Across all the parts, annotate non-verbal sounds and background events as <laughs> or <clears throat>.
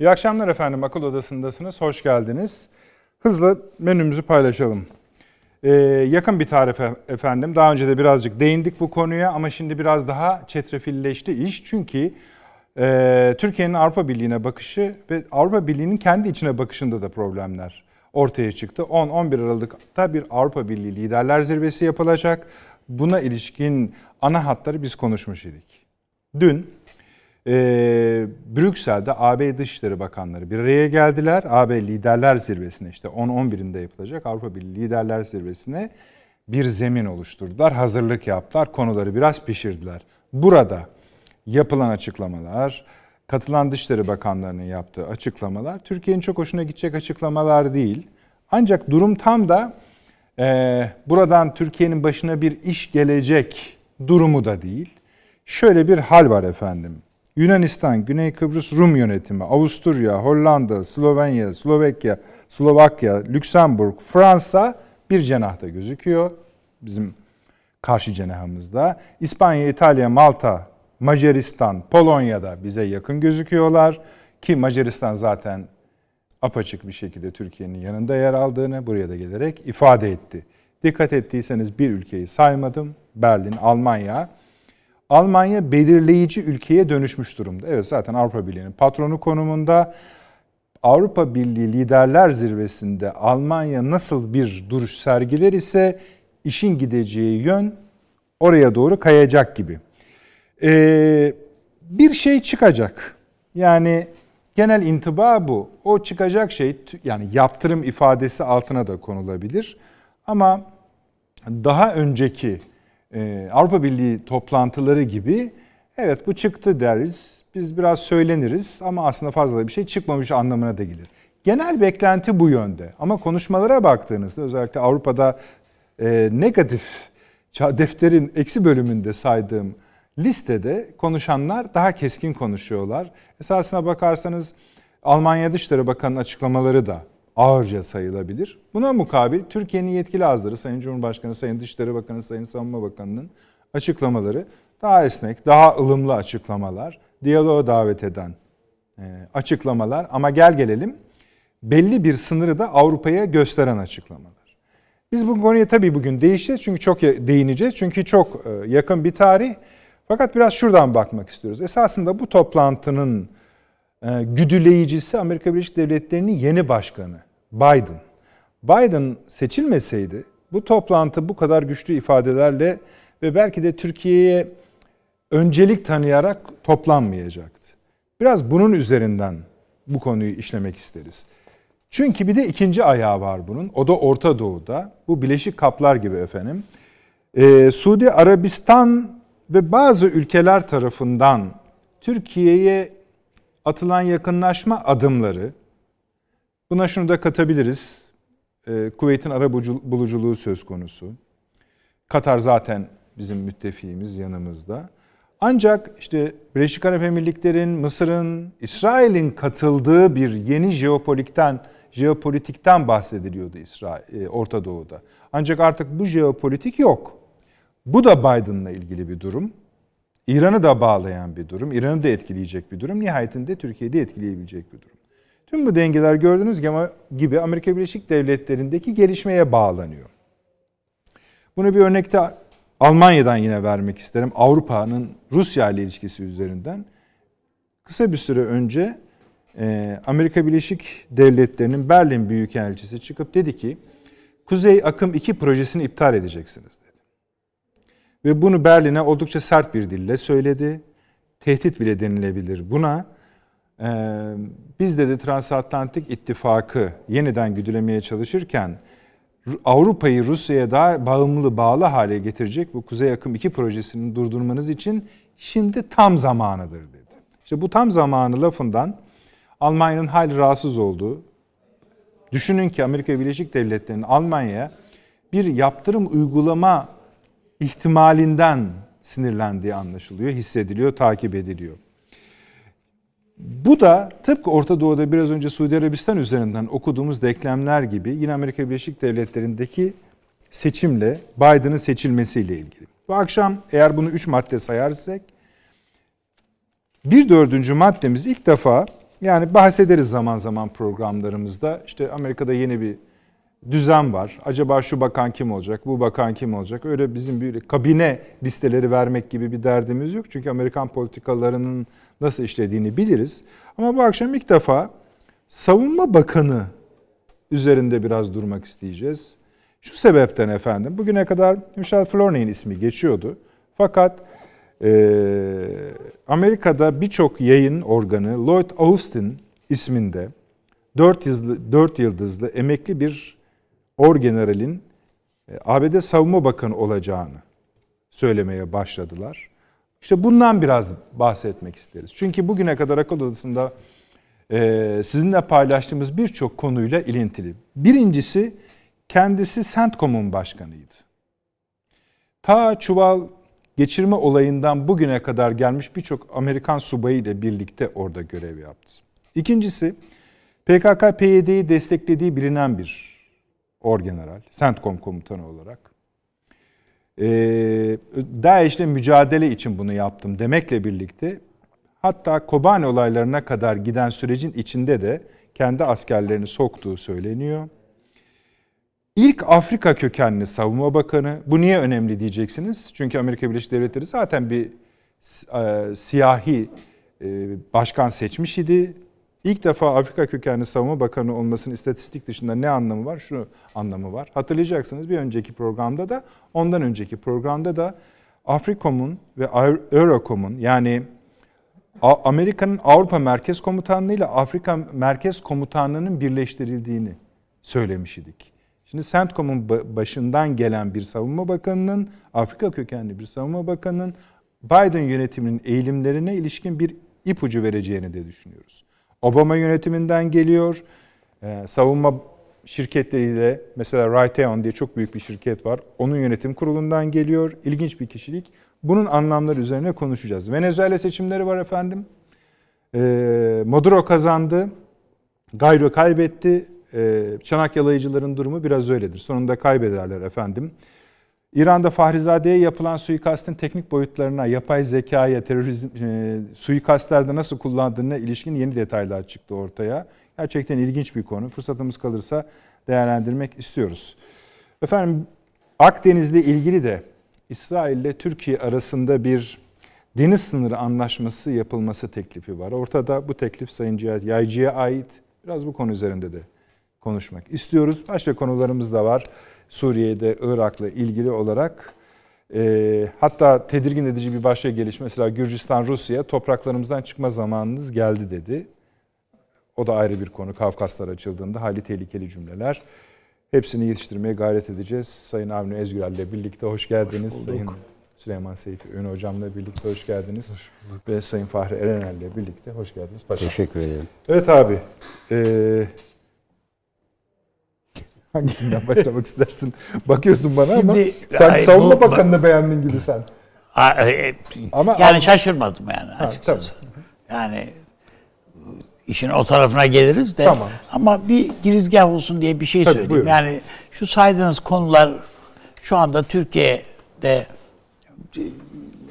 İyi akşamlar efendim. Akıl Odası'ndasınız. Hoş geldiniz. Hızlı menümüzü paylaşalım. Ee, yakın bir tarif e- efendim. Daha önce de birazcık değindik bu konuya ama şimdi biraz daha çetrefilleşti iş. Çünkü e, Türkiye'nin Avrupa Birliği'ne bakışı ve Avrupa Birliği'nin kendi içine bakışında da problemler ortaya çıktı. 10-11 Aralık'ta bir Avrupa Birliği Liderler Zirvesi yapılacak. Buna ilişkin ana hatları biz konuşmuş idik. Dün e, Brüksel'de AB Dışişleri Bakanları bir araya geldiler. AB Liderler Zirvesi'ne işte 10-11'inde yapılacak Avrupa Birliği Liderler Zirvesi'ne bir zemin oluşturdular. Hazırlık yaptılar. Konuları biraz pişirdiler. Burada yapılan açıklamalar, katılan Dışişleri Bakanlarının yaptığı açıklamalar Türkiye'nin çok hoşuna gidecek açıklamalar değil. Ancak durum tam da e, buradan Türkiye'nin başına bir iş gelecek durumu da değil. Şöyle bir hal var efendim. Yunanistan, Güney Kıbrıs Rum yönetimi, Avusturya, Hollanda, Slovenya, Slovakya, Slovakya, Lüksemburg, Fransa bir cenahta gözüküyor. Bizim karşı cenahımızda. İspanya, İtalya, Malta, Macaristan, Polonya'da bize yakın gözüküyorlar. Ki Macaristan zaten apaçık bir şekilde Türkiye'nin yanında yer aldığını buraya da gelerek ifade etti. Dikkat ettiyseniz bir ülkeyi saymadım. Berlin, Almanya. Almanya belirleyici ülkeye dönüşmüş durumda. Evet zaten Avrupa Birliği'nin patronu konumunda. Avrupa Birliği Liderler Zirvesi'nde Almanya nasıl bir duruş sergiler ise işin gideceği yön oraya doğru kayacak gibi. Ee, bir şey çıkacak. Yani genel intiba bu. O çıkacak şey yani yaptırım ifadesi altına da konulabilir. Ama daha önceki e, Avrupa Birliği toplantıları gibi evet bu çıktı deriz. Biz biraz söyleniriz ama aslında fazla bir şey çıkmamış anlamına da gelir. Genel beklenti bu yönde. Ama konuşmalara baktığınızda özellikle Avrupa'da e, negatif defterin eksi bölümünde saydığım listede konuşanlar daha keskin konuşuyorlar. Esasına bakarsanız Almanya Dışişleri Bakanı'nın açıklamaları da ağırca sayılabilir. Buna mukabil Türkiye'nin yetkili ağızları Sayın Cumhurbaşkanı, Sayın Dışişleri Bakanı, Sayın Savunma Bakanı'nın açıklamaları daha esnek, daha ılımlı açıklamalar, diyaloğa davet eden e, açıklamalar ama gel gelelim belli bir sınırı da Avrupa'ya gösteren açıklamalar. Biz bu konuya tabii bugün değişeceğiz çünkü çok değineceğiz. Çünkü çok e, yakın bir tarih. Fakat biraz şuradan bakmak istiyoruz. Esasında bu toplantının güdüleyicisi Amerika Birleşik Devletleri'nin yeni başkanı Biden. Biden seçilmeseydi bu toplantı bu kadar güçlü ifadelerle ve belki de Türkiye'ye öncelik tanıyarak toplanmayacaktı. Biraz bunun üzerinden bu konuyu işlemek isteriz. Çünkü bir de ikinci ayağı var bunun. O da Orta Doğu'da. Bu Bileşik Kaplar gibi efendim. Ee, Suudi Arabistan ve bazı ülkeler tarafından Türkiye'ye atılan yakınlaşma adımları, buna şunu da katabiliriz. Ee, Kuveyt'in ara buluculuğu söz konusu. Katar zaten bizim müttefiğimiz yanımızda. Ancak işte Birleşik Arap Emirlikleri'nin, Mısır'ın, İsrail'in katıldığı bir yeni jeopolitikten jeopolitikten bahsediliyordu İsrail, e, Orta Doğu'da. Ancak artık bu jeopolitik yok. Bu da Biden'la ilgili bir durum. İran'ı da bağlayan bir durum. İran'ı da etkileyecek bir durum. Nihayetinde Türkiye'yi etkileyebilecek bir durum. Tüm bu dengeler gördüğünüz gibi Amerika Birleşik Devletleri'ndeki gelişmeye bağlanıyor. Bunu bir örnekte Almanya'dan yine vermek isterim. Avrupa'nın Rusya ile ilişkisi üzerinden. Kısa bir süre önce e, Amerika Birleşik Devletleri'nin Berlin Büyükelçisi çıkıp dedi ki Kuzey Akım 2 projesini iptal edeceksiniz. Ve bunu Berlin'e oldukça sert bir dille söyledi. Tehdit bile denilebilir buna. Ee, biz de de Transatlantik İttifakı yeniden güdülemeye çalışırken Avrupa'yı Rusya'ya daha bağımlı bağlı hale getirecek bu Kuzey Akım 2 projesini durdurmanız için şimdi tam zamanıdır dedi. İşte bu tam zamanı lafından Almanya'nın hali rahatsız olduğu, düşünün ki Amerika Birleşik Devletleri'nin Almanya'ya bir yaptırım uygulama ihtimalinden sinirlendiği anlaşılıyor, hissediliyor, takip ediliyor. Bu da tıpkı Orta Doğu'da biraz önce Suudi Arabistan üzerinden okuduğumuz denklemler gibi yine Amerika Birleşik Devletleri'ndeki seçimle Biden'ın seçilmesiyle ilgili. Bu akşam eğer bunu üç madde sayarsak bir dördüncü maddemiz ilk defa yani bahsederiz zaman zaman programlarımızda. İşte Amerika'da yeni bir düzen var. Acaba şu bakan kim olacak, bu bakan kim olacak? Öyle bizim bir kabine listeleri vermek gibi bir derdimiz yok. Çünkü Amerikan politikalarının nasıl işlediğini biliriz. Ama bu akşam ilk defa savunma bakanı üzerinde biraz durmak isteyeceğiz. Şu sebepten efendim, bugüne kadar Michel Flourney'in ismi geçiyordu. Fakat e, Amerika'da birçok yayın organı Lloyd Austin isminde 4 yıldızlı, 4 yıldızlı emekli bir orgeneralin e, ABD Savunma Bakanı olacağını söylemeye başladılar. İşte bundan biraz bahsetmek isteriz. Çünkü bugüne kadar akıl odasında e, sizinle paylaştığımız birçok konuyla ilintili. Birincisi kendisi CENTCOM'un başkanıydı. Ta çuval geçirme olayından bugüne kadar gelmiş birçok Amerikan subayı ile birlikte orada görev yaptı. İkincisi PKK-PYD'yi desteklediği bilinen bir orgeneral, CENTCOM komutanı olarak. Ee, DAEŞ'le mücadele için bunu yaptım demekle birlikte hatta Kobani olaylarına kadar giden sürecin içinde de kendi askerlerini soktuğu söyleniyor. İlk Afrika kökenli savunma bakanı. Bu niye önemli diyeceksiniz? Çünkü Amerika Birleşik Devletleri zaten bir e, siyahi e, başkan seçmiş idi. İlk defa Afrika kökenli savunma bakanı olmasının istatistik dışında ne anlamı var? Şu anlamı var. Hatırlayacaksınız bir önceki programda da ondan önceki programda da Afrikom'un ve Eurocom'un yani Amerika'nın Avrupa Merkez Komutanlığı ile Afrika Merkez Komutanlığı'nın birleştirildiğini söylemiş idik. Şimdi CENTCOM'un başından gelen bir savunma bakanının, Afrika kökenli bir savunma bakanının Biden yönetiminin eğilimlerine ilişkin bir ipucu vereceğini de düşünüyoruz. Obama yönetiminden geliyor. Ee, savunma şirketleriyle mesela Raytheon diye çok büyük bir şirket var. Onun yönetim kurulundan geliyor. İlginç bir kişilik. Bunun anlamları üzerine konuşacağız. Venezuela seçimleri var efendim. Ee, Maduro kazandı. Gayro kaybetti. Ee, çanak yalayıcıların durumu biraz öyledir. Sonunda kaybederler efendim. İran'da Fahrizade'ye yapılan suikastin teknik boyutlarına, yapay zekaya, terörizm, e, suikastlerde nasıl kullandığına ilişkin yeni detaylar çıktı ortaya. Gerçekten ilginç bir konu. Fırsatımız kalırsa değerlendirmek istiyoruz. Efendim Akdeniz'le ilgili de İsrail ile Türkiye arasında bir deniz sınırı anlaşması yapılması teklifi var. Ortada bu teklif Sayın Cihat Yaycı'ya ait. Biraz bu konu üzerinde de konuşmak istiyoruz. Başka konularımız da var. Suriye'de Irak'la ilgili olarak. E, hatta tedirgin edici bir başka gelişme. Mesela Gürcistan, Rusya topraklarımızdan çıkma zamanınız geldi dedi. O da ayrı bir konu. Kafkaslar açıldığında hali tehlikeli cümleler. Hepsini yetiştirmeye gayret edeceğiz. Sayın Avni Ezgürel ile birlikte hoş geldiniz. Hoş Sayın Süleyman Seyfi Ün hocamla birlikte hoş geldiniz. Hoş Ve Sayın Fahri Erenel ile birlikte hoş geldiniz. Paşa. Teşekkür ederim. Evet abi. Ee, hangisinden başlamak istersin? Bakıyorsun bana Şimdi, ama sen ay, savunma bu, bakanını beğendin gibi sen. E, ama yani şaşırmadım yani açıkçası. Ha, yani işin o tarafına geliriz de. Tamam. Ama bir girizgah olsun diye bir şey Tabii, söyleyeyim. Buyurun. Yani şu saydığınız konular şu anda Türkiye'de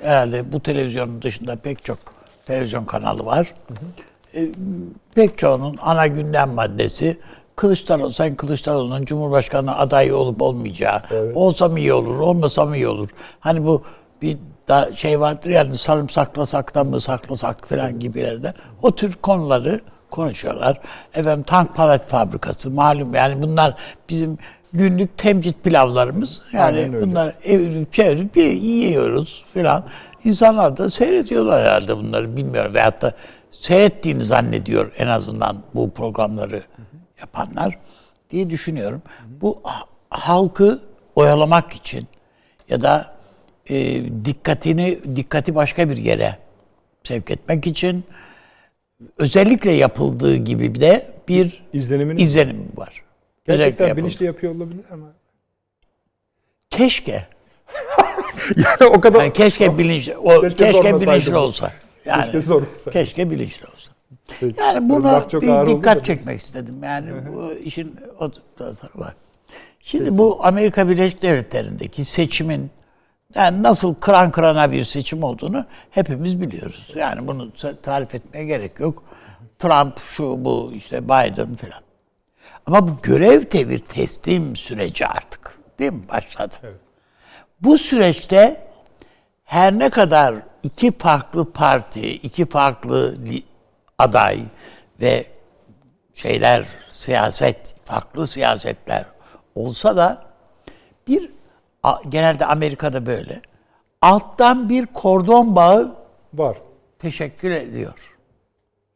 herhalde bu televizyonun dışında pek çok televizyon kanalı var. Hı hı. E, pek çoğunun ana gündem maddesi Kılıçdaroğlu, Sayın Kılıçdaroğlu'nun Cumhurbaşkanı adayı olup olmayacağı, evet. olsam iyi olur, olmasam iyi olur. Hani bu bir da şey vardır yani sarımsaklasak mı saklasak falan gibilerde o tür konuları konuşuyorlar. Efendim tank palet fabrikası malum yani bunlar bizim günlük temcit pilavlarımız. Yani bunlar evirip çevirip yiyoruz falan. İnsanlar da seyrediyorlar herhalde bunları bilmiyorum. Veyahut da seyrettiğini zannediyor en azından bu programları yapanlar diye düşünüyorum. Bu halkı oyalamak için ya da e, dikkatini dikkati başka bir yere sevk etmek için özellikle yapıldığı gibi de bir izleniminiz izlenim var. Gerçekten bilinçli yapıyor olabilir mi? Keşke. <laughs> yani o kadar yani keşke bilinçli o keşke, keşke bilinçli olsa. Yani keşke. Keşke bilinçli olsa. Yani buna bir dikkat çekmek istedim. Yani bu işin o tarafı var. Şimdi Peki. bu Amerika Birleşik Devletleri'ndeki seçimin Yani nasıl kıran kırana bir seçim olduğunu hepimiz biliyoruz. Yani bunu tarif etmeye gerek yok. Trump şu bu işte Biden filan. Ama bu görev devir teslim süreci artık değil mi başladı? Evet. Bu süreçte her ne kadar iki farklı parti, iki farklı aday ve şeyler siyaset, farklı siyasetler olsa da bir genelde Amerika'da böyle alttan bir kordon bağı var. Teşekkür ediyor.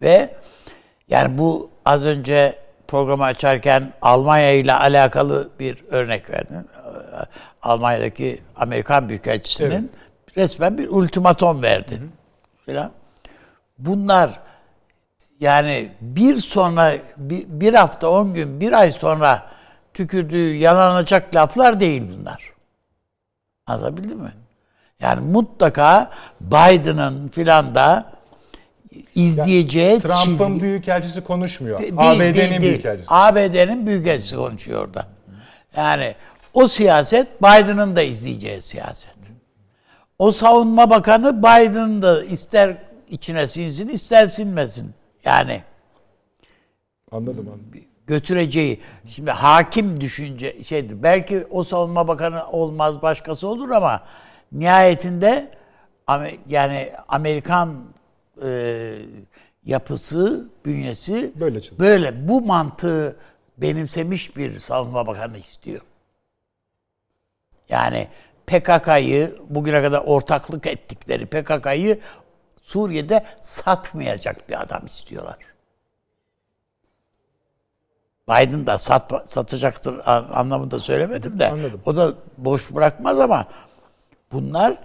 Ve yani bu az önce programı açarken Almanya ile alakalı bir örnek verdim. Almanya'daki Amerikan Büyükelçisi'nin evet. resmen bir ultimatom verdi. Falan. Bunlar yani bir sonra bir, bir hafta on gün bir ay sonra tükürdüğü yalanacak laflar değil bunlar. Anlatabildim mi? Yani mutlaka Biden'ın filan da izleyeceği yani Trump'ın çizgi... büyükelçisi konuşmuyor. ABD'nin büyükelçisi. ABD'nin büyükelçisi konuşuyor orada. Yani o siyaset Biden'ın da izleyeceği siyaset. O savunma bakanı Biden'ın da ister içine sinsin ister sinmesin. Yani anladım anladım. Götüreceği. Şimdi hakim düşünce şeydir. Belki o savunma bakanı olmaz başkası olur ama nihayetinde yani Amerikan e, yapısı, bünyesi böyle, böyle bu mantığı benimsemiş bir savunma bakanı istiyor. Yani PKK'yı bugüne kadar ortaklık ettikleri PKK'yı Suriye'de satmayacak bir adam istiyorlar. Biden da sat, satacaktır anlamında söylemedim de. Anladım. O da boş bırakmaz ama bunlar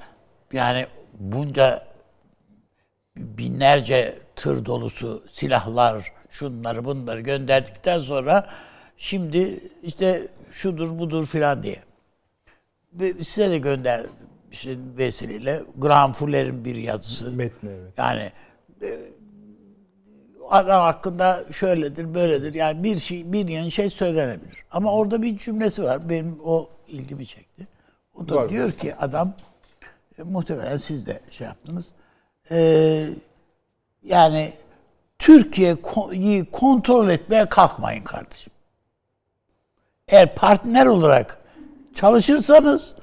yani bunca binlerce tır dolusu silahlar, şunları bunları gönderdikten sonra şimdi işte şudur budur filan diye. Size de gönderdim işte vesileyle Graham Fuller'in bir yazısı. Metni evet. Yani e, adam hakkında şöyledir, böyledir. Yani bir şey, bir yeni şey söylenebilir. Ama orada bir cümlesi var. Benim o ilgimi çekti. O da var diyor ki adam e, muhtemelen siz de şey yaptınız. E, yani Türkiye'yi kontrol etmeye kalkmayın kardeşim. Eğer partner olarak çalışırsanız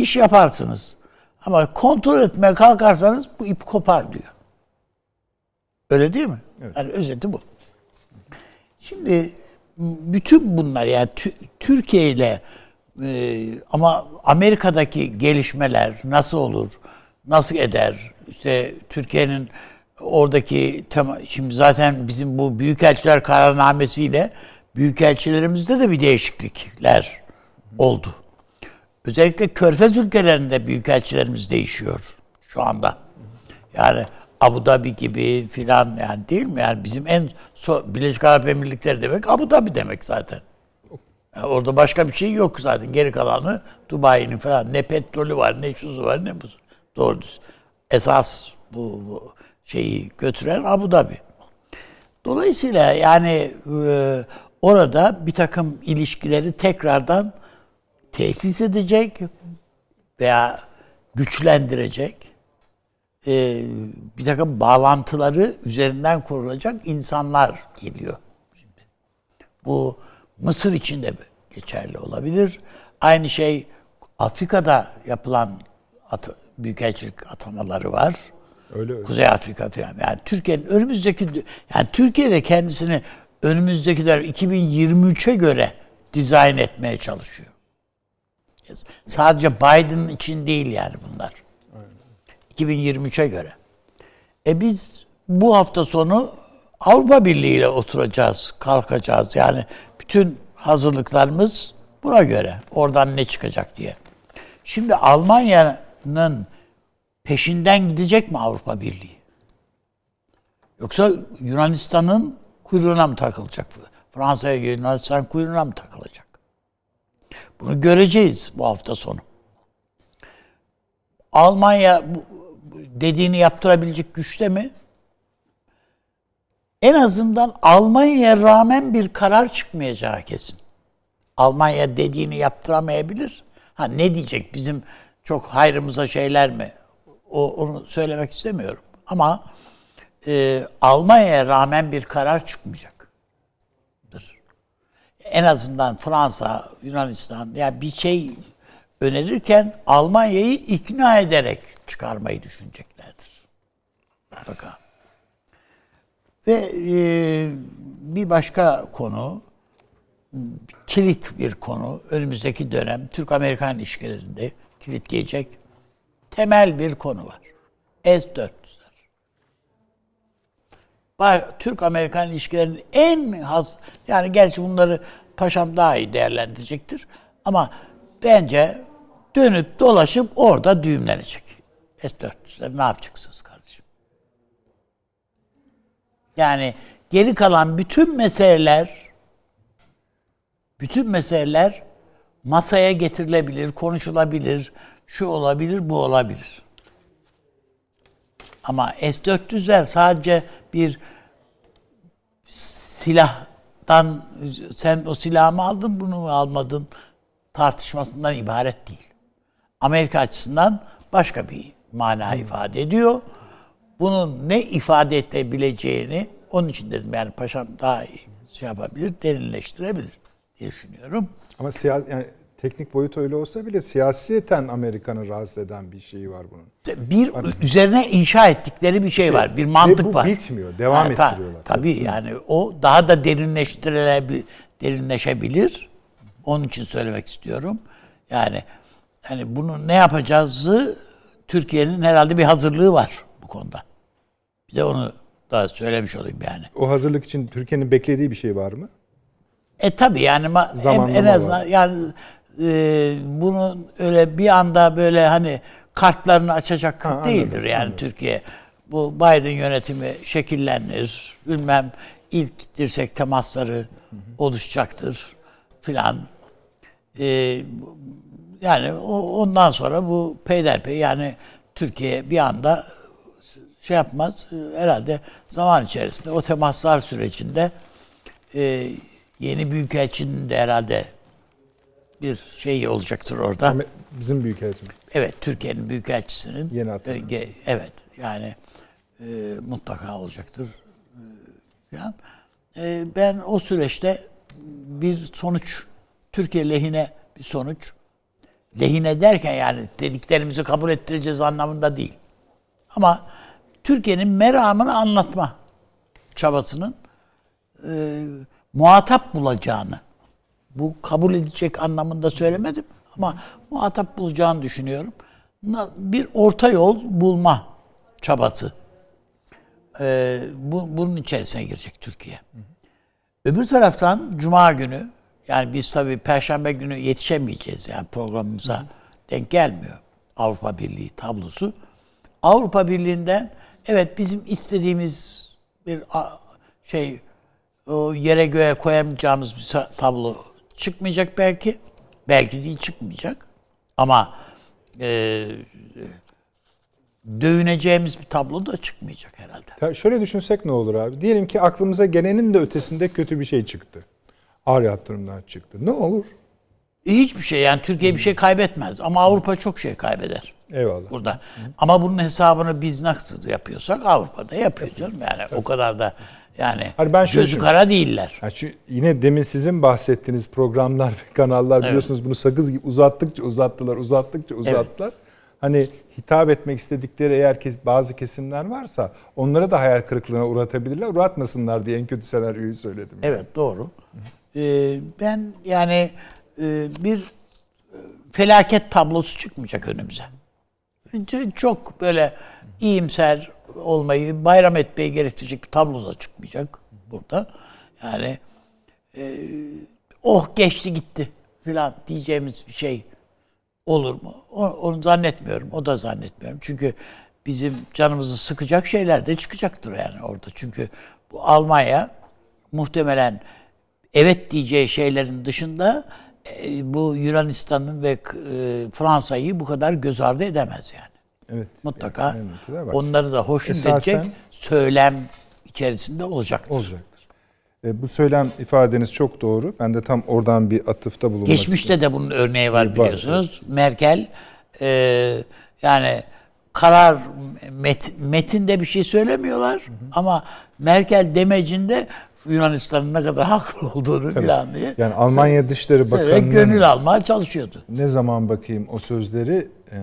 iş yaparsınız. Ama kontrol etmeye kalkarsanız bu ip kopar diyor. Öyle değil mi? Evet. Yani özeti bu. Şimdi bütün bunlar yani Türkiye ile e, ama Amerika'daki gelişmeler nasıl olur, nasıl eder? İşte Türkiye'nin oradaki tema, şimdi zaten bizim bu büyükelçiler kararnamesiyle büyükelçilerimizde de bir değişiklikler oldu. Özellikle Körfez ülkelerinde büyükelçilerimiz değişiyor şu anda. Yani Abu Dhabi gibi filan yani değil mi? Yani bizim en so Birleşik Arap Emirlikleri demek Abu Dhabi demek zaten. Yani orada başka bir şey yok zaten. Geri kalanı Dubai'nin falan ne petrolü var ne şusu var ne bu. Doğru Esas bu, bu şeyi götüren Abu Dhabi. Dolayısıyla yani e, orada bir takım ilişkileri tekrardan tesis edecek veya güçlendirecek e, bir takım bağlantıları üzerinden kurulacak insanlar geliyor. Şimdi. Bu Mısır için de geçerli olabilir. Aynı şey Afrika'da yapılan at, büyükelçilik atamaları var. Öyle öyle. Kuzey Afrika falan. Yani Türkiye'nin önümüzdeki yani Türkiye'de kendisini önümüzdekiler 2023'e göre dizayn etmeye çalışıyor. Sadece Biden için değil yani bunlar. 2023'e göre. E biz bu hafta sonu Avrupa Birliği ile oturacağız, kalkacağız. Yani bütün hazırlıklarımız buna göre. Oradan ne çıkacak diye. Şimdi Almanya'nın peşinden gidecek mi Avrupa Birliği? Yoksa Yunanistan'ın kuyruğuna mı takılacak? Fransa'ya Yunanistan kuyruğuna mı takılacak? Bunu göreceğiz bu hafta sonu. Almanya dediğini yaptırabilecek güçte mi? En azından Almanya'ya rağmen bir karar çıkmayacağı kesin. Almanya dediğini yaptıramayabilir. Ha ne diyecek? Bizim çok hayrımıza şeyler mi? O, onu söylemek istemiyorum. Ama e, Almanya'ya rağmen bir karar çıkmayacaktır. En azından Fransa, Yunanistan yani bir şey önerirken Almanya'yı ikna ederek çıkarmayı düşüneceklerdir. Mutlaka. Ve e, bir başka konu, kilit bir konu, önümüzdeki dönem Türk-Amerikan ilişkilerinde kilitleyecek temel bir konu var. S-400'ler. Türk-Amerikan ilişkilerinin en has, yani gerçi bunları paşam daha iyi değerlendirecektir. Ama bence dönüp dolaşıp orada düğümlenecek. S-400'ler ne yapacaksınız kardeşim? Yani geri kalan bütün meseleler bütün meseleler masaya getirilebilir, konuşulabilir, şu olabilir, bu olabilir. Ama S-400'ler sadece bir silahtan sen o silahı mı aldın bunu mu almadın tartışmasından ibaret değil. Amerika açısından başka bir mana ifade ediyor. Bunun ne ifade edebileceğini onun için dedim yani paşam daha iyi şey yapabilir, derinleştirebilir diye düşünüyorum. Ama siya, yani teknik boyut öyle olsa bile siyaseten Amerika'nı rahatsız eden bir şey var bunun. Bir üzerine inşa ettikleri bir şey, şey var, bir mantık bu var. bitmiyor, devam ha, ettiriyorlar. Tabii yani o daha da derinleştirilebilir, derinleşebilir. Onun için söylemek istiyorum. Yani hani bunu ne yapacağızı Türkiye'nin herhalde bir hazırlığı var bu konuda. Bir de onu da söylemiş olayım yani. O hazırlık için Türkiye'nin beklediği bir şey var mı? E tabii yani en, en azından var. yani e, bunun öyle bir anda böyle hani kartlarını açacak ha, değildir anladım, yani anladım. Türkiye. Bu Biden yönetimi şekillenir. Bilmem ilk dirsek temasları hı hı. oluşacaktır filan. E, yani ondan sonra bu peyderpey yani Türkiye bir anda şey yapmaz. Herhalde zaman içerisinde o temaslar sürecinde e, yeni büyükelçinin de herhalde bir şey olacaktır orada. Bizim büyükelçimiz. Evet, Türkiye'nin büyükelçisinin. Yeni. E, evet, yani e, mutlaka olacaktır. E, falan. E, ben o süreçte bir sonuç, Türkiye lehine bir sonuç, lehine derken yani dediklerimizi kabul ettireceğiz anlamında değil. Ama Türkiye'nin meramını anlatma çabasının e, muhatap bulacağını, bu kabul edecek anlamında söylemedim ama muhatap bulacağını düşünüyorum. Bir orta yol bulma çabası. Ee, bu, bunun içerisine girecek Türkiye. Öbür taraftan Cuma günü, yani biz tabii Perşembe günü yetişemeyeceğiz yani programımıza denk gelmiyor Avrupa Birliği tablosu. Avrupa Birliği'nden evet bizim istediğimiz bir şey o yere göğe koyamayacağımız bir tablo çıkmayacak belki. Belki değil çıkmayacak. Ama e, dövüneceğimiz bir tablo da çıkmayacak herhalde. Ya şöyle düşünsek ne olur abi? Diyelim ki aklımıza gelenin de ötesinde kötü bir şey çıktı. Ağır yatırımdan çıktı. Ne olur? E, hiçbir şey yani Türkiye bir şey kaybetmez ama Avrupa çok şey kaybeder. Eyvallah. Burada. Hı. Ama bunun hesabını biz nasıl yapıyorsak Avrupa'da yapıyor canım. Yani o kadar da yani hani ben gözü kara değiller. Yani şu, yine demin sizin bahsettiğiniz programlar ve kanallar evet. biliyorsunuz bunu sakız gibi uzattıkça uzattılar, uzattıkça uzattılar. Evet. Hani hitap etmek istedikleri eğer kes, bazı kesimler varsa onlara da hayal kırıklığına uğratabilirler. Uğratmasınlar diye en kötü senaryoyu söyledim. Evet doğru. Ee, ben yani e, bir e, felaket tablosu çıkmayacak önümüze. Çok böyle iyimser olmayı, bayram etmeyi gerektirecek bir tablo da çıkmayacak burada. Yani e, oh geçti gitti filan diyeceğimiz bir şey olur mu? O, onu zannetmiyorum. O da zannetmiyorum. Çünkü bizim canımızı sıkacak şeyler de çıkacaktır yani orada. Çünkü bu Almanya muhtemelen evet diyeceği şeylerin dışında e, bu Yunanistan'ın ve e, Fransa'yı bu kadar göz ardı edemez yani. Evet. Mutlaka yani, onları da hoşnut Esasen, edecek söylem içerisinde olacaktır. Olacaktır. E, bu söylem ifadeniz çok doğru. Ben de tam oradan bir atıfta bulunmak Geçmişte istiyorum. de bunun örneği var biliyorsunuz. Var, evet. Merkel e, yani karar met, metinde bir şey söylemiyorlar ama Merkel demecinde Yunanistan'ın ne kadar <laughs> haklı olduğunu bilen diye. Yani Almanya Dışişleri Bakanı'nın gönül almaya çalışıyordu. ne zaman bakayım o sözleri e,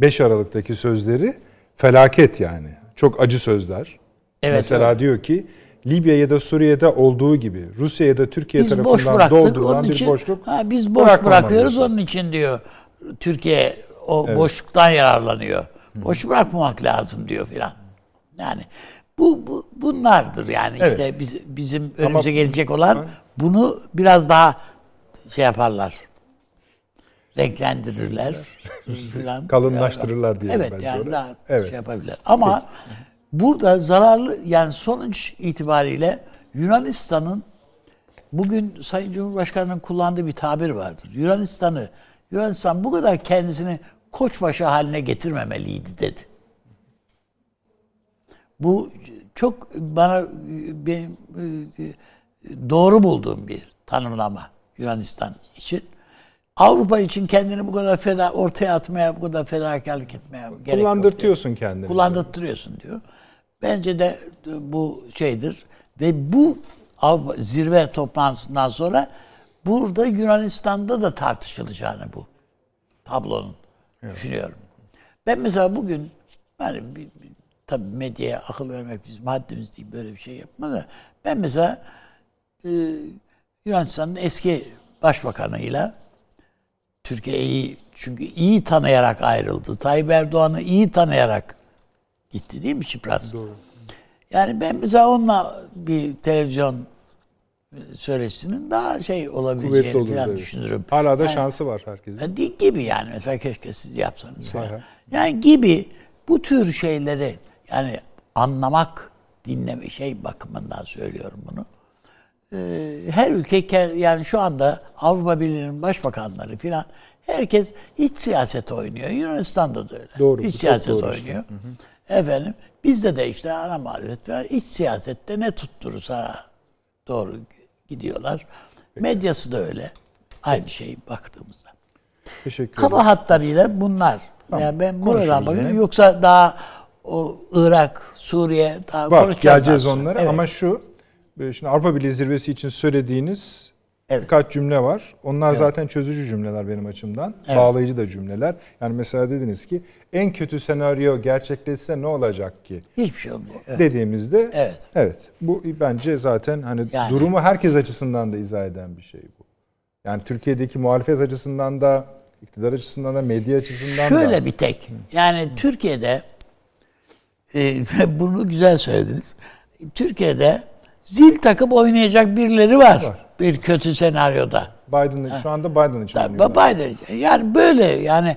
5 Aralık'taki sözleri felaket yani. Çok acı sözler. Evet, Mesela evet. diyor ki Libya ya da Suriye'de olduğu gibi Rusya ya da Türkiye Biz boş tarafından bıraktık doldurulan onun bir için. boşluk. ha, biz boş bırakıyoruz onun için diyor. Türkiye o boşluktan yararlanıyor. Boş bırakmamak lazım diyor filan. Yani bu, bu bunlardır yani Evet. işte biz, bizim önümüze gelecek olan bunu biraz daha şey yaparlar. Renklendirirler filan. <laughs> Kalınlaştırırlar diyelim Evet yani daha Evet. şey yapabilirler. Ama burada zararlı yani sonuç itibariyle Yunanistan'ın bugün Sayın Cumhurbaşkanı'nın kullandığı bir tabir vardır. Yunanistan'ı Yunanistan bu kadar kendisini koçbaşı haline getirmemeliydi dedi. Bu çok bana benim e, doğru bulduğum bir tanımlama Yunanistan için. Avrupa için kendini bu kadar feda ortaya atmaya, bu kadar fedakarlık etmeye gerek yok. diyor. Kullandırtıyorsun kendini. Kullandırtıyorsun diyor. Bence de bu şeydir. Ve bu Avrupa zirve toplantısından sonra burada Yunanistan'da da tartışılacağını bu tablonun düşünüyorum. Ben mesela bugün yani bir, bir- tabii medyaya akıl vermek bizim haddimiz değil böyle bir şey yapma da ben mesela e, Yunanistan'ın eski başbakanıyla Türkiye'yi çünkü iyi tanıyarak ayrıldı. Tayyip Erdoğan'ı iyi tanıyarak gitti değil mi Çipras? Doğru. Yani ben mesela onunla bir televizyon söyleşisinin daha şey olabileceğini olur. falan evet. düşünürüm. Hala da Yani- şansı var herkesin. di- gibi yani mesela keşke siz yapsanız falan. Aha. Yani gibi bu tür şeyleri yani anlamak, dinleme şey bakımından söylüyorum bunu. Ee, her ülke ke- yani şu anda Avrupa Birliği'nin başbakanları filan herkes iç siyaset oynuyor. Yunanistan'da da öyle. Doğru, İç siyaset doğru işte. oynuyor. Efendim bizde de işte ana muhalefet var. İç siyasette ne tutturursa doğru gidiyorlar. Medyası da öyle. Aynı şey baktığımızda. Teşekkür ederim. Kaba hatlarıyla bunlar. Yani ben buradan bakıyorum. Yoksa daha o Irak, Suriye daha Var konuşacağız. geleceğiz onlara Evet. ama şu şimdi Avrupa Birliği zirvesi için söylediğiniz Evet. birkaç cümle var. Onlar zaten çözücü cümleler benim açımdan. Evet. Bağlayıcı da cümleler. Yani mesela dediniz ki en kötü senaryo gerçekleşse ne olacak ki? hiçbir şey olmuyor. Evet. Dediğimizde Evet. evet bu bence zaten hani Yani- durumu herkes açısından da izah eden bir şey bu. Yani Türkiye'deki muhalefet açısından da iktidar açısından da medya açısından da. Şöyle bir tek. Yani Türkiye'de e, <laughs> bunu güzel söylediniz. Türkiye'de zil takıp oynayacak birileri var. Var. Bir kötü senaryoda. Biden'ın şu anda Biden için Tabii. Biden. Yani böyle yani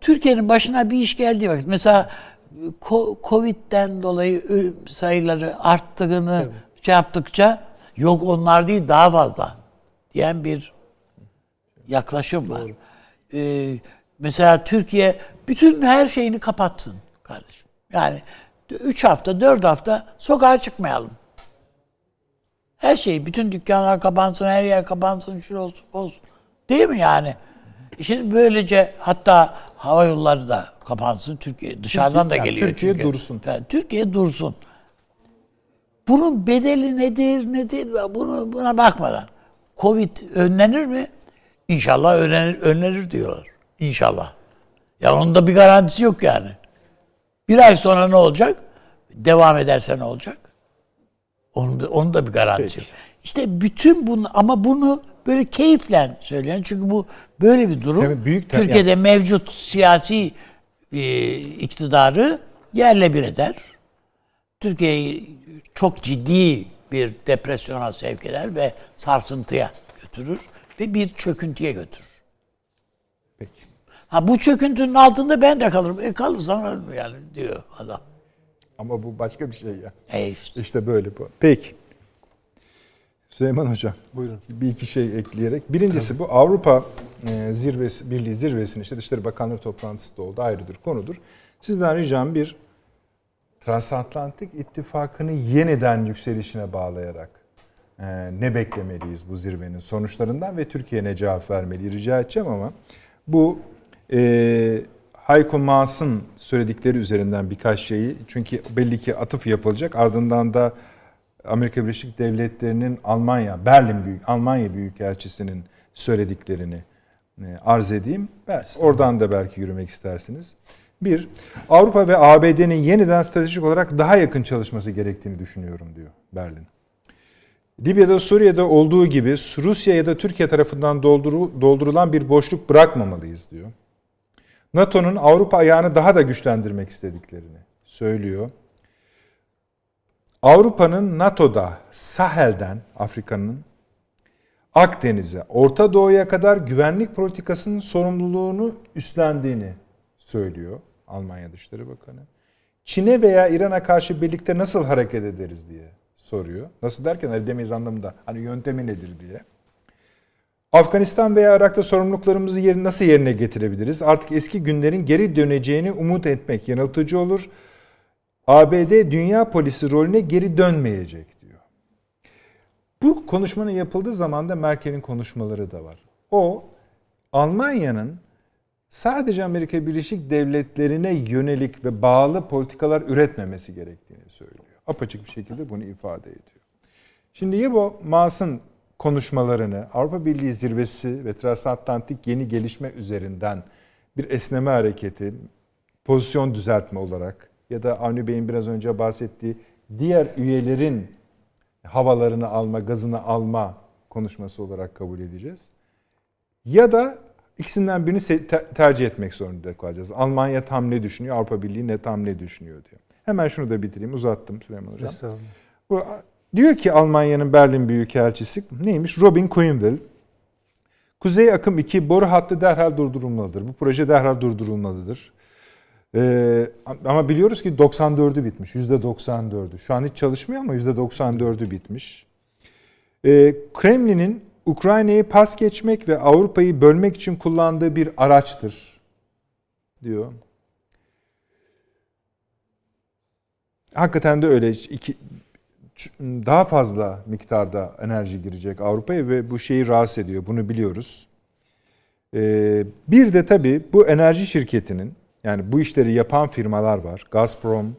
Türkiye'nin başına bir iş geldiği vakit mesela Covid'den dolayı ölüm sayıları arttığını şey yaptıkça yok onlar değil daha fazla diyen bir yaklaşım var. Ee, mesela Türkiye bütün her şeyini kapatsın kardeşim. Yani 3 hafta 4 hafta sokağa çıkmayalım. Her şey, bütün dükkanlar kapansın, her yer kapansın, şu olsun, olsun. Değil mi yani? Şimdi böylece hatta hava yolları da kapansın. Türkiye dışarıdan da yani geliyor Türkiye çünkü. dursun. Yani Türkiye dursun. Bunun bedeli nedir, nedir? Bunu buna bakmadan. Covid önlenir mi? İnşallah önlenir, önlenir diyorlar. İnşallah. Ya onun da bir garantisi yok yani. Bir ay sonra ne olacak? Devam ederse ne olacak? Onun da, onun da bir garantisi yok. İşte bütün bunu ama bunu böyle keyifle söyleyen çünkü bu böyle bir durum. Tabii büyük Türkiye'de mevcut siyasi e, iktidarı yerle bir eder. Türkiye'yi çok ciddi bir depresyona sevk eder ve sarsıntıya götürür ve bir çöküntüye götürür. Peki. Ha bu çöküntünün altında ben de kalırım. E kalırsam ölüm yani diyor adam. Ama bu başka bir şey ya. E işte. İşte böyle bu. Peki. Süleyman Hocam. Buyurun. Bir iki şey ekleyerek. Birincisi bu Avrupa e, zirvesi, Birliği zirvesinin işte Dışişleri Bakanları toplantısı da oldu. Ayrıdır, konudur. Sizden ricam bir transatlantik ittifakını yeniden yükselişine bağlayarak e, ne beklemeliyiz bu zirvenin sonuçlarından ve Türkiye ne cevap vermeli rica edeceğim ama bu e, Hayko Maas'ın söyledikleri üzerinden birkaç şeyi çünkü belli ki atıf yapılacak ardından da Amerika Birleşik Devletleri'nin Almanya, Berlin Büyük Almanya Büyükelçisi'nin söylediklerini e, arz edeyim. Oradan da belki yürümek istersiniz. Bir, Avrupa ve ABD'nin yeniden stratejik olarak daha yakın çalışması gerektiğini düşünüyorum diyor Berlin. Libya'da Suriye'de olduğu gibi Rusya ya da Türkiye tarafından dolduru, doldurulan bir boşluk bırakmamalıyız diyor. NATO'nun Avrupa ayağını daha da güçlendirmek istediklerini söylüyor. Avrupa'nın NATO'da Sahel'den Afrika'nın Akdeniz'e, Orta Doğu'ya kadar güvenlik politikasının sorumluluğunu üstlendiğini söylüyor Almanya Dışişleri Bakanı. Çin'e veya İran'a karşı birlikte nasıl hareket ederiz diye soruyor. Nasıl derken edemeyiz anlamında. Hani yöntemi nedir diye. Afganistan veya Irak'ta sorumluluklarımızı yeri nasıl yerine getirebiliriz? Artık eski günlerin geri döneceğini umut etmek yanıltıcı olur. ABD dünya polisi rolüne geri dönmeyecek diyor. Bu konuşmanın yapıldığı zaman da Merkel'in konuşmaları da var. O Almanya'nın sadece Amerika Birleşik Devletleri'ne yönelik ve bağlı politikalar üretmemesi gerektiğini söylüyor. Apaçık bir şekilde bunu ifade ediyor. Şimdi Yebo Maas'ın konuşmalarını Avrupa Birliği zirvesi ve transatlantik yeni gelişme üzerinden bir esneme hareketi, pozisyon düzeltme olarak ya da Avni Bey'in biraz önce bahsettiği diğer üyelerin havalarını alma, gazını alma konuşması olarak kabul edeceğiz. Ya da ikisinden birini tercih etmek zorunda kalacağız. Almanya tam ne düşünüyor, Avrupa Birliği ne tam ne düşünüyor diyor. Hemen şunu da bitireyim. Uzattım Süleyman Hocam. Bu, diyor ki Almanya'nın Berlin Büyükelçisi neymiş? Robin Quinville. Kuzey Akım 2 boru hattı derhal durdurulmalıdır. Bu proje derhal durdurulmalıdır. Ee, ama biliyoruz ki 94'ü bitmiş. %94'ü. Şu an hiç çalışmıyor ama %94'ü bitmiş. Ee, Kremlin'in Ukrayna'yı pas geçmek ve Avrupa'yı bölmek için kullandığı bir araçtır diyor. Hakikaten de öyle. İki, daha fazla miktarda enerji girecek Avrupa'ya ve bu şeyi rahatsız ediyor. Bunu biliyoruz. Ee, bir de tabii bu enerji şirketinin yani bu işleri yapan firmalar var. Gazprom,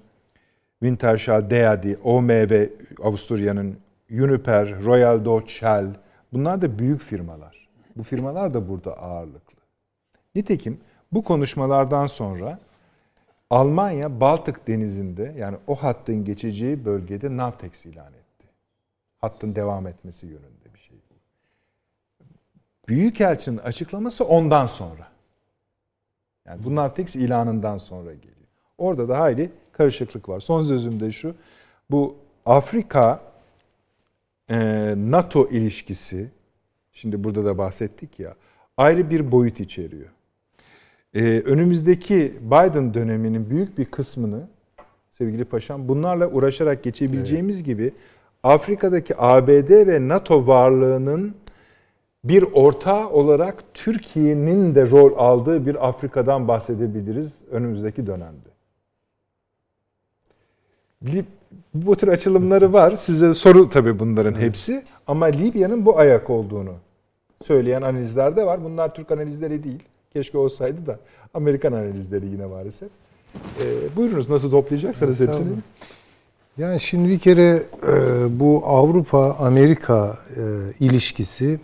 Wintershall, Deadi, OMV, Avusturya'nın Uniper, Royal Dutch Shell. Bunlar da büyük firmalar. Bu firmalar da burada ağırlıklı. Nitekim bu konuşmalardan sonra Almanya Baltık Denizi'nde yani o hattın geçeceği bölgede Navtex ilan etti. Hattın devam etmesi yönünde bir şey bu. Büyükelçinin açıklaması ondan sonra. Yani bu Navtex ilanından sonra geliyor. Orada da hayli karışıklık var. Son sözüm de şu. Bu Afrika e, NATO ilişkisi şimdi burada da bahsettik ya ayrı bir boyut içeriyor ee, önümüzdeki Biden döneminin büyük bir kısmını sevgili paşam bunlarla uğraşarak geçebileceğimiz evet. gibi Afrika'daki ABD ve NATO varlığının bir ortağı olarak Türkiye'nin de rol aldığı bir Afrika'dan bahsedebiliriz önümüzdeki dönemde. Bu tür açılımları var. Size soru tabii bunların hepsi. Ama Libya'nın bu ayak olduğunu söyleyen analizler de var. Bunlar Türk analizleri değil. Keşke olsaydı da Amerikan analizleri yine maalesef. E, buyurunuz nasıl toplayacaksanız hepsini. Yani şimdi bir kere e, bu Avrupa-Amerika e, ilişkisi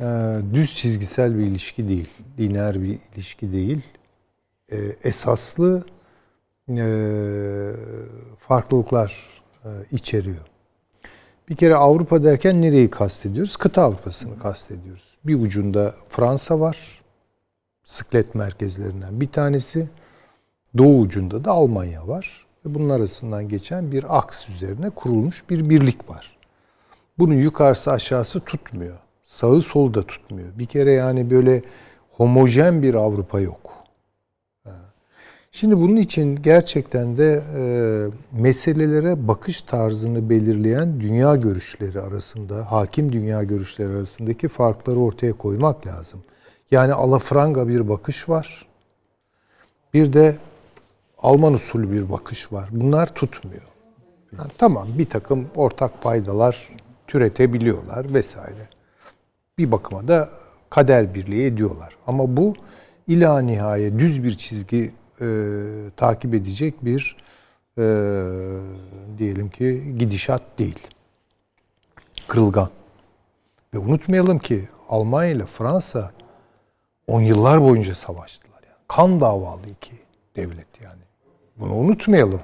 e, düz çizgisel bir ilişki değil. Lineer bir ilişki değil. E, esaslı e, farklılıklar e, içeriyor. Bir kere Avrupa derken nereyi kastediyoruz? Kıta Avrupa'sını kastediyoruz. Bir ucunda Fransa var sıklet merkezlerinden bir tanesi. Doğu ucunda da Almanya var. Ve bunun arasından geçen bir aks üzerine kurulmuş bir birlik var. Bunun yukarısı aşağısı tutmuyor. Sağı solu da tutmuyor. Bir kere yani böyle homojen bir Avrupa yok. Şimdi bunun için gerçekten de e, meselelere bakış tarzını belirleyen dünya görüşleri arasında, hakim dünya görüşleri arasındaki farkları ortaya koymak lazım. Yani alafranga bir bakış var. Bir de Alman usulü bir bakış var. Bunlar tutmuyor. Yani tamam bir takım ortak paydalar türetebiliyorlar vesaire. Bir bakıma da kader birliği ediyorlar. Ama bu ila nihaye düz bir çizgi e, takip edecek bir e, diyelim ki gidişat değil. Kırılgan. Ve unutmayalım ki Almanya ile Fransa on yıllar boyunca savaştılar. Yani. Kan davalı iki devlet yani. Bunu unutmayalım.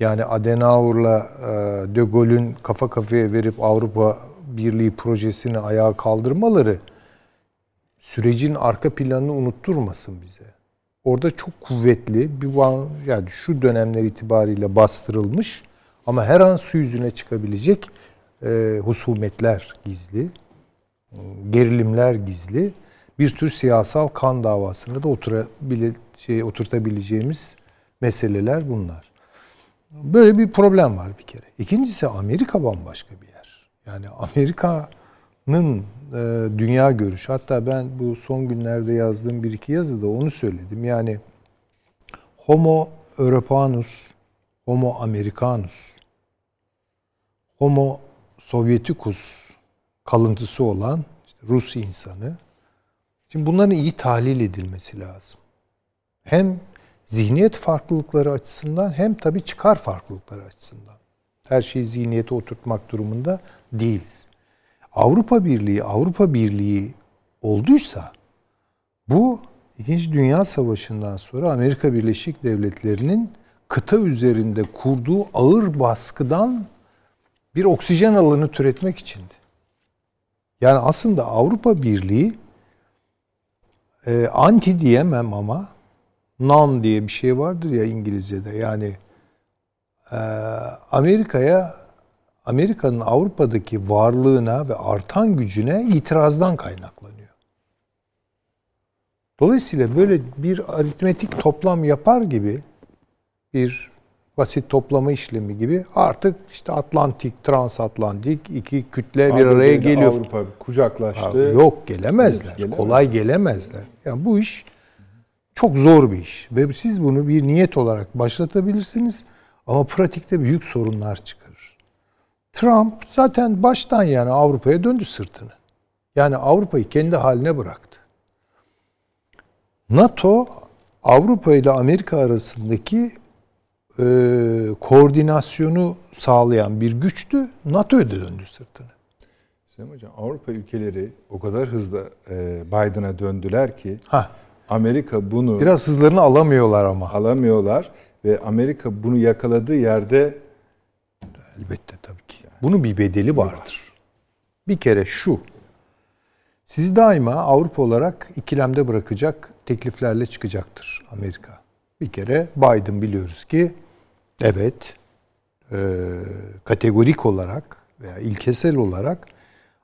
Yani Adenauer'la e, De Gaulle'ün kafa kafaya verip Avrupa Birliği projesini ayağa kaldırmaları sürecin arka planını unutturmasın bize. Orada çok kuvvetli bir yani şu dönemler itibariyle bastırılmış ama her an su yüzüne çıkabilecek e, husumetler gizli, gerilimler gizli. Bir tür siyasal kan davasını da oturabile, oturtabileceğimiz meseleler bunlar. Böyle bir problem var bir kere. İkincisi Amerika bambaşka bir yer. Yani Amerika'nın e, dünya görüşü. Hatta ben bu son günlerde yazdığım bir iki yazıda onu söyledim. Yani Homo Europanus, Homo Americanus, Homo Sovieticus kalıntısı olan işte Rus insanı. Şimdi bunların iyi tahlil edilmesi lazım. Hem zihniyet farklılıkları açısından hem tabii çıkar farklılıkları açısından. Her şeyi zihniyete oturtmak durumunda değiliz. Avrupa Birliği Avrupa Birliği olduysa bu İkinci Dünya Savaşı'ndan sonra Amerika Birleşik Devletleri'nin kıta üzerinde kurduğu ağır baskıdan bir oksijen alanı türetmek içindi. Yani aslında Avrupa Birliği e, anti diyemem ama non diye bir şey vardır ya İngilizce'de. Yani e, Amerika'ya Amerika'nın Avrupa'daki varlığına ve artan gücüne itirazdan kaynaklanıyor. Dolayısıyla böyle bir aritmetik toplam yapar gibi bir basit toplama işlemi gibi artık işte Atlantik, transatlantik iki kütle bir araya geliyor. Avrupa kucaklaştı. Abi yok gelemezler. Gelemez. Kolay gelemezler. Yani bu iş çok zor bir iş ve siz bunu bir niyet olarak başlatabilirsiniz ama pratikte büyük sorunlar çıkarır. Trump zaten baştan yani Avrupa'ya döndü sırtını. Yani Avrupa'yı kendi haline bıraktı. NATO Avrupa ile Amerika arasındaki e, koordinasyonu sağlayan bir güçtü. NATO'ya da döndü sırtını. Sayın Hocam Avrupa ülkeleri o kadar hızlı e, Biden'a döndüler ki ha. Amerika bunu... Biraz hızlarını alamıyorlar ama. Alamıyorlar ve Amerika bunu yakaladığı yerde... Elbette tabii ki. Bunun bir bedeli vardır. Bir kere şu. Sizi daima Avrupa olarak ikilemde bırakacak tekliflerle çıkacaktır Amerika. Bir kere Biden biliyoruz ki evet e, kategorik olarak veya ilkesel olarak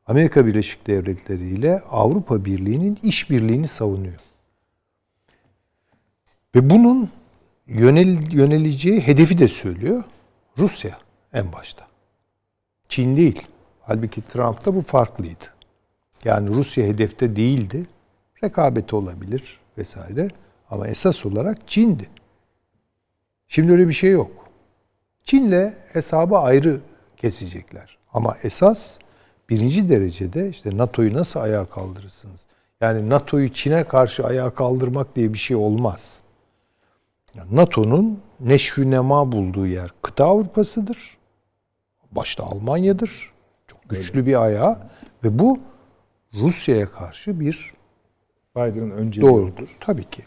Amerika Birleşik Devletleri ile Avrupa Birliği'nin işbirliğini savunuyor. Ve bunun yönel, yöneleceği hedefi de söylüyor. Rusya en başta. Çin değil. Halbuki Trump'ta bu farklıydı. Yani Rusya hedefte değildi. Rekabeti olabilir vesaire. Ama esas olarak Çin'di. Şimdi öyle bir şey yok. Çin'le hesabı ayrı kesecekler. Ama esas birinci derecede işte NATO'yu nasıl ayağa kaldırırsınız? Yani NATO'yu Çin'e karşı ayağa kaldırmak diye bir şey olmaz. NATO'nun neşvü nema bulduğu yer kıta Avrupa'sıdır. Başta Almanya'dır. Çok güçlü Öyle. bir ayağı ve bu Rusya'ya karşı bir Biden'ın önceliği doğrudur. Tabii ki.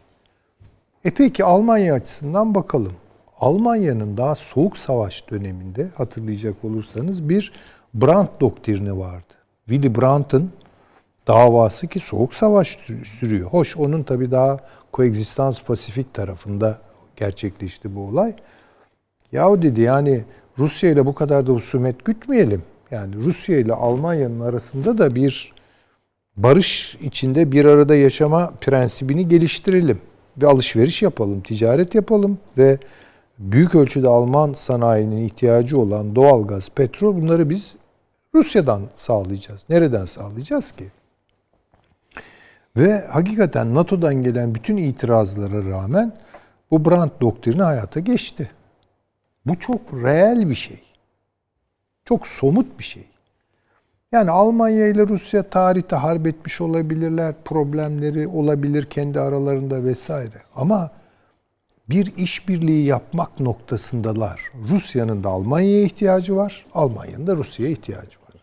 E peki Almanya açısından bakalım. Almanya'nın daha soğuk savaş döneminde hatırlayacak olursanız bir Brandt doktrini vardı. Willy Brandt'ın davası ki soğuk savaş sürüyor. Hoş onun tabii daha koegzistans pasifik tarafında gerçekleşti bu olay. Yahu dedi yani Rusya ile bu kadar da husumet gütmeyelim. Yani Rusya ile Almanya'nın arasında da bir barış içinde bir arada yaşama prensibini geliştirelim ve alışveriş yapalım, ticaret yapalım ve büyük ölçüde Alman sanayinin ihtiyacı olan doğal gaz, petrol bunları biz Rusya'dan sağlayacağız. Nereden sağlayacağız ki? Ve hakikaten NATO'dan gelen bütün itirazlara rağmen bu Brandt doktrini hayata geçti. Bu çok reel bir şey. Çok somut bir şey. Yani Almanya ile Rusya tarihte harp etmiş olabilirler, problemleri olabilir kendi aralarında vesaire. Ama bir işbirliği yapmak noktasındalar. Rusya'nın da Almanya'ya ihtiyacı var, Almanya'nın da Rusya'ya ihtiyacı var.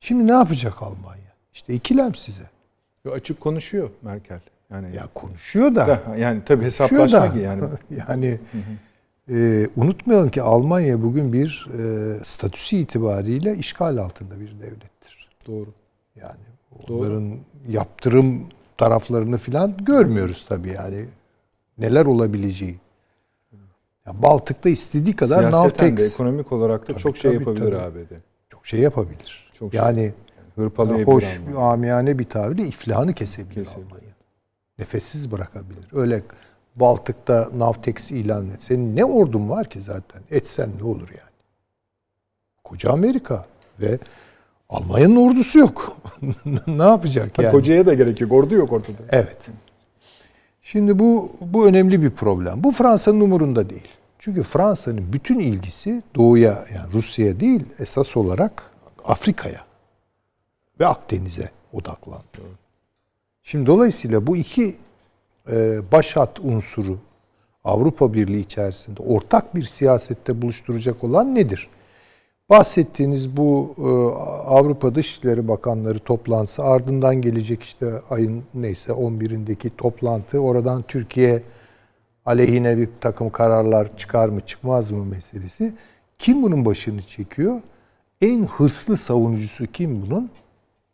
Şimdi ne yapacak Almanya? İşte ikilem size. Yo, Açık konuşuyor Merkel. Yani Ya konuşuyor da. da, yani tabii hesaplaşma da. yani. <laughs> yani e, unutmayalım ki Almanya bugün bir e, statüsü itibariyle işgal altında bir devlettir. Doğru. Yani Doğru. onların yaptırım taraflarını filan görmüyoruz tabii yani. Neler olabileceği. Ya Baltık'ta istediği kadar Siyaseten de Navtex ekonomik olarak da Tabii, çok şey tabii, yapabilir tabii. ABD. çok şey yapabilir. Çok şey. yani Hırpalayabilir hoş, ama. amiyane bir tabirle iflahını kesebilir, Kesebilir. Almanya. Nefessiz bırakabilir. Öyle Baltık'ta Navtex ilan et. Senin ne ordun var ki zaten? Etsen ne olur yani? Koca Amerika ve Almanya'nın ordusu yok. <laughs> ne yapacak yani? Kocaya da gerek yok. Ordu yok ortada. Evet. Şimdi bu bu önemli bir problem. Bu Fransa'nın umurunda değil. Çünkü Fransa'nın bütün ilgisi doğuya yani Rusya'ya değil esas olarak Afrika'ya ve Akdeniz'e odaklandı. Şimdi dolayısıyla bu iki e, başat unsuru Avrupa Birliği içerisinde ortak bir siyasette buluşturacak olan nedir? Bahsettiğiniz bu e, Avrupa Dışişleri Bakanları toplantısı ardından gelecek işte ayın neyse 11'indeki toplantı oradan Türkiye aleyhine bir takım kararlar çıkar mı çıkmaz mı meselesi. Kim bunun başını çekiyor? En hırslı savunucusu kim bunun?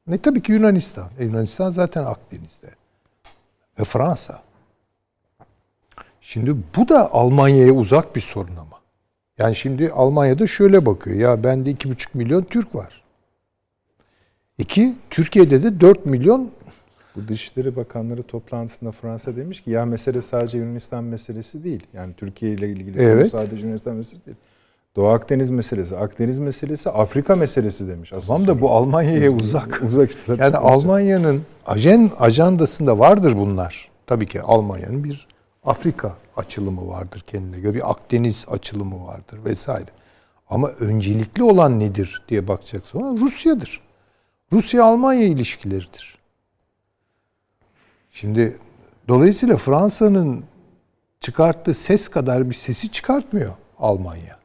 Ne tabii ki Yunanistan. E, Yunanistan zaten Akdeniz'de. Ve Fransa. Şimdi bu da Almanya'ya uzak bir sorun ama. Yani şimdi Almanya'da şöyle bakıyor. Ya bende iki buçuk milyon Türk var. İki, Türkiye'de de 4 milyon Bu Dışişleri Bakanları toplantısında Fransa demiş ki ya mesele sadece Yunanistan meselesi değil. Yani Türkiye ile ilgili Evet. sadece Yunanistan meselesi değil. Doğu Akdeniz meselesi, Akdeniz meselesi, Afrika meselesi demiş. Asıl Tamam da bu Almanya'ya uzak. uzak. <laughs> Yani Almanya'nın ajen ajandasında vardır bunlar. Tabii ki Almanya'nın bir Afrika açılımı vardır kendine göre. Bir Akdeniz açılımı vardır vesaire. Ama öncelikli olan nedir diye bakacaksın. Rusya'dır. Rusya-Almanya ilişkileridir. Şimdi dolayısıyla Fransa'nın çıkarttığı ses kadar bir sesi çıkartmıyor Almanya.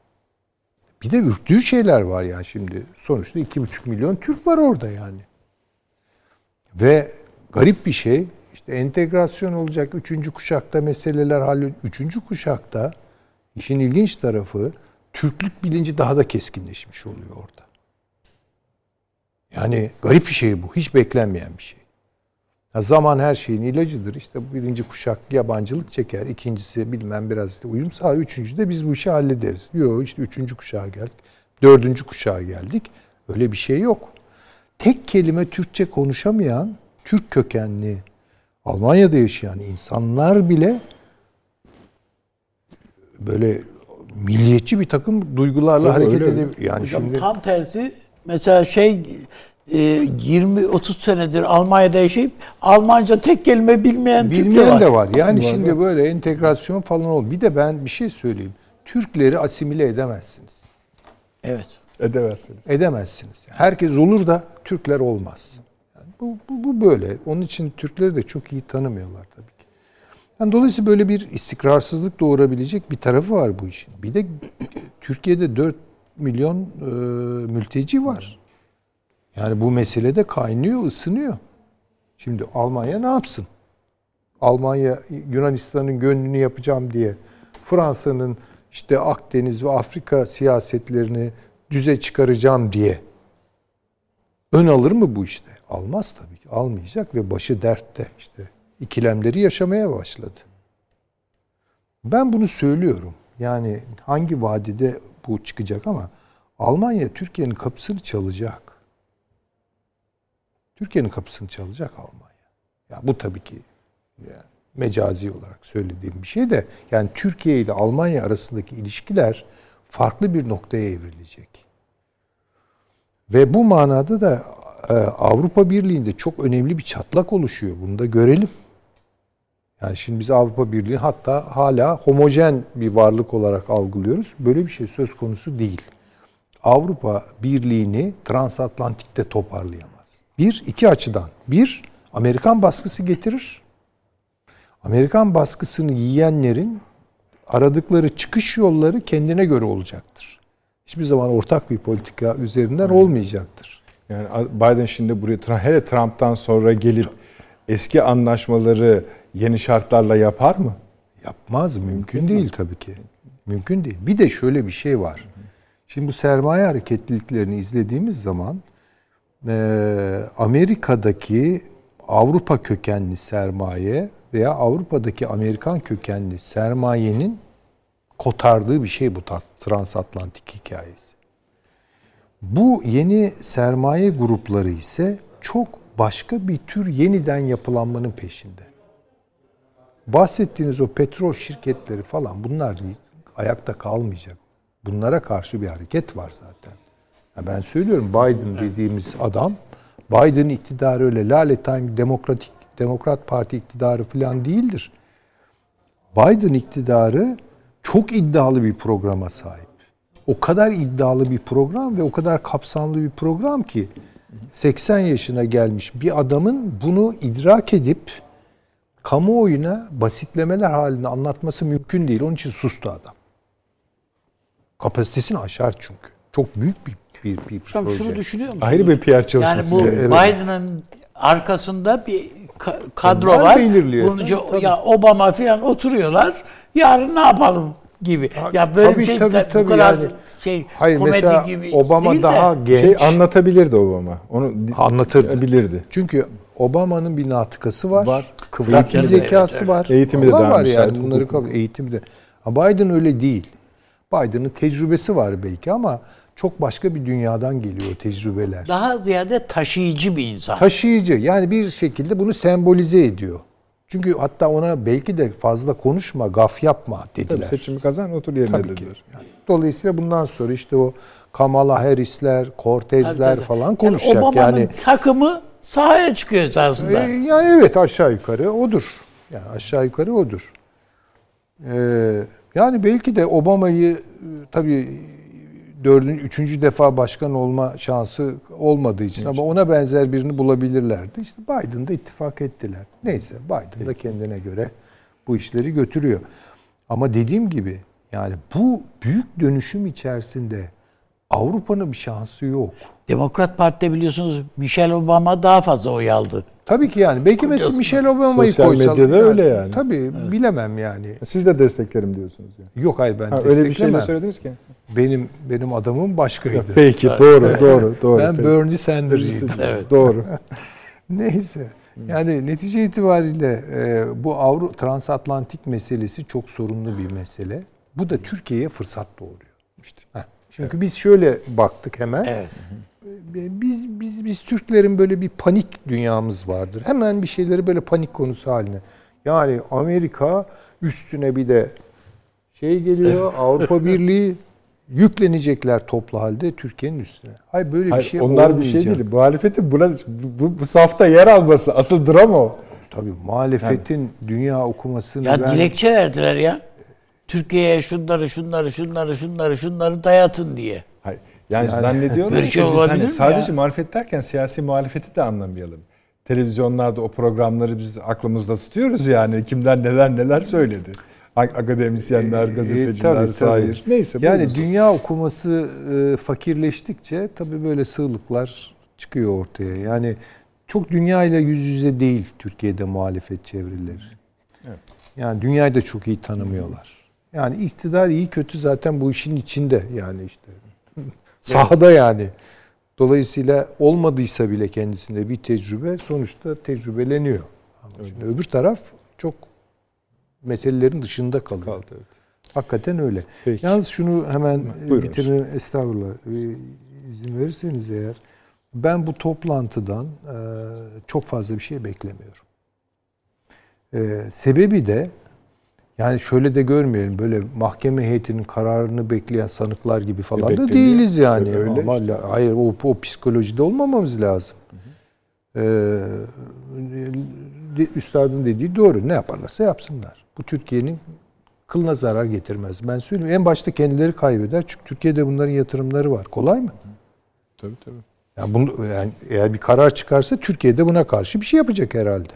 Bir de ürktüğü şeyler var ya şimdi. Sonuçta iki buçuk milyon Türk var orada yani. Ve garip bir şey işte entegrasyon olacak üçüncü kuşakta meseleler hallol. Üçüncü kuşakta işin ilginç tarafı Türklük bilinci daha da keskinleşmiş oluyor orada. Yani garip bir şey bu. Hiç beklenmeyen bir şey. Ha, zaman her şeyin ilacıdır. İşte birinci kuşak yabancılık çeker. ikincisi bilmem biraz işte uyum sağ. Üçüncü de biz bu işi hallederiz. Yok işte üçüncü kuşağa geldik. Dördüncü kuşağa geldik. Öyle bir şey yok. Tek kelime Türkçe konuşamayan Türk kökenli Almanya'da yaşayan insanlar bile böyle milliyetçi bir takım duygularla Tabii hareket öyle. edebilir. Yani Hocam şimdi tam tersi mesela şey e, 20-30 senedir Almanya'da yaşayıp Almanca tek kelime bilmeyen, Bilmeyen var. de var. Yani Var, şimdi var. böyle entegrasyon falan ol. Bir de ben bir şey söyleyeyim. Türkleri asimile edemezsiniz. Evet. Edemezsiniz. Edemezsiniz. Herkes olur da Türkler olmaz. Bu, bu böyle. Onun için Türkleri de çok iyi tanımıyorlar tabii ki. Yani dolayısıyla böyle bir istikrarsızlık doğurabilecek bir tarafı var bu işin. Bir de Türkiye'de 4 milyon e, mülteci var. Yani bu meselede kaynıyor, ısınıyor. Şimdi Almanya ne yapsın? Almanya Yunanistan'ın gönlünü yapacağım diye Fransa'nın işte Akdeniz ve Afrika siyasetlerini düze çıkaracağım diye ön alır mı bu işte? Almaz tabii ki. Almayacak ve başı dertte işte ikilemleri yaşamaya başladı. Ben bunu söylüyorum. Yani hangi vadide bu çıkacak ama Almanya Türkiye'nin kapısını çalacak. Türkiye'nin kapısını çalacak Almanya. Ya bu tabii ki yani mecazi olarak söylediğim bir şey de yani Türkiye ile Almanya arasındaki ilişkiler farklı bir noktaya evrilecek. Ve bu manada da e, Avrupa Birliği'nde çok önemli bir çatlak oluşuyor. Bunu da görelim. Yani şimdi biz Avrupa Birliği hatta hala homojen bir varlık olarak algılıyoruz. Böyle bir şey söz konusu değil. Avrupa Birliği'ni transatlantikte toparlayamaz. Bir, iki açıdan. Bir, Amerikan baskısı getirir. Amerikan baskısını yiyenlerin aradıkları çıkış yolları kendine göre olacaktır. Hiçbir zaman ortak bir politika üzerinden olmayacaktır. Yani Biden şimdi buraya hele Trump'tan sonra gelip eski anlaşmaları yeni şartlarla yapar mı? Yapmaz. Mümkün değil tabii ki. Mümkün değil. Bir de şöyle bir şey var. Şimdi bu sermaye hareketliliklerini izlediğimiz zaman e, Amerika'daki Avrupa kökenli sermaye veya Avrupa'daki Amerikan kökenli sermayenin kotardığı bir şey bu transatlantik hikayesi. Bu yeni sermaye grupları ise çok başka bir tür yeniden yapılanmanın peşinde. Bahsettiğiniz o petrol şirketleri falan bunlar ayakta kalmayacak. Bunlara karşı bir hareket var zaten. Ya ben söylüyorum Biden dediğimiz adam Biden iktidarı öyle laletten demokratik Demokrat Parti iktidarı falan değildir. Biden iktidarı çok iddialı bir programa sahip. O kadar iddialı bir program ve o kadar kapsamlı bir program ki 80 yaşına gelmiş bir adamın bunu idrak edip kamuoyuna basitlemeler halinde anlatması mümkün değil. Onun için sustu adam. Kapasitesini aşar çünkü. Çok büyük bir bir, bir Hocam proje. şunu düşünüyor musunuz? Ayrı bir PR çalışması. Yani bu Evet. Biden'ın arkasında bir ka- kadro Onlar var. belirliyor. İçin- ya Obama falan oturuyorlar. Yarın ne yapalım gibi. Ya böyle tabii, bir şey tabii, ta- bu tabii kadar yani. şey Hayır komedi mesela gibi Obama değil de, daha genç. şey anlatabilirdi Obama. Onu Anlatırdı. Bilirdi. Çünkü Obama'nın bir natıkası var. Var. Kıvrak bir Evet, zekası evet. var. Eğitimi de daha var yani bunları kabul eğitimi de. Ama Biden öyle değil. Biden'ın tecrübesi var belki ama çok başka bir dünyadan geliyor tecrübeler. daha ziyade taşıyıcı bir insan. Taşıyıcı yani bir şekilde bunu sembolize ediyor. Çünkü hatta ona belki de fazla konuşma, gaf yapma dediler. Tabii seçimi kazan otur yerine Tabii ki. dediler. Yani dolayısıyla bundan sonra işte o Kamala Harris'ler, Cortez'ler Tabii, tabii. falan Yani konuşacak. Obama'nın Yani, takımı sahaya çıkıyor esasında. e, yani evet aşağı yukarı odur. Yani aşağı yukarı odur. Ee, yani belki de Obama'yı e, tabii dördüncü, üçüncü defa başkan olma şansı olmadığı için ama ona benzer birini bulabilirlerdi. İşte Biden'da ittifak ettiler. Neyse Biden da kendine göre bu işleri götürüyor. Ama dediğim gibi yani bu büyük dönüşüm içerisinde Avrupa'nın bir şansı yok. Demokrat Parti'de biliyorsunuz Michelle Obama daha fazla oy aldı. Tabii ki yani. Belki mesela Michelle Obama'yı Sosyal koysalar. medyada öyle yani. Tabii bilemem yani. Siz de desteklerim diyorsunuz yani. Yok hayır ben Ha, öyle bir şey desteklemem. söylediniz ki. Benim benim adamım başkaydı. Peki doğru doğru doğru. ben Peki. Bernie Sanders'ıydım. Evet. Doğru. <laughs> Neyse. Yani netice itibariyle e, bu Avru transatlantik meselesi çok sorunlu bir mesele. Bu da Türkiye'ye fırsat doğuruyor. İşte. Çünkü biz şöyle baktık hemen. Evet. E, Biz biz biz Türklerin böyle bir panik dünyamız vardır. Hemen bir şeyleri böyle panik konusu haline. Yani Amerika üstüne bir de şey geliyor Avrupa <laughs> Birliği yüklenecekler toplu halde Türkiye'nin üstüne. Hayır böyle Hayır, bir şey onlar bir şey değil. Muhalefetin buna, bu, bu, safta yer alması asıl drama o. Tabii muhalefetin dünya okumasını Ya ben dilekçe verdiler ya. Türkiye'ye şunları şunları şunları şunları şunları dayatın diye. Hayır. Yani, zannediyorlar Böyle ki şey olabilir hani sadece ya? muhalefet derken siyasi muhalefeti de anlamayalım. Televizyonlarda o programları biz aklımızda tutuyoruz yani. Kimler neler neler söyledi. Ak- Akademisyenler, E, gazeteciler, tabii. sair. Neyse. Yani buyurun. dünya okuması e, fakirleştikçe tabii böyle sığlıklar çıkıyor ortaya. Yani çok dünya ile yüz yüze değil Türkiye'de muhalefet çevreleri. Yani dünyayı da çok iyi tanımıyorlar. Yani iktidar iyi kötü zaten bu işin içinde yani işte. Sahada yani. Dolayısıyla olmadıysa bile kendisinde bir tecrübe sonuçta tecrübeleniyor. Ama şimdi öbür taraf çok meselelerin dışında kalıyor. Kaldı, evet. Hakikaten öyle. Peki. Yalnız şunu hemen e, bitirelim. Estağfurullah. İzin verirseniz eğer. Ben bu toplantıdan e, çok fazla bir şey beklemiyorum. E, sebebi de yani şöyle de görmeyelim böyle mahkeme heyetinin kararını bekleyen sanıklar gibi falan da beklemiyor. değiliz yani. E, öyle Ama işte. hayır o, o psikolojide olmamamız lazım. E, de- üstadın dediği doğru. Ne yaparlarsa yapsınlar. Bu Türkiye'nin kılına zarar getirmez. Ben söyleyeyim. En başta kendileri kaybeder. Çünkü Türkiye'de bunların yatırımları var. Kolay mı? Tabii tabii. Yani, bunu, yani eğer bir karar çıkarsa Türkiye'de buna karşı bir şey yapacak herhalde.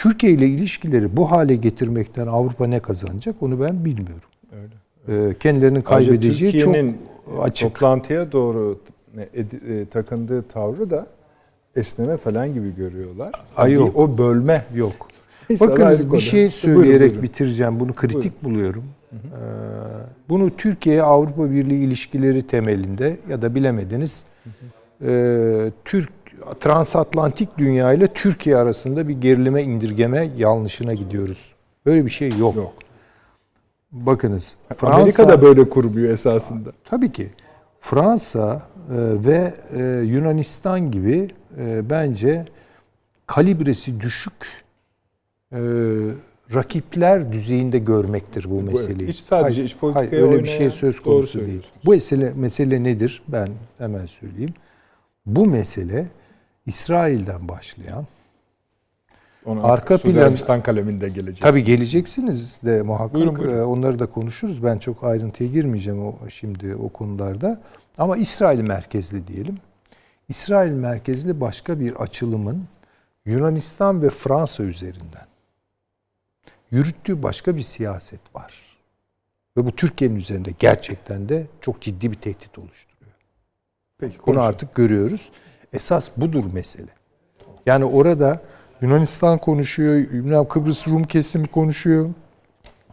Türkiye ile ilişkileri bu hale getirmekten Avrupa ne kazanacak onu ben bilmiyorum. Öyle. Ee, kendilerinin kaybedeceği çok açık. toplantıya doğru e, e, takındığı tavrı da esneme falan gibi görüyorlar. Ay yok. O bölme yok. Bakın bir şey söyleyerek buyurun, buyurun. bitireceğim. Bunu kritik buyurun. buluyorum. Hı hı. Ee, bunu Türkiye Avrupa Birliği ilişkileri temelinde ya da bilemediniz hı hı. E, Türk transatlantik dünya ile Türkiye arasında bir gerilime indirgeme yanlışına gidiyoruz. Böyle bir şey yok. Yok. Bakınız. Fransa, Amerika da böyle kurmuyor esasında. Tabii ki. Fransa e, ve e, Yunanistan gibi e, bence kalibresi düşük rakipler düzeyinde görmektir bu meseleyi. Hiç sadece hayır, iç politikaya hayır, öyle bir şey söz konusu değil. Bu mesele mesele nedir? Ben hemen söyleyeyim. Bu mesele İsrail'den başlayan ona arka plan kaleminde geleceğiz. Tabii geleceksiniz de muhakkak buyurun, buyurun. E, onları da konuşuruz. Ben çok ayrıntıya girmeyeceğim o şimdi o konularda. Ama İsrail merkezli diyelim. İsrail merkezli başka bir açılımın Yunanistan ve Fransa üzerinden yürüttüğü başka bir siyaset var. Ve bu Türkiye'nin üzerinde gerçekten de çok ciddi bir tehdit oluşturuyor. Peki, Bunu artık görüyoruz. Esas budur mesele. Yani orada Yunanistan konuşuyor, Yunan Kıbrıs Rum kesimi konuşuyor.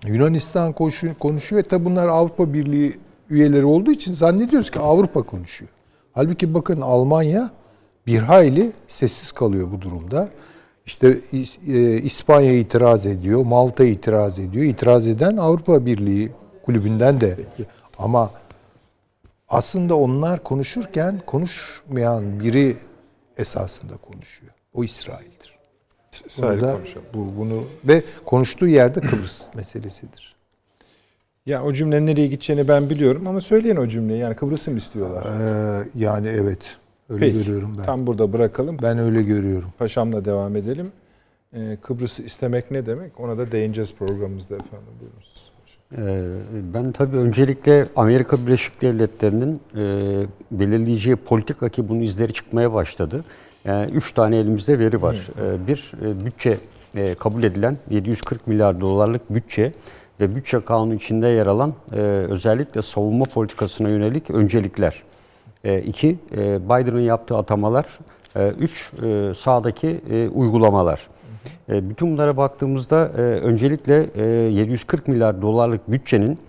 Yunanistan konuşuyor ve tabi bunlar Avrupa Birliği üyeleri olduğu için zannediyoruz ki Avrupa konuşuyor. Halbuki bakın Almanya bir hayli sessiz kalıyor bu durumda. İşte e, İspanya itiraz ediyor, Malta itiraz ediyor. İtiraz eden Avrupa Birliği kulübünden de. Ama aslında onlar konuşurken konuşmayan biri esasında konuşuyor. O İsrail'dir. İsrail bu bunu ve konuştuğu yerde Kıbrıs <clears throat> meselesidir. Ya o cümlenin nereye gideceğini ben biliyorum ama söyleyin o cümleyi. Yani Kıbrıs'ı mı istiyorlar? Ee, yani evet. Öyle Peki, görüyorum ben. Tam burada bırakalım. Ben öyle görüyorum. Paşamla devam edelim. Ee, Kıbrıs'ı istemek ne demek? Ona da değineceğiz programımızda efendim. Buyurunuz. Ee, ben tabii öncelikle Amerika Birleşik Devletleri'nin e, belirleyeceği politika ki bunun izleri çıkmaya başladı. Üç tane elimizde veri var. Ee, bir, e, bütçe e, kabul edilen 740 milyar dolarlık bütçe ve bütçe kanunu içinde yer alan özellikle savunma politikasına yönelik öncelikler. İki, Biden'ın yaptığı atamalar. Üç, sağdaki uygulamalar. E, bütün bunlara baktığımızda e, öncelikle 740 e, milyar dolarlık bütçenin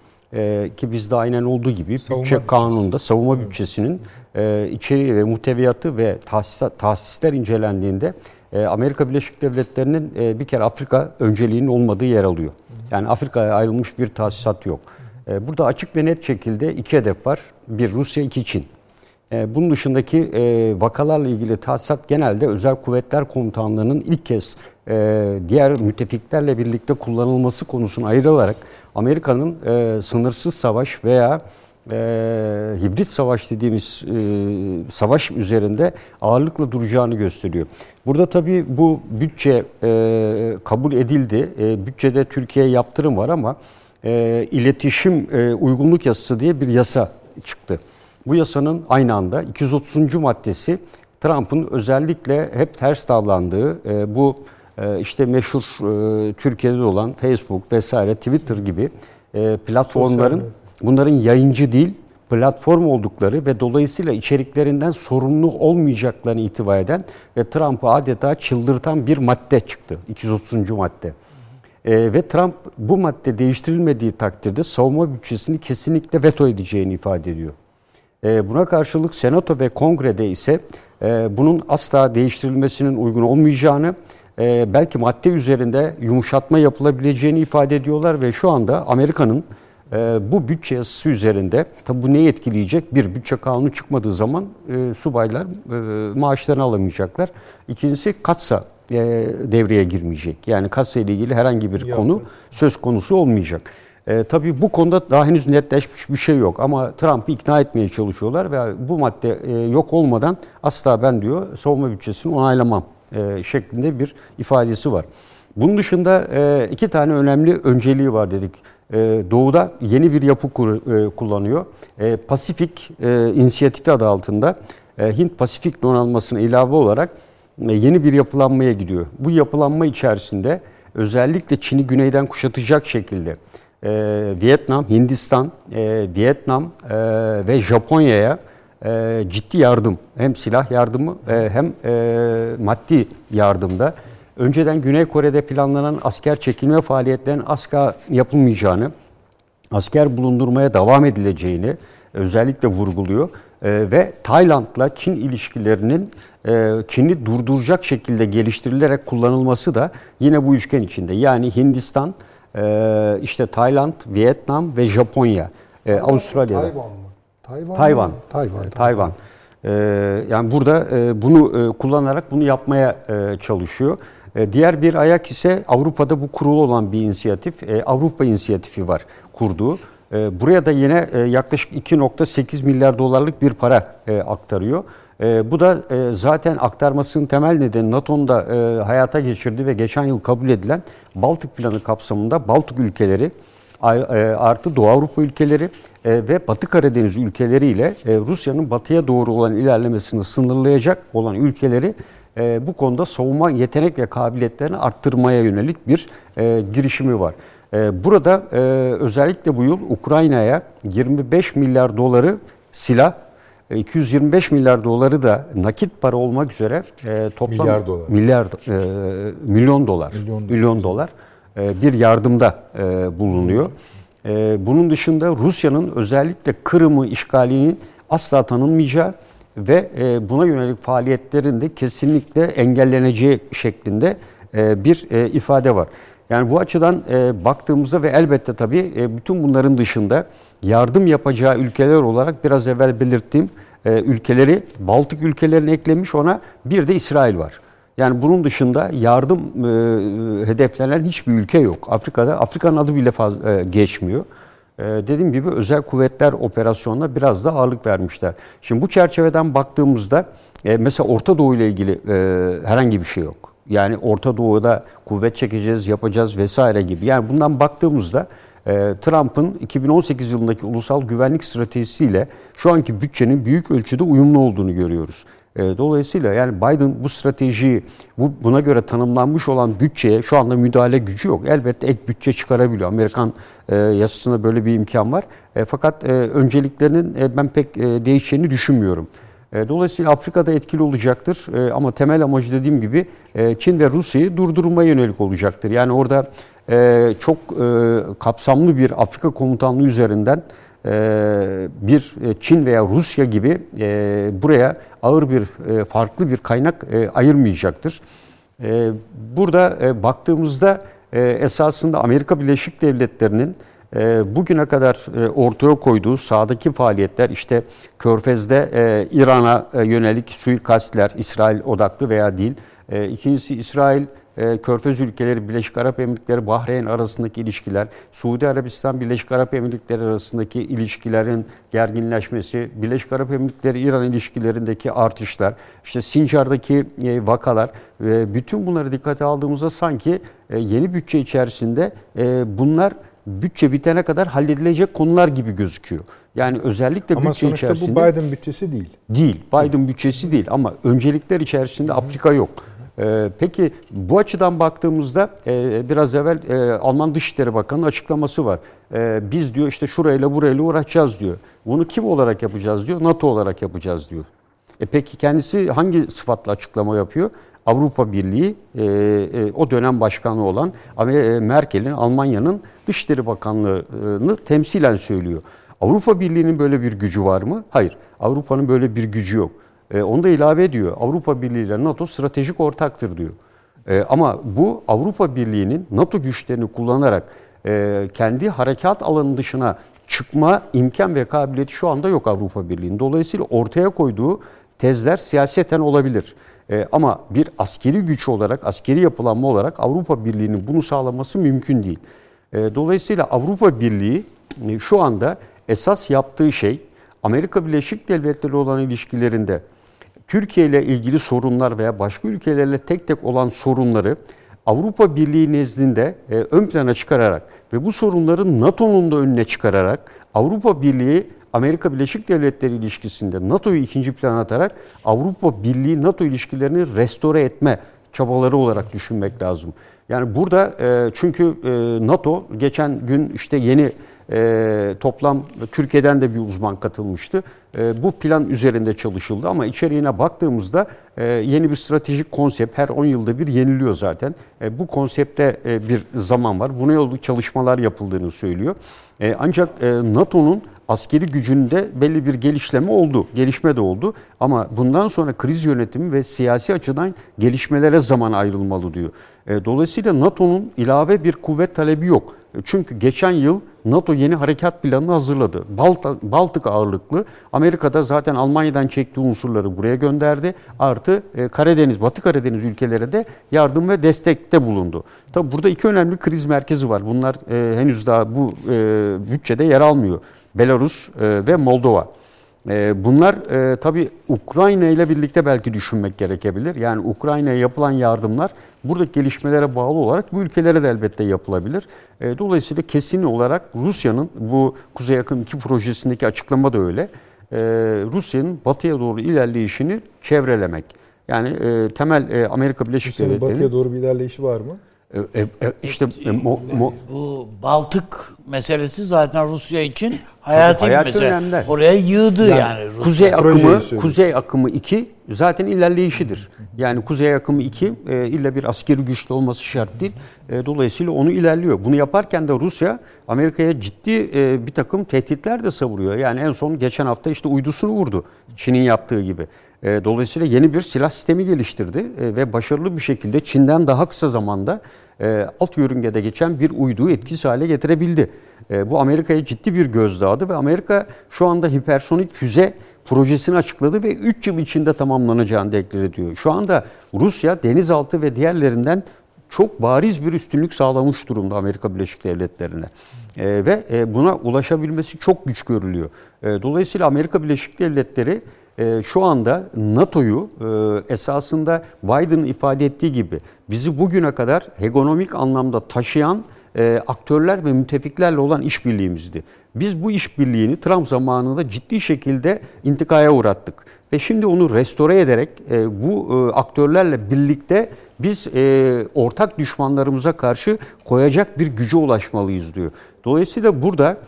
ki bizde aynen olduğu gibi savunma bütçe bütçesi. kanununda savunma bütçesinin içeriği ve muhteviyatı ve tahsisat, tahsisler incelendiğinde Amerika Birleşik Devletleri'nin bir kere Afrika önceliğinin olmadığı yer alıyor. Yani Afrika'ya ayrılmış bir tahsisat yok. Burada açık ve net şekilde iki hedef var. Bir Rusya, iki Çin. Bunun dışındaki vakalarla ilgili tahsisat genelde özel kuvvetler komutanlığının ilk kez e, diğer müttefiklerle birlikte kullanılması konusunu ayrılarak Amerika'nın e, sınırsız savaş veya e, hibrit savaş dediğimiz e, savaş üzerinde ağırlıkla duracağını gösteriyor. Burada tabii bu bütçe e, kabul edildi. E, bütçede Türkiye yaptırım var ama e, iletişim e, uygunluk yasası diye bir yasa çıktı. Bu yasanın aynı anda 230. maddesi Trump'ın özellikle hep ters davrandığı e, bu ee, işte meşhur e, Türkiye'de olan Facebook vesaire Twitter gibi e, platformların bunların yayıncı değil platform oldukları ve dolayısıyla içeriklerinden sorumlu olmayacaklarını itibar eden ve Trump'ı adeta çıldırtan bir madde çıktı. 230. madde. E, ve Trump bu madde değiştirilmediği takdirde savunma bütçesini kesinlikle veto edeceğini ifade ediyor. E, buna karşılık Senato ve Kongre'de ise e, bunun asla değiştirilmesinin uygun olmayacağını e, belki madde üzerinde yumuşatma yapılabileceğini ifade ediyorlar ve şu anda Amerika'nın e, bu bütçe yasası üzerinde tabi bu neyi etkileyecek? Bir bütçe kanunu çıkmadığı zaman subaylar maaşlarını alamayacaklar. İkincisi katsa devreye girmeyecek. Yani katsa ile ilgili herhangi bir konu söz konusu olmayacak. E, tabii bu konuda daha henüz netleşmiş bir şey yok ama Trump'ı ikna etmeye çalışıyorlar ve bu madde e, yok olmadan asla ben diyor savunma bütçesini onaylamam e, şeklinde bir ifadesi var. Bunun dışında e, iki tane önemli önceliği var dedik. E, doğu'da yeni bir yapı kur, e, kullanıyor. E, Pasifik e, inisiyatifi adı altında e, Hint-Pasifik donanmasına ilave olarak e, yeni bir yapılanmaya gidiyor. Bu yapılanma içerisinde özellikle Çin'i güneyden kuşatacak şekilde e, Vietnam, Hindistan, e, Vietnam e, ve Japonya'ya e, ciddi yardım hem silah yardımı e, hem e, maddi yardımda önceden Güney Kore'de planlanan asker çekilme faaliyetlerinin asla yapılmayacağını, asker bulundurmaya devam edileceğini özellikle vurguluyor. E, ve Tayland'la Çin ilişkilerinin e, Çin'i durduracak şekilde geliştirilerek kullanılması da yine bu üçgen içinde. Yani Hindistan, e, işte Tayland, Vietnam ve Japonya, e, Avustralya. Tayvan mı? Tayvan. Tayvan. mı? Tayvan. Tayvan. Ee, yani burada e, bunu e, kullanarak bunu yapmaya e, çalışıyor. E, diğer bir ayak ise Avrupa'da bu kurulu olan bir inisiyatif. E, Avrupa inisiyatifi var kurduğu. E, buraya da yine e, yaklaşık 2.8 milyar dolarlık bir para e, aktarıyor. E, bu da e, zaten aktarmasının temel nedeni NATO'nun da e, hayata geçirdiği ve geçen yıl kabul edilen Baltık Planı kapsamında Baltık ülkeleri e, artı Doğu Avrupa ülkeleri e, ve Batı Karadeniz ülkeleriyle e, Rusya'nın batıya doğru olan ilerlemesini sınırlayacak olan ülkeleri bu konuda savunma yetenek ve kabiliyetlerini arttırmaya yönelik bir girişimi var. Burada özellikle bu yıl Ukrayna'ya 25 milyar doları silah 225 milyar doları da nakit para olmak üzere toplam milyar dolar. Milyar e, milyon dolar. Milyon, milyon dolar e, bir yardımda e, bulunuyor. E, bunun dışında Rusya'nın özellikle Kırım'ı işgalinin asla tanınmayacağı ve buna yönelik faaliyetlerin de kesinlikle engelleneceği şeklinde bir ifade var. Yani bu açıdan baktığımızda ve elbette tabii bütün bunların dışında yardım yapacağı ülkeler olarak biraz evvel belirttiğim ülkeleri Baltık ülkelerini eklemiş ona bir de İsrail var. Yani bunun dışında yardım e, hedeflenen hiçbir ülke yok. Afrika'da Afrika'nın adı bile fazla e, geçmiyor. E, dediğim gibi özel kuvvetler operasyonuna biraz da ağırlık vermişler. Şimdi bu çerçeveden baktığımızda e, mesela Orta Doğu ile ilgili e, herhangi bir şey yok. Yani Orta Doğu'da kuvvet çekeceğiz, yapacağız vesaire gibi. Yani bundan baktığımızda e, Trump'ın 2018 yılındaki ulusal güvenlik stratejisiyle şu anki bütçenin büyük ölçüde uyumlu olduğunu görüyoruz. E, dolayısıyla yani Biden bu stratejiyi bu buna göre tanımlanmış olan bütçeye şu anda müdahale gücü yok. Elbette ek bütçe çıkarabiliyor. Amerikan e, yasasında böyle bir imkan var. Fakat önceliklerinin ben pek değişeceğini düşünmüyorum. E, dolayısıyla Afrika'da etkili olacaktır e, ama temel amacı dediğim gibi e, Çin ve Rusya'yı durdurmaya yönelik olacaktır. Yani orada çok kapsamlı bir Afrika komutanlığı üzerinden bir Çin veya Rusya gibi buraya ağır bir farklı bir kaynak ayırmayacaktır. Burada baktığımızda esasında Amerika Birleşik Devletleri'nin bugüne kadar ortaya koyduğu sahadaki faaliyetler işte Körfez'de İran'a yönelik suikastler İsrail odaklı veya değil. İkincisi İsrail e, Körfez ülkeleri, Birleşik Arap Emirlikleri, Bahreyn arasındaki ilişkiler, Suudi Arabistan, Birleşik Arap Emirlikleri arasındaki ilişkilerin gerginleşmesi, Birleşik Arap Emirlikleri İran ilişkilerindeki artışlar, işte Sincar'daki e, vakalar bütün bunları dikkate aldığımızda sanki e, yeni bütçe içerisinde bunlar bütçe bitene kadar halledilecek konular gibi gözüküyor. Yani özellikle ama bütçe içerisinde... Ama sonuçta bu Biden bütçesi değil. Değil. Biden bütçesi değil ama öncelikler içerisinde Afrika yok. Ee, peki bu açıdan baktığımızda e, biraz evvel e, Alman Dışişleri Bakanı'nın açıklaması var. E, biz diyor işte şurayla burayla uğraşacağız diyor. Bunu kim olarak yapacağız diyor? NATO olarak yapacağız diyor. E peki kendisi hangi sıfatla açıklama yapıyor? Avrupa Birliği o dönem başkanı olan Merkel'in Almanya'nın Dışişleri Bakanlığı'nı temsilen söylüyor. Avrupa Birliği'nin böyle bir gücü var mı? Hayır. Avrupa'nın böyle bir gücü yok. E, onu da ilave ediyor. Avrupa Birliği ile NATO stratejik ortaktır diyor. E, ama bu Avrupa Birliği'nin NATO güçlerini kullanarak e, kendi harekat alanı dışına çıkma imkan ve kabiliyeti şu anda yok Avrupa Birliği'nin. Dolayısıyla ortaya koyduğu tezler siyaseten olabilir. E, ama bir askeri güç olarak, askeri yapılanma olarak Avrupa Birliği'nin bunu sağlaması mümkün değil. E, dolayısıyla Avrupa Birliği e, şu anda esas yaptığı şey Amerika Birleşik Devletleri olan ilişkilerinde Türkiye ile ilgili sorunlar veya başka ülkelerle tek tek olan sorunları Avrupa Birliği nezdinde e, ön plana çıkararak ve bu sorunları NATO'nun da önüne çıkararak Avrupa Birliği Amerika Birleşik Devletleri ilişkisinde NATO'yu ikinci plana atarak Avrupa Birliği NATO ilişkilerini restore etme çabaları olarak düşünmek lazım. Yani burada e, çünkü e, NATO geçen gün işte yeni e, toplam Türkiye'den de bir uzman katılmıştı. Bu plan üzerinde çalışıldı ama içeriğine baktığımızda yeni bir stratejik konsept her 10 yılda bir yeniliyor zaten. Bu konsepte bir zaman var. Buna yolda çalışmalar yapıldığını söylüyor. Ancak NATO'nun askeri gücünde belli bir gelişleme oldu, gelişme de oldu. Ama bundan sonra kriz yönetimi ve siyasi açıdan gelişmelere zaman ayrılmalı diyor. E, dolayısıyla NATO'nun ilave bir kuvvet talebi yok. E, çünkü geçen yıl NATO yeni harekat planını hazırladı. Baltık ağırlıklı. Amerika'da zaten Almanya'dan çektiği unsurları buraya gönderdi. Artı e, Karadeniz, Batı Karadeniz ülkelere de yardım ve destekte bulundu. Tabi burada iki önemli kriz merkezi var. Bunlar henüz daha bu bütçede yer almıyor. Belarus ve Moldova. Ee, bunlar e, tabii Ukrayna ile birlikte belki düşünmek gerekebilir. Yani Ukrayna'ya yapılan yardımlar buradaki gelişmelere bağlı olarak bu ülkelere de elbette yapılabilir. E, dolayısıyla kesin olarak Rusya'nın bu Kuzey Yakın 2 projesindeki açıklama da öyle. E, Rusya'nın batıya doğru ilerleyişini çevrelemek. Yani e, temel e, Amerika Birleşik Devletleri'nin... batıya doğru bir ilerleyişi var mı? E, e, işte e, mo, mo, bu Baltık meselesi zaten Rusya için hayati bir mesele. önemli. Oraya yığdı yani, yani Rusya. Kuzey akımı. Kuzey akımı 2 zaten ilerleyişidir. Yani Kuzey akımı 2 e, illa bir askeri güçlü olması şart değil. E, dolayısıyla onu ilerliyor. Bunu yaparken de Rusya Amerika'ya ciddi e, bir takım tehditler de savuruyor. Yani en son geçen hafta işte uydusunu vurdu. Çin'in yaptığı gibi. E, dolayısıyla yeni bir silah sistemi geliştirdi e, ve başarılı bir şekilde Çin'den daha kısa zamanda e, alt yörüngede geçen bir uyduyu etkisiz hale getirebildi. Bu Amerika'ya ciddi bir gözdağıdı ve Amerika şu anda hipersonik füze projesini açıkladı ve 3 yıl içinde tamamlanacağını deklar ediyor. Şu anda Rusya denizaltı ve diğerlerinden çok bariz bir üstünlük sağlamış durumda Amerika Birleşik Devletleri'ne. E, ve buna ulaşabilmesi çok güç görülüyor. Dolayısıyla Amerika Birleşik Devletleri e, şu anda NATO'yu e, esasında Biden'ın ifade ettiği gibi bizi bugüne kadar ekonomik anlamda taşıyan e, aktörler ve müttefiklerle olan işbirliğimizdi. Biz bu işbirliğini Trump zamanında ciddi şekilde intikaya uğrattık. Ve şimdi onu restore ederek e, bu aktörlerle birlikte biz ortak düşmanlarımıza karşı koyacak bir güce ulaşmalıyız diyor. Dolayısıyla burada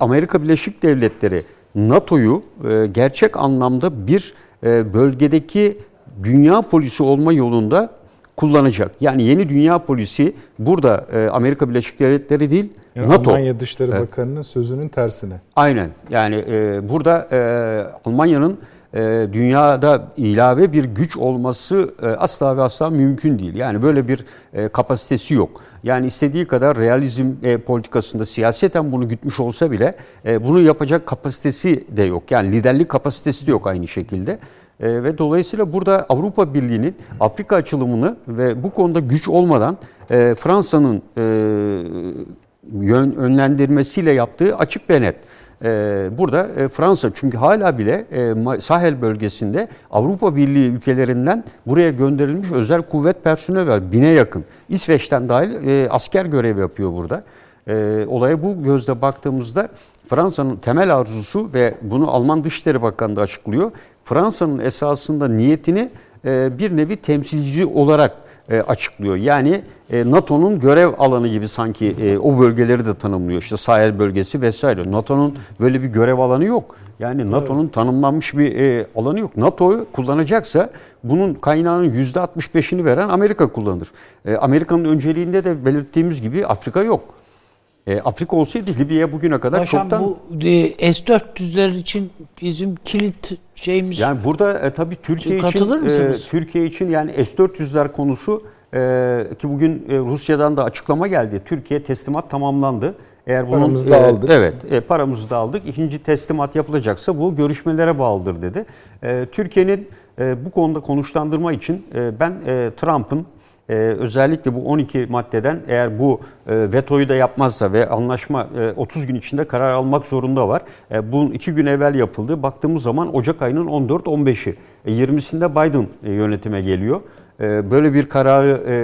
Amerika Birleşik Devletleri NATO'yu e, gerçek anlamda bir e, bölgedeki dünya polisi olma yolunda kullanacak. Yani yeni dünya polisi burada e, Amerika Birleşik Devletleri değil yani NATO. Almanya Dışişleri evet. Bakanı'nın sözünün tersine. Aynen. Yani burada Almanya'nın dünyada ilave bir güç olması asla ve asla mümkün değil. Yani böyle bir kapasitesi yok. Yani istediği kadar realizm e, politikasında siyaseten bunu gütmüş olsa bile e, bunu yapacak kapasitesi de yok. Yani liderlik kapasitesi de yok aynı şekilde. E, ve dolayısıyla burada Avrupa Birliği'nin Afrika açılımını ve bu konuda güç olmadan e, Fransa'nın e, yön, önlendirmesiyle yaptığı açık ve net. Ee, burada e, Fransa çünkü hala bile e, Sahel bölgesinde Avrupa Birliği ülkelerinden buraya gönderilmiş özel kuvvet personeli var. Bine yakın. İsveç'ten dahil e, asker görev yapıyor burada. Olaya bu gözle baktığımızda Fransa'nın temel arzusu ve bunu Alman Dışişleri Bakanı açıklıyor. Fransa'nın esasında niyetini bir nevi temsilci olarak e, açıklıyor. Yani e, NATO'nun görev alanı gibi sanki e, o bölgeleri de tanımlıyor. İşte Sahel bölgesi vesaire. NATO'nun böyle bir görev alanı yok. Yani NATO'nun evet. tanımlanmış bir e, alanı yok. NATO'yu kullanacaksa bunun kaynağının %65'ini veren Amerika kullanır. E, Amerika'nın önceliğinde de belirttiğimiz gibi Afrika yok. E, Afrika olsaydı Libya'ya bugüne kadar Paşam, çoktan... bu e, S-400'ler için bizim kilit şeyimiz... Yani burada e, tabii Türkiye için, e, Türkiye için yani S-400'ler konusu e, ki bugün e, Rusya'dan da açıklama geldi. Türkiye teslimat tamamlandı. Eğer bunun paramızı da e, aldık. Evet, e, paramızı da aldık. İkinci teslimat yapılacaksa bu görüşmelere bağlıdır dedi. E, Türkiye'nin e, bu konuda konuşlandırma için e, ben e, Trump'ın ee, özellikle bu 12 maddeden eğer bu e, vetoyu da yapmazsa ve anlaşma e, 30 gün içinde karar almak zorunda var. E, bunun 2 gün evvel yapıldı. Baktığımız zaman Ocak ayının 14-15'i. E, 20'sinde Biden e, yönetime geliyor. e, böyle bir kararı e,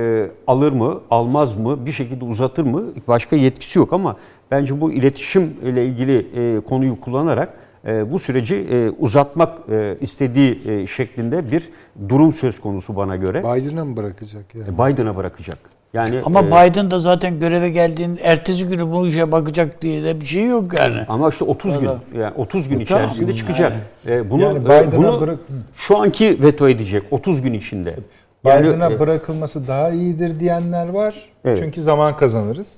alır mı, almaz mı, bir şekilde uzatır mı başka yetkisi yok ama bence bu iletişim ile ilgili e, konuyu kullanarak e, bu süreci e, uzatmak e, istediği e, şeklinde bir durum söz konusu bana göre. Biden'a mı bırakacak yani? Biden'a bırakacak. Yani Ama e, Biden da zaten göreve geldiğinin ertesi günü bu işe bakacak diye de bir şey yok yani. Ama işte 30 gün yani 30 gün içerisinde Tamam. çıkacak. E, bunu Yani e, Biden'a bunu bırak- şu anki veto edecek 30 gün içinde. Yani, Biden'a e, bırakılması daha iyidir diyenler var. Evet. Çünkü zaman kazanırız.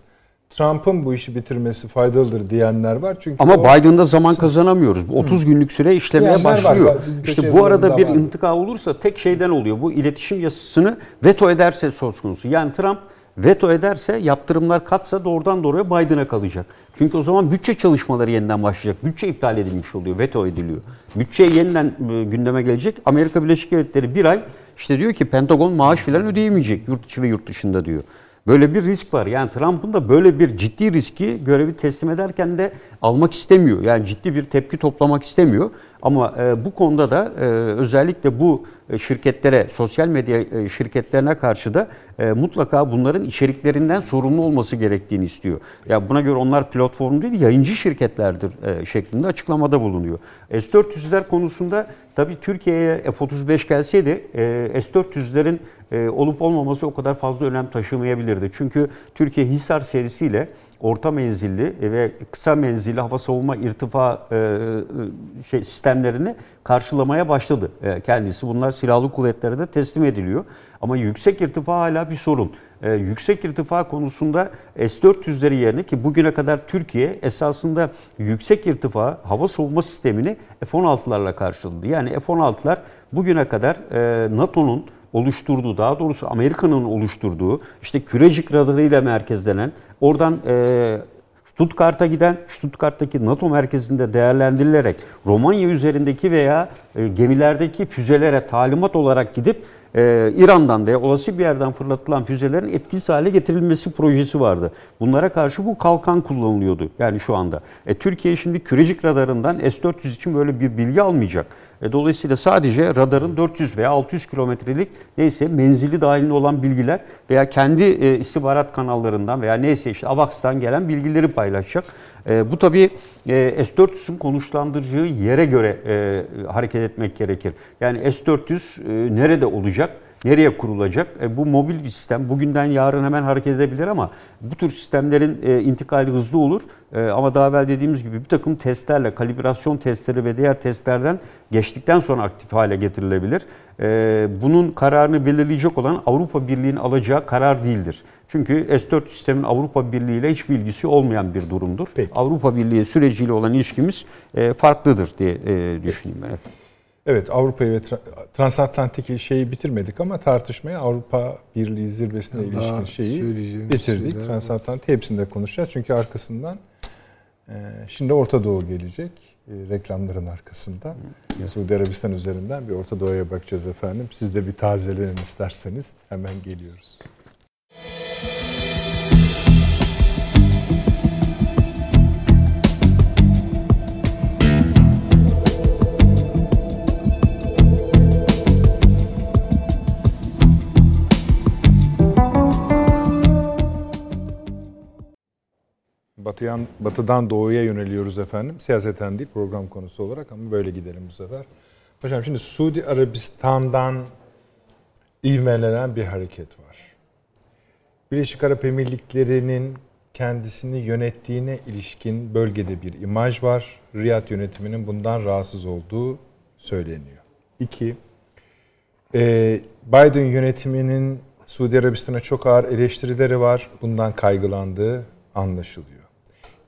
Trump'ın bu işi bitirmesi faydalıdır diyenler var. Çünkü Ama o- Biden'da zaman kazanamıyoruz. Bu 30 günlük süre işlemeye Diyenler var. başlıyor. Bizim İşte bu arada bir var. intika olursa tek şeyden oluyor. Bu iletişim yasasını veto ederse söz konusu. Yani Trump veto ederse yaptırımlar katsa doğrudan doğruya Biden'a kalacak. Çünkü o zaman bütçe çalışmaları yeniden başlayacak. Bütçe iptal edilmiş oluyor, veto ediliyor. Bütçe yeniden e, gündeme gelecek. Amerika Birleşik Devletleri bir ay işte diyor ki Pentagon maaş filan ödeyemeyecek yurt içi ve yurt dışında diyor. Böyle bir risk var. Yani Trump'ın da böyle bir ciddi riski görevi teslim ederken de almak istemiyor. Yani ciddi bir tepki toplamak istemiyor. Ama e, bu konuda da e, özellikle bu e, şirketlere, sosyal medya e, şirketlerine karşı da e, mutlaka bunların içeriklerinden sorumlu olması gerektiğini istiyor. Ya buna göre onlar platform değil, yayıncı şirketlerdir e, şeklinde açıklamada bulunuyor. S-400'ler konusunda tabii Türkiye'ye F-35 gelseydi e, S-400'lerin e, olup olmaması o kadar fazla önem taşımayabilirdi. Çünkü Türkiye Hisar serisiyle orta menzilli ve kısa menzilli hava savunma irtifa e, e, şey sistemlerini karşılamaya başladı e, kendisi. Bunlar silahlı kuvvetlere de teslim ediliyor. Ama yüksek irtifa hala bir sorun. E, yüksek irtifa konusunda S-400'leri yerine ki bugüne kadar Türkiye esasında yüksek irtifa hava savunma sistemini F-16'larla karşıladı. Yani F-16'lar bugüne kadar e, NATO'nun oluşturduğu, daha doğrusu Amerika'nın oluşturduğu işte Kürecik radarıyla merkezlenen, oradan e, Stuttgart'a giden, Stuttgart'taki NATO merkezinde değerlendirilerek Romanya üzerindeki veya e, gemilerdeki füzelere talimat olarak gidip e, İran'dan veya olası bir yerden fırlatılan füzelerin etkisiz hale getirilmesi projesi vardı. Bunlara karşı bu kalkan kullanılıyordu yani şu anda. E, Türkiye şimdi Kürecik radarından S-400 için böyle bir bilgi almayacak. E, dolayısıyla sadece radarın 400 veya 600 kilometrelik neyse menzili dahilinde olan bilgiler veya kendi e, istihbarat kanallarından veya neyse işte AVAX'tan gelen bilgileri paylaşacak. E, bu tabii e, S-400'ün konuşlandıracağı yere göre e, hareket etmek gerekir. Yani S-400 e, nerede olacak? Nereye kurulacak? E, bu mobil bir sistem. Bugünden yarın hemen hareket edebilir ama bu tür sistemlerin e, intikali hızlı olur. E, ama daha evvel dediğimiz gibi bir takım testlerle, kalibrasyon testleri ve diğer testlerden geçtikten sonra aktif hale getirilebilir. E, bunun kararını belirleyecek olan Avrupa Birliği'nin alacağı karar değildir. Çünkü S-4 sistemin Avrupa Birliği ile hiçbir ilgisi olmayan bir durumdur. Peki. Avrupa Birliği süreciyle olan ilişkimiz e, farklıdır diye e, düşünüyorum. Evet. Evet Avrupa'yı ve tra- transatlantik şeyi bitirmedik ama tartışmaya Avrupa Birliği zirvesine Daha ilişkin şeyi bitirdik. Transatlantik hepsini de konuşacağız. Çünkü arkasından e, şimdi Orta Doğu gelecek. e, reklamların arkasından. Suudi Arabistan üzerinden bir Orta Doğu'ya bakacağız efendim. Siz de bir tazelenin isterseniz hemen geliyoruz. Batıyan, batıdan doğuya yöneliyoruz efendim. Siyaseten değil program konusu olarak ama böyle gidelim bu sefer. Hocam şimdi Suudi Arabistan'dan ivmelenen bir hareket var. Birleşik Arap Emirlikleri'nin kendisini yönettiğine ilişkin bölgede bir imaj var. Riyad yönetiminin bundan rahatsız olduğu söyleniyor. İki, e, Biden yönetiminin Suudi Arabistan'a çok ağır eleştirileri var. Bundan kaygılandığı anlaşılıyor.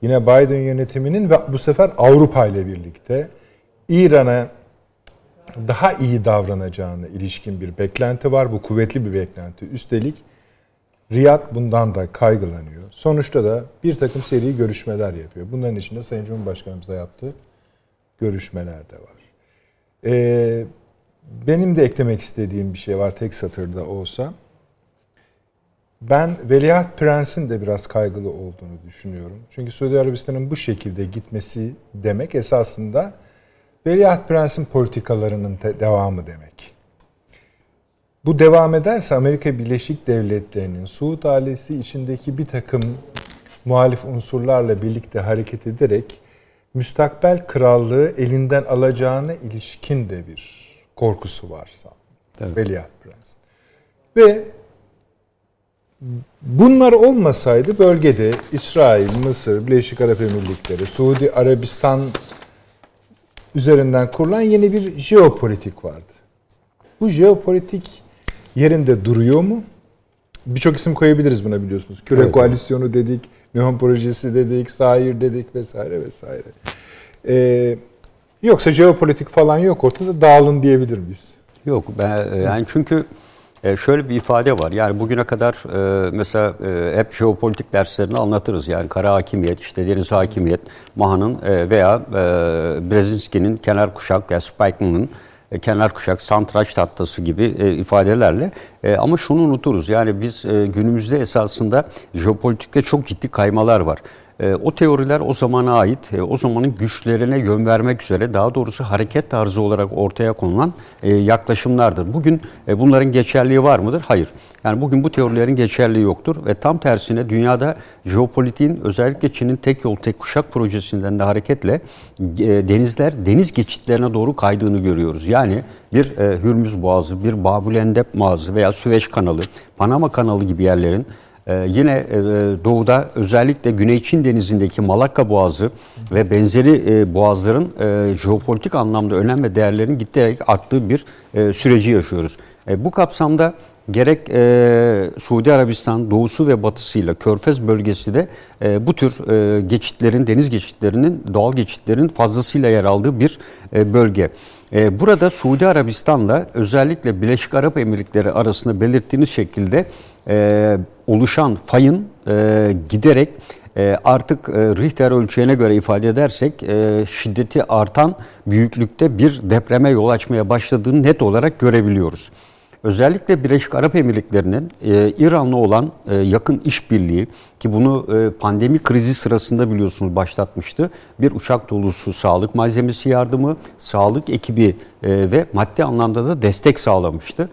Yine Biden yönetiminin ve bu sefer Avrupa ile birlikte İran'a daha iyi davranacağına ilişkin bir beklenti var. Bu kuvvetli bir beklenti. Üstelik Riyad bundan da kaygılanıyor. Sonuçta da bir takım seri görüşmeler yapıyor. Bunların içinde Sayın Cumhurbaşkanımızla yaptığı görüşmeler de var. Ee, benim de eklemek istediğim bir şey var tek satırda olsa. Ben Veliaht Prens'in de biraz kaygılı olduğunu düşünüyorum. Çünkü Suudi Arabistan'ın bu şekilde gitmesi demek esasında Veliaht Prens'in politikalarının devamı demek. bu devam ederse Amerika Birleşik Devletleri'nin Suud ailesi içindeki bir takım muhalif unsurlarla birlikte hareket ederek müstakbel krallığı elinden alacağına ilişkin de bir korkusu varsa. Evet. Veliaht Prens. Ve bunlar olmasaydı bölgede İsrail, Mısır, Birleşik Arap Emirlikleri, Suudi Arabistan üzerinden kurulan yeni bir jeopolitik vardı. Bu jeopolitik yerinde duruyor mu? Birçok isim koyabiliriz buna biliyorsunuz. Küre evet. koalisyonu dedik, Nihon projesi dedik, Sahir dedik vesaire vesaire. Ee, yoksa jeopolitik falan yok ortada dağılın diyebilir miyiz? Yok ben yani çünkü e, şöyle bir ifade var. Yani bugüne kadar e, mesela hep jeopolitik derslerini anlatırız. Yani kara hakimiyet, işte deniz hakimiyet, Maha'nın veya Brzezinski'nin kenar kuşak, yani Spike'nin kenar kuşak, santraç tahtası gibi ifadelerle. ama şunu unuturuz. Yani biz günümüzde esasında jeopolitikte çok ciddi kaymalar var. E, o teoriler o zamana ait, e, o zamanın güçlerine yön vermek üzere daha doğrusu hareket tarzı olarak ortaya konulan e, yaklaşımlardır. Bugün e, bunların geçerliği var mıdır? Hayır. Yani bugün bu teorilerin geçerliği yoktur ve tam tersine dünyada jeopolitiğin özellikle Çin'in tek yol tek kuşak projesinden de hareketle denizler deniz geçitlerine doğru kaydığını görüyoruz. Yani bir Hürmüz Boğazı, bir Babülendep Boğazı veya Süveyş Kanalı, Panama Kanalı gibi yerlerin ee, yine e, doğuda özellikle Güney Çin denizindeki Malakka Boğazı ve benzeri e, boğazların e, jeopolitik anlamda önem ve değerlerin giderek arttığı bir e, süreci yaşıyoruz. E, bu kapsamda gerek e, Suudi Arabistan doğusu ve batısıyla Körfez bölgesi de e, bu tür geçitlerin, deniz geçitlerinin, doğal geçitlerin fazlasıyla yer aldığı bir bölge. Burada Suudi Arabistan'la özellikle Birleşik Arap Emirlikleri arasında belirttiğiniz şekilde oluşan fayın giderek artık Richter ölçeğine göre ifade edersek şiddeti artan büyüklükte bir depreme yol açmaya başladığını net olarak görebiliyoruz. Özellikle Birleşik Arap Emirlikleri'nin e, İran'la olan e, yakın işbirliği ki bunu e, pandemi krizi sırasında biliyorsunuz başlatmıştı. Bir uçak dolusu sağlık malzemesi yardımı, sağlık ekibi e, ve maddi anlamda da destek sağlamıştı.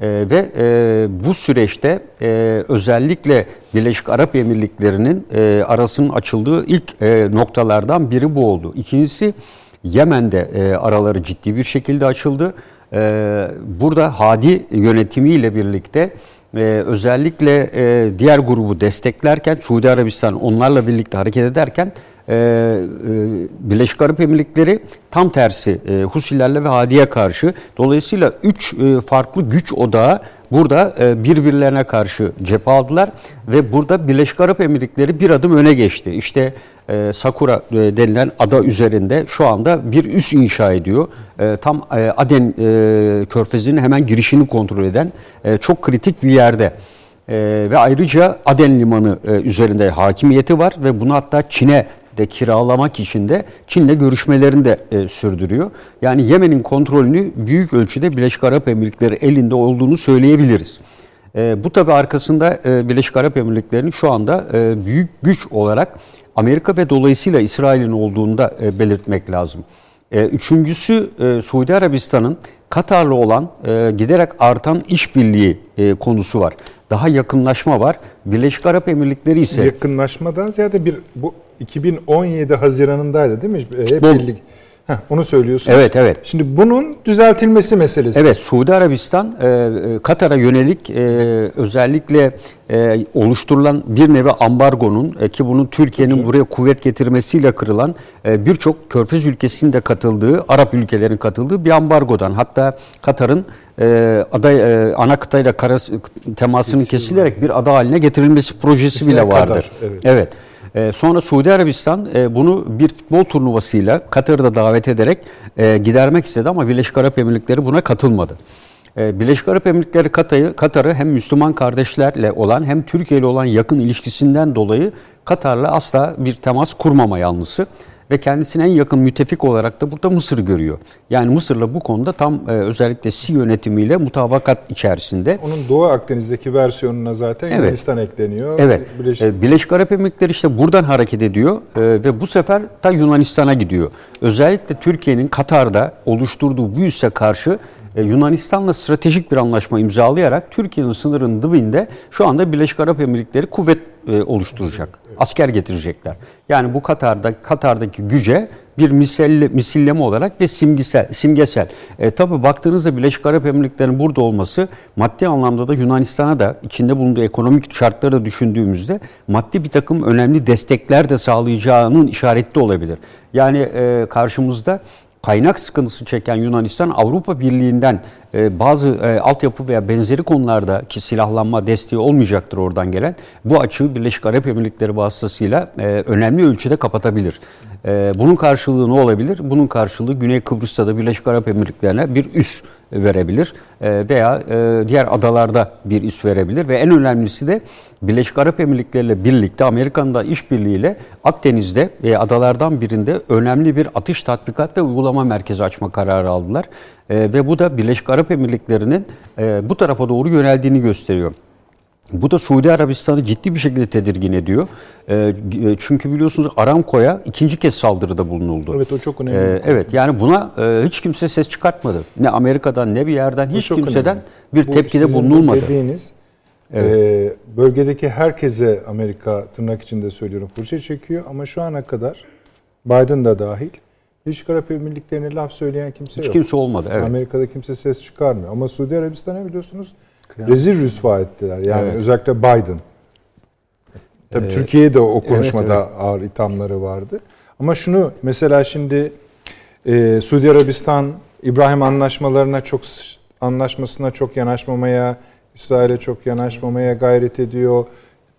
E, ve e, bu süreçte e, özellikle Birleşik Arap Emirlikleri'nin e, arasının açıldığı ilk e, noktalardan biri bu oldu. İkincisi Yemen'de e, araları ciddi bir şekilde açıldı. E, burada Hadi yönetimiyle birlikte e, özellikle e, diğer grubu desteklerken Suudi Arabistan onlarla birlikte hareket ederken e, e, Birleşik Arap Emirlikleri tam tersi e, Husilerle ve Hadi'ye karşı. Dolayısıyla üç e, farklı güç odağı burada e, birbirlerine karşı cephe aldılar ve burada Birleşik Arap Emirlikleri bir adım öne geçti. İşte e, Sakura e, denilen ada üzerinde şu anda bir üs inşa ediyor. E, tam e, Aden e, körfezinin hemen girişini kontrol eden e, çok kritik bir yerde. E, ve ayrıca Aden Limanı e, üzerinde hakimiyeti var ve bunu hatta Çin'e de kiralamak için de Çin'le görüşmelerini de e, sürdürüyor. Yani Yemen'in kontrolünü büyük ölçüde Birleşik Arap Emirlikleri elinde olduğunu söyleyebiliriz. E, bu tabi arkasında e, Birleşik Arap Emirlikleri'nin şu anda e, büyük güç olarak Amerika ve dolayısıyla İsrail'in olduğunu da e, belirtmek lazım. E, üçüncüsü e, Suudi Arabistan'ın Katar'la olan e, giderek artan işbirliği e, konusu var. Daha yakınlaşma var. Birleşik Arap Emirlikleri ise... Yakınlaşmadan ziyade bir bu 2017 Haziran'ındaydı değil mi? Hep bu, birlik. Heh, onu söylüyorsun. Evet, evet. Şimdi bunun düzeltilmesi meselesi. Evet, Suudi Arabistan e, e, Katar'a yönelik e, özellikle e, oluşturulan bir nevi ambargonun e, ki bunun Türkiye'nin buraya kuvvet getirmesiyle kırılan e, birçok Körfez ülkesinin de katıldığı, Arap ülkelerin katıldığı bir ambargodan. Hatta Katar'ın e, aday e, ana kıtayla kara temasının kesilerek bir ada haline getirilmesi projesi Kesinlikle bile vardır. Kadar, evet. evet. E, sonra Suudi Arabistan e, bunu bir futbol turnuvasıyla Katar'da davet ederek e, gidermek istedi ama Birleşik Arap Emirlikleri buna katılmadı. E, Birleşik Arap Emirlikleri Katar'ı, Katar'ı hem Müslüman kardeşlerle olan hem Türkiye ile olan yakın ilişkisinden dolayı Katar'la asla bir temas kurmama yanlısı ve kendisine en yakın müttefik olarak da burada Mısır görüyor. Yani Mısır'la bu konuda tam e, özellikle Si yönetimiyle mutabakat içerisinde. Onun Doğu Akdeniz'deki versiyonuna zaten evet. Yunanistan ekleniyor. Evet. Birleşik... E, Birleşik Arap Emirlikleri işte buradan hareket ediyor e, ve bu sefer ta Yunanistan'a gidiyor. Özellikle Türkiye'nin Katar'da oluşturduğu bu üsse karşı e, Yunanistan'la stratejik bir anlaşma imzalayarak Türkiye'nin sınırının dibinde şu anda Birleşik Arap Emirlikleri kuvvet e, oluşturacak. Asker getirecekler. Yani bu Katar'da Katar'daki güce bir miselle, misilleme olarak ve simgesel. simgesel. E, tabii baktığınızda Birleşik Arap Emirlikleri'nin burada olması maddi anlamda da Yunanistan'a da içinde bulunduğu ekonomik şartları da düşündüğümüzde maddi bir takım önemli destekler de sağlayacağının işaretli olabilir. Yani e, karşımızda kaynak sıkıntısı çeken Yunanistan Avrupa Birliği'nden e, bazı e, altyapı veya benzeri konularda ki silahlanma desteği olmayacaktır oradan gelen bu açığı Birleşik Arap Emirlikleri vasıtasıyla e, önemli ölçüde kapatabilir. E, bunun karşılığı ne olabilir? Bunun karşılığı Güney Kıbrıs'ta da Birleşik Arap Emirlikleri'ne bir üs verebilir e, veya e, diğer adalarda bir üs verebilir ve en önemlisi de Birleşik Arap Emirlikleri ile birlikte Amerika'nın da işbirliğiyle Akdeniz'de ve adalardan birinde önemli bir atış tatbikat ve uygulama merkezi açma kararı aldılar. E, ve bu da Birleşik Arap Emirlikleri'nin bu tarafa doğru yöneldiğini gösteriyor. Bu da Suudi Arabistan'ı ciddi bir şekilde tedirgin ediyor. çünkü biliyorsunuz Aramco'ya ikinci kez saldırıda bulunuldu. Evet o çok önemli. evet yani buna hiç kimse ses çıkartmadı. Ne Amerika'dan ne bir yerden hiç kimseden önemli. bir bu tepkide bulunulmadı. dediğiniz evet. bölgedeki herkese Amerika tırnak içinde söylüyorum fırça çekiyor ama şu ana kadar Biden da dahil Birleşik Arap Emirlikleri'ne laf söyleyen kimse hiç yok. Hiç kimse olmadı. Evet. Amerika'da kimse ses çıkarmıyor ama Suudi Arabistan'a biliyorsunuz Kıyam. rezil rüsva ettiler. Yani evet. özellikle Biden. Tabii ee, Türkiye'de o konuşmada evet, evet. ağır ithamları vardı. Ama şunu mesela şimdi e, Suudi Arabistan İbrahim anlaşmalarına çok anlaşmasına çok yanaşmamaya, İsrail'e çok yanaşmamaya gayret ediyor.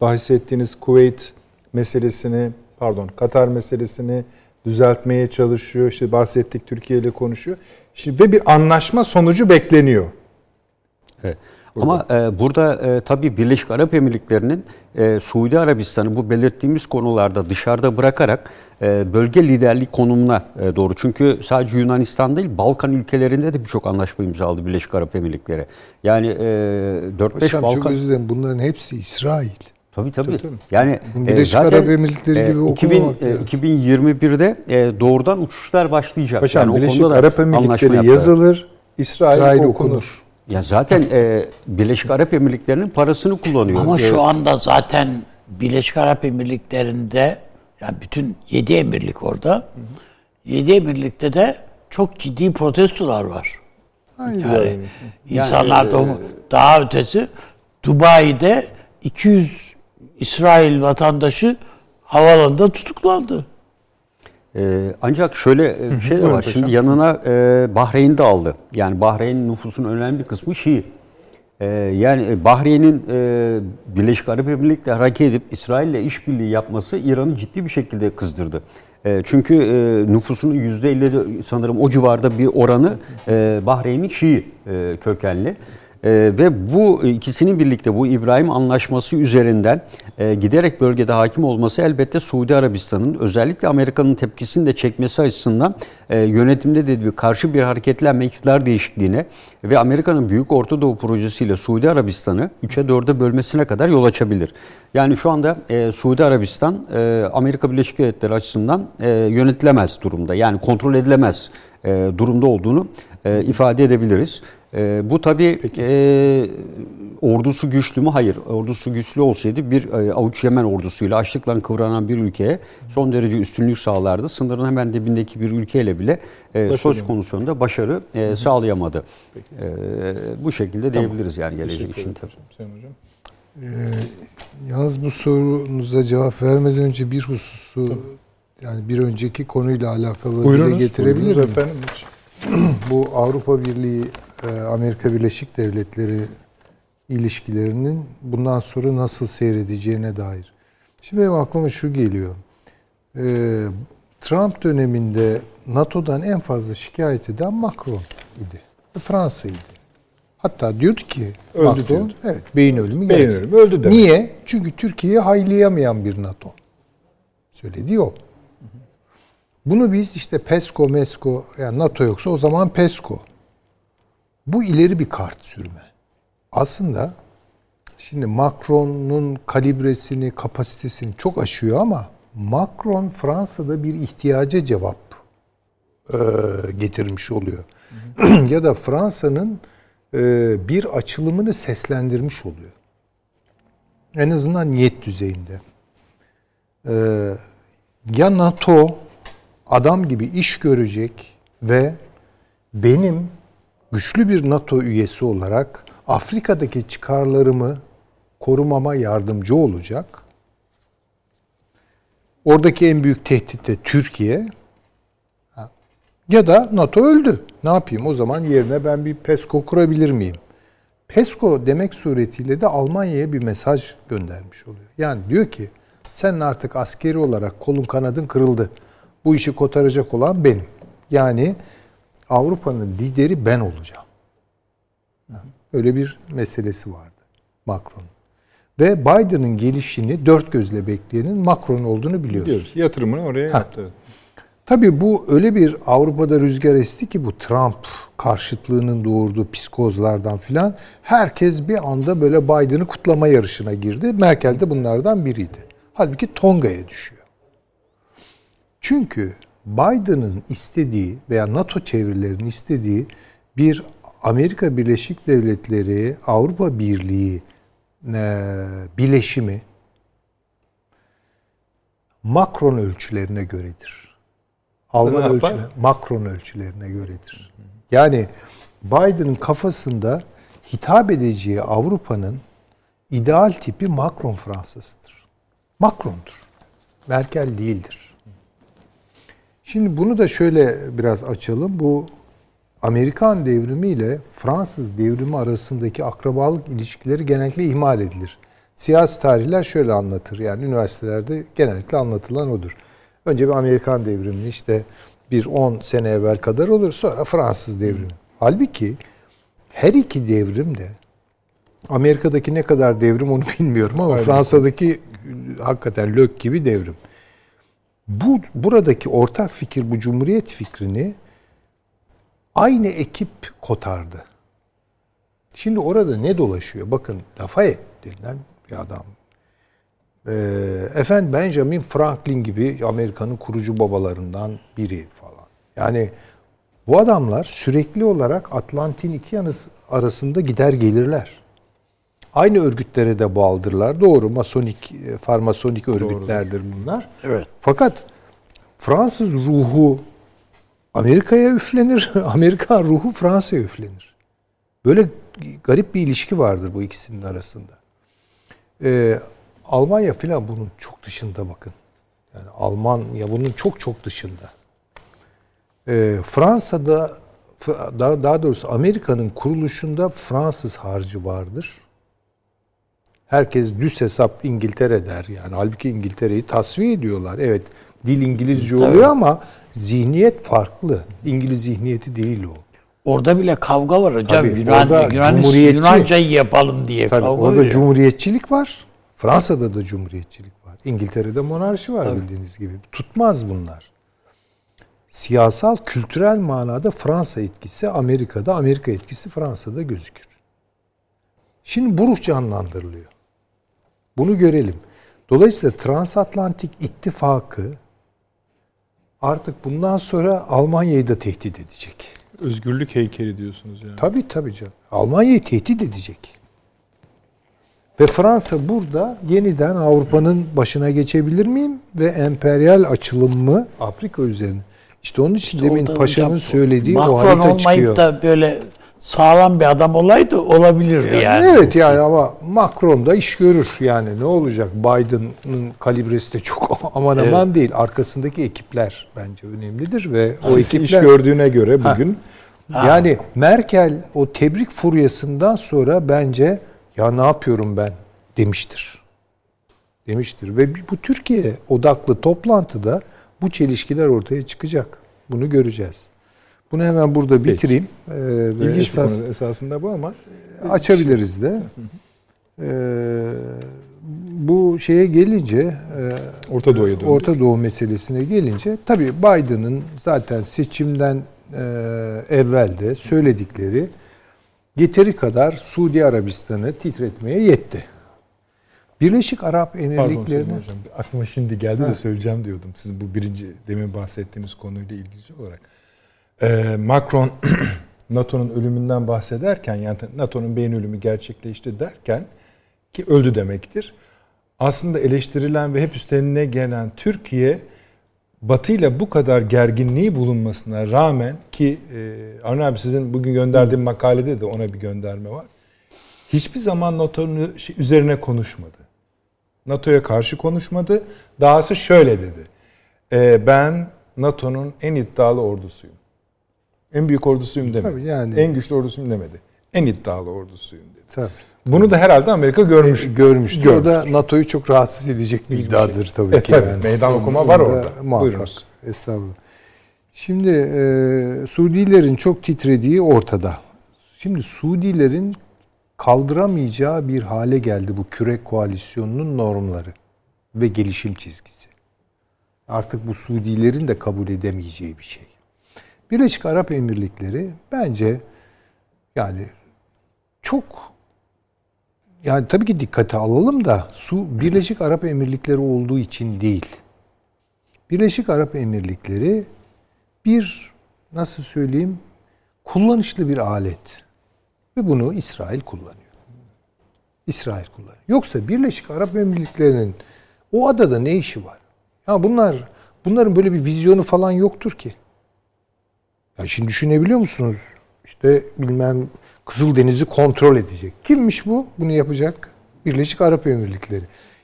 Bahsettiğiniz Kuveyt meselesini, pardon Katar meselesini düzeltmeye çalışıyor. İşte bahsettik Türkiye ile konuşuyor. Şimdi ve bir anlaşma sonucu bekleniyor. Evet. Ama e, burada e, tabii Birleşik Arap Emirlikleri'nin e, Suudi Arabistan'ı bu belirttiğimiz konularda dışarıda bırakarak e, bölge liderlik konumuna e, doğru. Çünkü sadece Yunanistan değil Balkan ülkelerinde de birçok anlaşma imzaladı Birleşik Arap Emirlikleri. Yani e, 4-5 Balkan... çok özür dilerim bunların hepsi İsrail. Tabii tabii. tabii, Yani e, Birleşik zaten, Arap Emirlikleri gibi e, 2000, e, 2021'de e, doğrudan uçuşlar başlayacak. Paşam yani Birleşik Arap Emirlikleri yazılır, İsrail, İsrail okunur. okunur. Ya zaten e, Birleşik Arap Emirlikleri'nin parasını kullanıyor. Ama şu anda zaten Birleşik Arap Emirlikleri'nde yani bütün yedi emirlik orada. Hı Yedi emirlikte de çok ciddi protestolar var. Aynen. Yani, yani insanlar yani, da e, daha ötesi Dubai'de 200 İsrail vatandaşı havalanında tutuklandı. Ee, ancak şöyle e, bir şey de var. Şimdi yanına e, Bahreyn de aldı. Yani Bahreyn'in nüfusunun önemli bir kısmı Şii. E, yani e, Bahreyn'in e, Birleşik Arap Emirlikleri hareket edip İsrail'le işbirliği yapması İran'ı ciddi bir şekilde kızdırdı. E, çünkü e, nüfusunun %50 sanırım o civarda bir oranı e, Bahreyn'in Şii e, kökenli. E, ve bu ikisinin birlikte bu İbrahim Anlaşması üzerinden e, giderek bölgede hakim olması elbette Suudi Arabistan'ın özellikle Amerika'nın tepkisini de çekmesi açısından e, yönetimde de bir karşı bir hareketlenme iktidar değişikliğine ve Amerika'nın Büyük Orta Doğu projesiyle Suudi Arabistan'ı 3'e 4'e bölmesine kadar yol açabilir. Yani şu anda e, Suudi Arabistan e, Amerika Birleşik Devletleri açısından e, yönetilemez durumda. Yani kontrol edilemez e, durumda olduğunu e, ifade edebiliriz. E, bu tabii e, ordusu güçlü mü? Hayır. Ordusu güçlü olsaydı bir e, avuç Yemen ordusuyla açlıkla kıvranan bir ülkeye son derece üstünlük sağlardı. Sınırın hemen dibindeki bir ülkeyle bile e, söz konusunda başarı e, sağlayamadı. E, bu şekilde tamam. diyebiliriz yani gelecek için tabii. Sayın Hocam. Ee, yalnız bu sorunuza cevap vermeden önce bir hususu Tabii. yani bir önceki konuyla alakalı buyurunuz, dile getirebilir miyim? Efendim. <clears throat> bu Avrupa Birliği Amerika Birleşik Devletleri ilişkilerinin bundan sonra nasıl seyredeceğine dair. Şimdi benim aklıma şu geliyor. E, Trump döneminde NATO'dan en fazla şikayet eden Macron idi. Fransa'ydı. Hatta diyordu ki öldü Macron, diyordu. evet beyin ölümü beyin ölümü öldü demek. Niye? Çünkü Türkiye'yi haylayamayan bir NATO. Söylediği o. Bunu biz işte PESCO, MESCO, yani NATO yoksa o zaman PESCO. Bu ileri bir kart sürme. Aslında şimdi Macron'un kalibresini, kapasitesini çok aşıyor ama Macron Fransa'da bir ihtiyaca cevap e, getirmiş oluyor. <clears throat> ya da Fransa'nın e, bir açılımını seslendirmiş oluyor. En azından niyet düzeyinde. E, ya NATO adam gibi iş görecek ve benim güçlü bir NATO üyesi olarak Afrika'daki çıkarlarımı korumama yardımcı olacak. Oradaki en büyük tehdit de Türkiye. Ya da NATO öldü. Ne yapayım? O zaman yerine ben bir PESCO kurabilir miyim? PESCO demek suretiyle de Almanya'ya bir mesaj göndermiş oluyor. Yani diyor ki sen artık askeri olarak kolun kanadın kırıldı. Bu işi kotaracak olan benim. Yani Avrupa'nın lideri ben olacağım. Öyle bir meselesi vardı Macron. Ve Biden'ın gelişini dört gözle bekleyenin Macron olduğunu biliyoruz. Biliyoruz. Yatırımını oraya yaptı. Tabii bu öyle bir Avrupa'da rüzgar esti ki bu Trump karşıtlığının doğurduğu psikozlardan filan herkes bir anda böyle Biden'ı kutlama yarışına girdi. Merkel de bunlardan biriydi. Halbuki Tonga'ya düşüyor. Çünkü Biden'ın istediği veya NATO çevrelerinin istediği bir Amerika Birleşik Devletleri Avrupa Birliği e, bileşimi Macron ölçülerine göredir. Alman Ne yapar? ölçülerine, Macron ölçülerine göredir. Yani Biden'ın kafasında hitap edeceği Avrupa'nın ideal tipi Macron Fransa'sıdır. Macron'dur. Merkel değildir. Şimdi bunu da şöyle biraz açalım. Bu Amerikan devrimi ile Fransız devrimi arasındaki akrabalık ilişkileri genellikle ihmal edilir. Siyasi tarihler şöyle anlatır. Yani üniversitelerde genellikle anlatılan odur. Önce bir Amerikan devrimi işte bir 10 sene evvel kadar olur. Sonra Fransız devrimi. Halbuki her iki devrim de Amerika'daki ne kadar devrim onu <laughs> bilmiyorum ama Fransa'daki hakikaten lök gibi devrim. Bu buradaki ortak fikir bu cumhuriyet fikrini aynı ekip kotardı. Şimdi orada ne dolaşıyor? Bakın Lafayette denilen bir adam. Ee, efendim Benjamin Franklin gibi Amerika'nın kurucu babalarından biri falan. Yani bu adamlar sürekli olarak Atlantin iki yanı arasında gider gelirler. Aynı örgütlere de bağlıdırlar. Doğru masonik, e, farmasonik örgütlerdir bunlar. Evet. Fakat Fransız ruhu Amerika'ya üflenir, <laughs> Amerikan ruhu Fransa'ya üflenir. Böyle garip bir ilişki vardır bu ikisinin arasında. Ee, Almanya filan bunun çok dışında bakın. Yani Almanya bunun çok çok dışında. Ee, Fransa'da daha, daha doğrusu Amerika'nın kuruluşunda Fransız harcı vardır. Herkes düz hesap İngiltere der yani. Halbuki İngiltere'yi tasfiye ediyorlar. Evet dil İngilizce oluyor ama zihniyet farklı. İngiliz zihniyeti değil o. Orada bile kavga var hocam. Tabii, Yunan, Yunan, Yunancayı yapalım diye Tabii kavga orada veriyor. cumhuriyetçilik var. Fransa'da da cumhuriyetçilik var. İngiltere'de monarşi var bildiğiniz gibi. Tutmaz bunlar. Siyasal, kültürel manada Fransa etkisi Amerika'da, Amerika etkisi Fransa'da gözükür. Şimdi bu ruh canlandırılıyor. Bunu görelim. Dolayısıyla transatlantik ittifakı artık bundan sonra Almanya'yı da tehdit edecek. Özgürlük heykeli diyorsunuz yani. Tabii tabii canım. Almanya'yı tehdit edecek. Ve Fransa burada yeniden Avrupa'nın başına geçebilir miyim? Ve emperyal açılımı Afrika üzerine. İşte onun için demin Orada Paşa'nın söylediği o Macron harita olmayıp çıkıyor. da böyle sağlam bir adam olaydı olabilirdi yani. Evet yani ama Macron da iş görür yani ne olacak? Biden'ın kalibresi de çok <laughs> aman aman değil. Arkasındaki ekipler bence önemlidir ve o Sisi iş ekipler gördüğüne göre bugün Yani Merkel o tebrik furyasından sonra bence ya ne yapıyorum ben demiştir. Demiştir ve bu Türkiye odaklı toplantıda bu çelişkiler ortaya çıkacak. Bunu göreceğiz. Bunu hemen burada bitireyim. Ee, ve ilginç esas bir konu esasında bu ama açabiliriz de. Ee, bu şeye gelince e, Orta Doğu'ya döndük. Orta Doğu meselesine gelince tabii Biden'ın zaten seçimden e, evvel de söyledikleri yeteri kadar Suudi Arabistan'ı titretmeye yetti. Birleşik Arap Pardon Emirlikleri'ne Sayın Hocam. Aklıma şimdi geldi de söyleyeceğim diyordum. Siz bu birinci demin bahsettiğiniz konuyla ilgili olarak. Ee, Macron <clears throat> NATO'nun ölümünden bahsederken yani NATO'nun beyin ölümü gerçekleşti derken ki öldü demektir. Aslında eleştirilen ve hep üstlerine gelen Türkiye Batı ile bu kadar gerginliği bulunmasına rağmen ki e, Arne abi sizin bugün gönderdiğim makalede de ona bir gönderme var. Hiçbir zaman NATO'nun üzerine konuşmadı. NATO'ya karşı konuşmadı. Dahası şöyle dedi. E, ben NATO'nun en iddialı ordusuyum. En büyük ordusuyum demedi. Tabii yani- En güçlü ordusuyum demedi. En iddialı ordusuyum dedi. Tabii. Bunu da herhalde Amerika görmüş. E, görmüştü. O Görmüş. da NATO'yu çok rahatsız edecek bir iddiadır tabii E, ki. tabii, meydan okuma var orada. Muhakkak. Buyurunuz. Estağfurullah. Şimdi e, Suudilerin çok titrediği ortada. Şimdi Suudilerin kaldıramayacağı bir hale geldi bu küre koalisyonunun normları ve gelişim çizgisi. Artık bu Suudilerin de kabul edemeyeceği bir şey. Birleşik Arap Emirlikleri bence yani çok yani tabii ki dikkate alalım da su Birleşik Arap Emirlikleri olduğu için değil. Birleşik Arap Emirlikleri bir nasıl söyleyeyim kullanışlı bir alet ve bunu İsrail kullanıyor. İsrail kullanıyor. Yoksa Birleşik Arap Emirlikleri'nin o adada ne işi var? Ya bunlar bunların böyle bir vizyonu falan yoktur ki. Ya şimdi düşünebiliyor musunuz? İşte bilmem Kızıldeniz'i kontrol edecek. Kimmiş bu? Bunu yapacak Birleşik Arap Emirlikleri.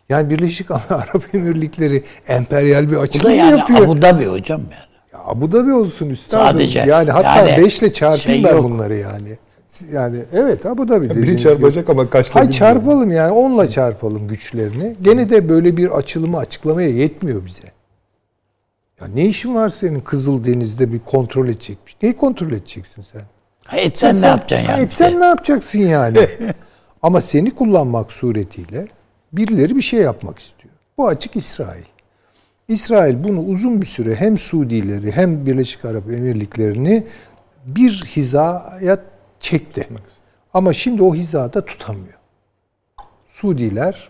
Yani Birleşik <laughs> Arap Emirlikleri emperyal bir Bu da açılım yani yapıyor. Abu Dhabi hocam yani. Ya Abu Dhabi olsun üstadım. Sadece. Yani hatta Yani 5 ile çarpayım şey ben yok. bunları yani. Yani evet Abu Dhabi. Biri dediğiniz çarpacak gibi. ama kaçta Hay bilmiyorum. çarpalım yani onunla çarpalım güçlerini. Gene de böyle bir açılımı açıklamaya yetmiyor bize. Ya ne işin var senin Kızıldeniz'de bir kontrol edecekmiş? Neyi kontrol edeceksin sen? Ha, etsen ne yapacaksın yani? etsen ne yapacaksın yani? <laughs> Ama seni kullanmak suretiyle birileri bir şey yapmak istiyor. Bu açık İsrail. İsrail bunu uzun bir süre hem Suudileri hem Birleşik Arap Emirlikleri'ni bir hizaya çekti. Ama şimdi o hizada tutamıyor. Suudiler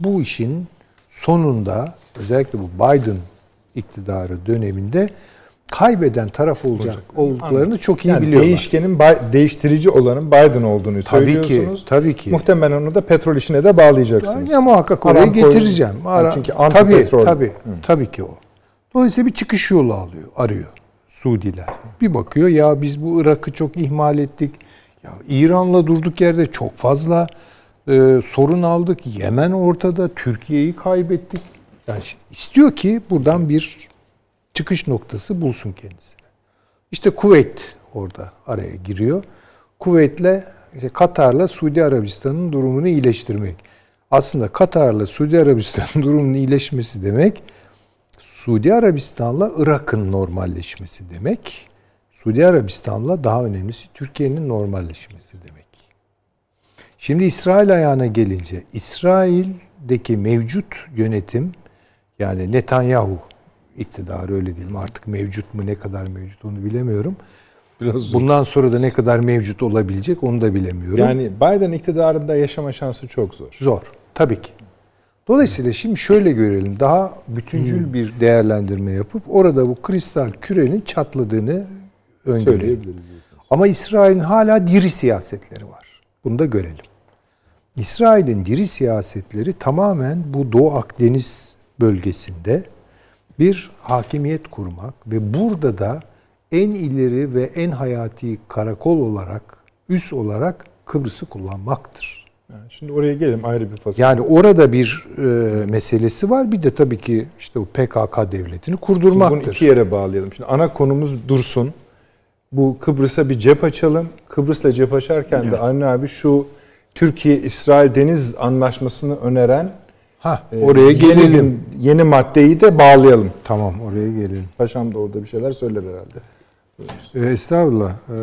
bu işin sonunda özellikle bu Biden iktidarı döneminde kaybeden taraf olacak olduklarını çok iyi Yani biliyorlar. değişkenin değiştirici olanın Biden olduğunu Tabii ki, söylüyorsunuz. tabii ki. Muhtemelen onu da petrol işine de bağlayacaksınız. Ya muhakkak oraya Aramco- getireceğim. Ara, çünkü tabii, anti-petrol. tabii, tabii ki o. Dolayısıyla bir çıkış yolu alıyor, arıyor Suudiler. Bir bakıyor ya biz bu Irak'ı çok ihmal ettik. Ya İran'la durduk yerde çok fazla e, sorun aldık. Yemen ortada, Türkiye'yi kaybettik. Yani istiyor ki buradan bir çıkış noktası bulsun kendisine. İşte Kuveyt orada araya giriyor. Kuveyt'le işte Katar'la Suudi Arabistan'ın durumunu iyileştirmek. Aslında Katar'la Suudi Arabistan'ın <laughs> durumunun iyileşmesi demek Suudi Arabistan'la Irak'ın normalleşmesi demek. Suudi Arabistan'la daha önemlisi Türkiye'nin normalleşmesi demek. Şimdi İsrail ayağına gelince İsrail'deki mevcut yönetim yani Netanyahu iktidarı öyle diyelim artık mevcut mu ne kadar mevcut onu bilemiyorum. Biraz zor. Bundan sonra da ne kadar mevcut olabilecek onu da bilemiyorum. Yani Biden iktidarında yaşama şansı çok zor. Zor. Tabii ki. Dolayısıyla şimdi şöyle görelim. Daha bütüncül bir değerlendirme yapıp orada bu kristal kürenin çatladığını öngörelim. Ama İsrail'in hala diri siyasetleri var. Bunu da görelim. İsrail'in diri siyasetleri tamamen bu Doğu Akdeniz bölgesinde bir hakimiyet kurmak ve burada da en ileri ve en hayati karakol olarak, üs olarak Kıbrıs'ı kullanmaktır. Yani şimdi oraya gelelim ayrı bir fasıl. Yani orada bir e, meselesi var. Bir de tabii ki işte o PKK devletini Bunu kurdurmaktır. iki yere bağlayalım. Şimdi ana konumuz dursun. Bu Kıbrıs'a bir cep açalım. Kıbrıs'la cep açarken de Avni abi şu Türkiye-İsrail deniz anlaşmasını öneren Ha, e, oraya yeni, gelelim. yeni maddeyi de bağlayalım. Tamam, oraya gelelim. Paşam da orada bir şeyler söyler herhalde. E, estağfurullah. E,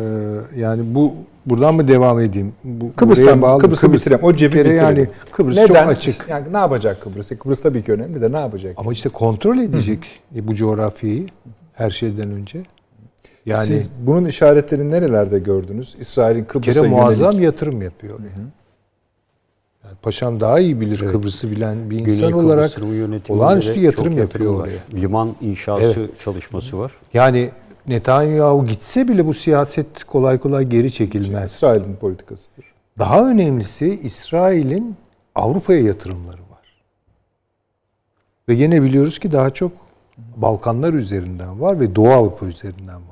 yani bu buradan mı devam edeyim? Bu, Kıbrıs'tan bağlı- Kıbrıs'ı Kıbrıs. bitirelim. O cebi bitirelim. Yani Kıbrıs Neden? çok açık. Yani ne yapacak Kıbrıs? Kıbrıs tabii ki önemli de ne yapacak? Ama işte kontrol edecek e, bu coğrafyayı her şeyden önce. Yani Siz bunun işaretlerini nerelerde gördünüz? İsrail'in Kıbrıs'a kere muazzam yönelik. yatırım yapıyor. Yani paşam daha iyi bilir Kıbrıs'ı bilen bir insan Güney olarak olağanüstü yatırım yapıyor var. oraya. Liman inşası çalışması var. Yani Netanyahu gitse bile bu siyaset kolay kolay geri çekilmez. İsrail'in politikasıdır. Daha önemlisi İsrail'in Avrupa'ya yatırımları var. Ve yine biliyoruz ki daha çok Balkanlar üzerinden var ve Doğu Avrupa üzerinden var.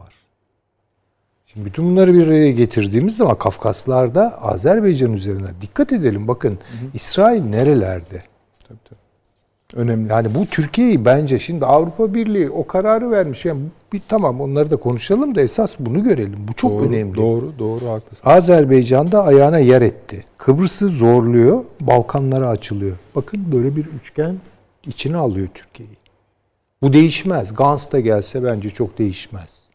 Şimdi bütün bunları bir araya getirdiğimiz zaman Kafkaslar'da Azerbaycan üzerinden dikkat edelim. Bakın İsrail nerelerde? Tabii, tabii. Önemli. Yani bu Türkiye'yi bence şimdi Avrupa Birliği o kararı vermiş. Yani bir tamam onları da konuşalım da esas bunu görelim. Bu çok doğru, önemli. Doğru, doğru haklısın. Azerbaycan'da ayağına yer etti. Kıbrıs'ı zorluyor, Balkanlara açılıyor. Bakın böyle bir üçgen içine alıyor Türkiye'yi. Bu değişmez. Gans da gelse bence çok değişmez.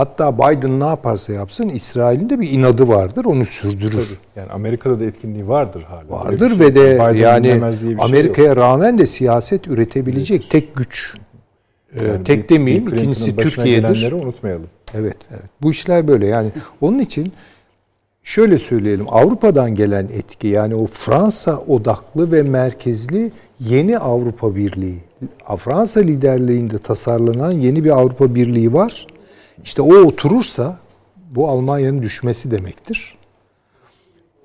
Hatta Biden ne yaparsa yapsın İsrail'in de bir inadı vardır, onu sürdürür. Yani Amerika'da da etkinliği vardır hala. Vardır bir ve şey- de Biden yani bir şey. Amerika'ya rağmen de siyaset üretebilecek tek güç. Yani tek Bill- demeyeyim, ikincisi Türkiye'dir. unutmayalım. Evet, evet. Bu işler böyle. Yani onun için şöyle söyleyelim. Avrupa'dan gelen etki yani o Fransa odaklı ve merkezli yeni Avrupa Birliği. Fransa liderliğinde tasarlanan yeni bir Avrupa Birliği var. İşte o oturursa bu Almanya'nın düşmesi demektir.